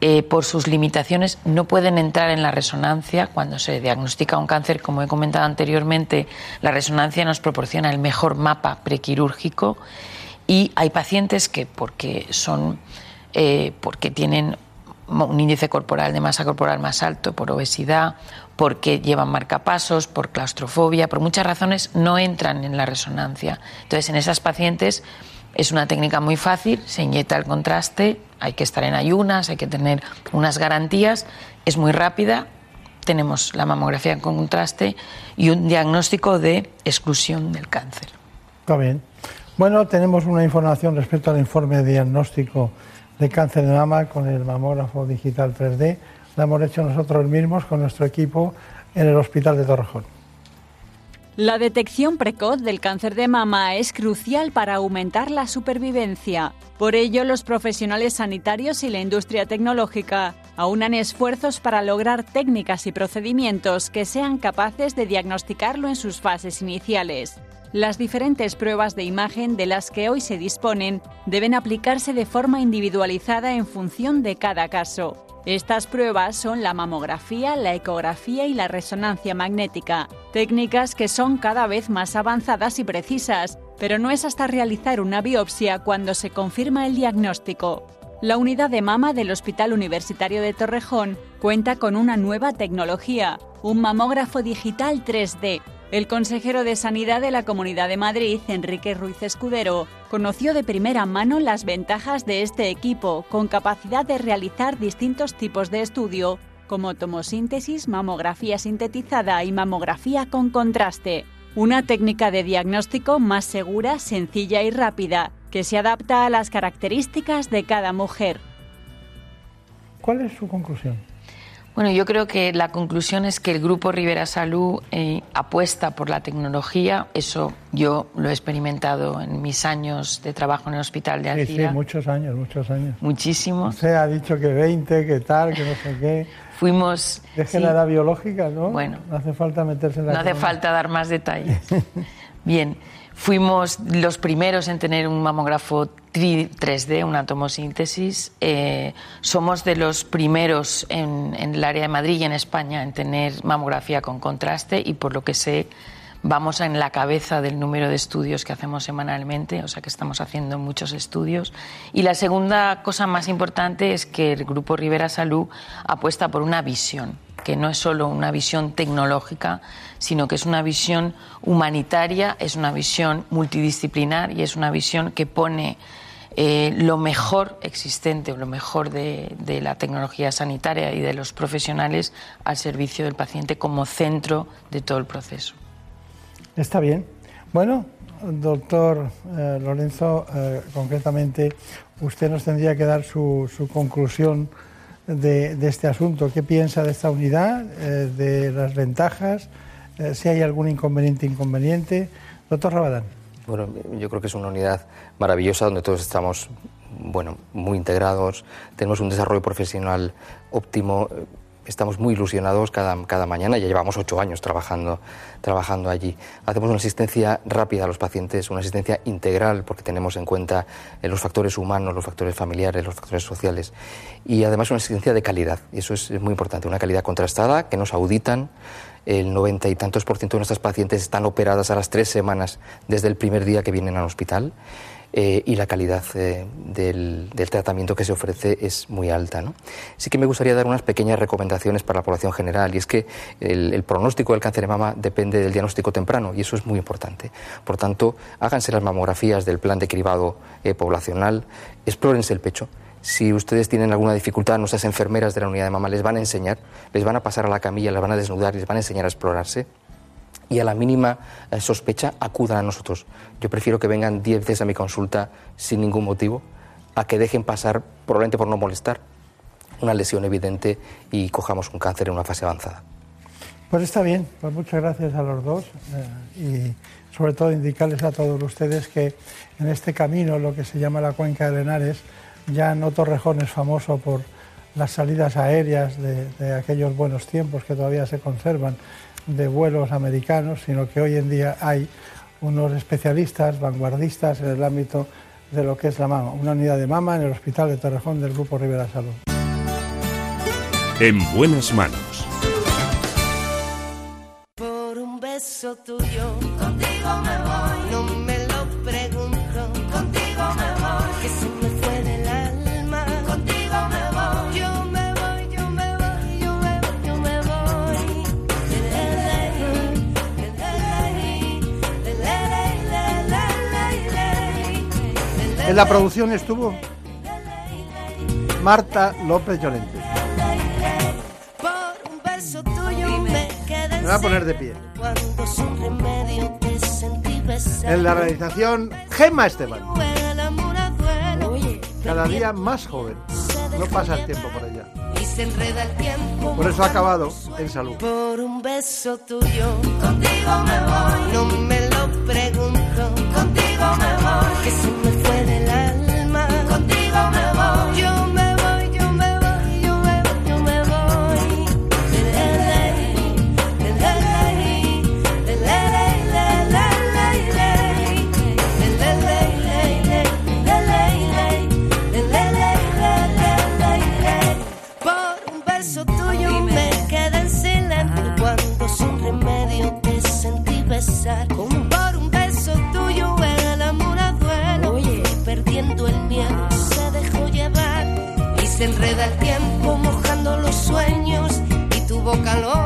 eh, por sus limitaciones no pueden entrar en la resonancia. Cuando se diagnostica un cáncer, como he comentado anteriormente, la resonancia nos proporciona el mejor mapa prequirúrgico y hay pacientes que porque son eh, porque tienen un índice corporal de masa corporal más alto por obesidad, porque llevan marcapasos, por claustrofobia, por muchas razones no entran en la resonancia. Entonces, en esas pacientes es una técnica muy fácil, se inyecta el contraste, hay que estar en ayunas, hay que tener unas garantías, es muy rápida, tenemos la mamografía con contraste y un diagnóstico de exclusión del cáncer. Está bien. Bueno, tenemos una información respecto al informe de diagnóstico de cáncer de mama con el mamógrafo digital 3D. La hemos hecho nosotros mismos con nuestro equipo en el Hospital de Torrejón. La detección precoz del cáncer de mama es crucial para aumentar la supervivencia. Por ello, los profesionales sanitarios y la industria tecnológica aunan esfuerzos para lograr técnicas y procedimientos que sean capaces de diagnosticarlo en sus fases iniciales. Las diferentes pruebas de imagen de las que hoy se disponen deben aplicarse de forma individualizada en función de cada caso. Estas pruebas son la mamografía, la ecografía y la resonancia magnética, técnicas que son cada vez más avanzadas y precisas, pero no es hasta realizar una biopsia cuando se confirma el diagnóstico. La unidad de mama del Hospital Universitario de Torrejón cuenta con una nueva tecnología, un mamógrafo digital 3D, el consejero de Sanidad de la Comunidad de Madrid, Enrique Ruiz Escudero, conoció de primera mano las ventajas de este equipo, con capacidad de realizar distintos tipos de estudio, como tomosíntesis, mamografía sintetizada y mamografía con contraste. Una técnica de diagnóstico más segura, sencilla y rápida, que se adapta a las características de cada mujer. ¿Cuál es su conclusión? Bueno, yo creo que la conclusión es que el Grupo Rivera Salud eh, apuesta por la tecnología. Eso yo lo he experimentado en mis años de trabajo en el hospital de Alcira. Sí, muchos años, muchos años. Muchísimos. Usted ha dicho que 20, que tal, que no sé qué. Fuimos... Deje la edad biológica, ¿no? Bueno. No hace falta meterse en la... No hace falta dar más detalles. Bien. Fuimos los primeros en tener un mamógrafo 3D, una tomosíntesis. Eh, somos de los primeros en, en, el área de Madrid y en España en tener mamografía con contraste y por lo que sé vamos en la cabeza del número de estudios que hacemos semanalmente, o sea que estamos haciendo muchos estudios. Y la segunda cosa más importante es que el Grupo Rivera Salud apuesta por una visión, que no es solo una visión tecnológica, sino que es una visión humanitaria, es una visión multidisciplinar y es una visión que pone eh, lo mejor existente o lo mejor de, la tecnología sanitaria y de los profesionales al servicio del paciente como centro de todo el proceso. Está bien. Bueno, doctor eh, Lorenzo, eh, concretamente, usted nos tendría que dar su conclusión de, este asunto. ¿Qué piensa de esta unidad, eh, de las ventajas, eh, si hay algún inconveniente, inconveniente? Doctor Rabadán. Bueno, yo creo que es una unidad maravillosa donde todos estamos bueno, muy integrados, tenemos un desarrollo profesional óptimo. Estamos muy ilusionados cada, cada mañana, ya llevamos ocho años trabajando, trabajando allí. Hacemos una asistencia rápida a los pacientes, una asistencia integral porque tenemos en cuenta eh, los factores humanos, los factores familiares, los factores sociales y además una asistencia de calidad. Y eso es muy importante, una calidad contrastada, que nos auditan. El noventa y tantos por ciento de nuestras pacientes están operadas a las tres semanas desde el primer día que vienen al hospital. Eh, y la calidad eh, del, tratamiento que se ofrece es muy alta. ¿no? Sí que me gustaría dar unas pequeñas recomendaciones para la población general y es que el, pronóstico del cáncer de mama depende del diagnóstico temprano y eso es muy importante. Por tanto, háganse las mamografías del plan de cribado eh, poblacional, explórense el pecho. Si ustedes tienen alguna dificultad, nuestras enfermeras de la unidad de mama les van a enseñar, les van a pasar a la camilla, les van a desnudar, les van a enseñar a explorarse y a la mínima eh, sospecha acudan a nosotros. Yo prefiero que vengan 10 veces a mi consulta sin ningún motivo a que dejen pasar, probablemente por no molestar, una lesión evidente y cojamos un cáncer en una fase avanzada. Pues está bien, pues muchas gracias a los dos eh, y sobre todo indicarles a todos ustedes que en este camino, lo que se llama la cuenca de Henares, ya no Torrejón es famoso por las salidas aéreas de aquellos buenos tiempos que todavía se conservan, de vuelos americanos, sino que hoy en día hay unos especialistas vanguardistas en el ámbito de lo que es la mama, una unidad de mama en el Hospital de Torrejón del Grupo Rivera Salud. En buenas manos. Por un beso tuyo, contigo me voy, En la producción estuvo Marta López Llorente. Por un beso tuyo me voy a poner de pie. En la realización, Gemma Esteban. Cada día más joven. No pasa el tiempo por ella. y se enreda el tiempo. Por eso ha acabado en salud. Por un beso tuyo, contigo me voy. No me lo pregunto, contigo me voy. Y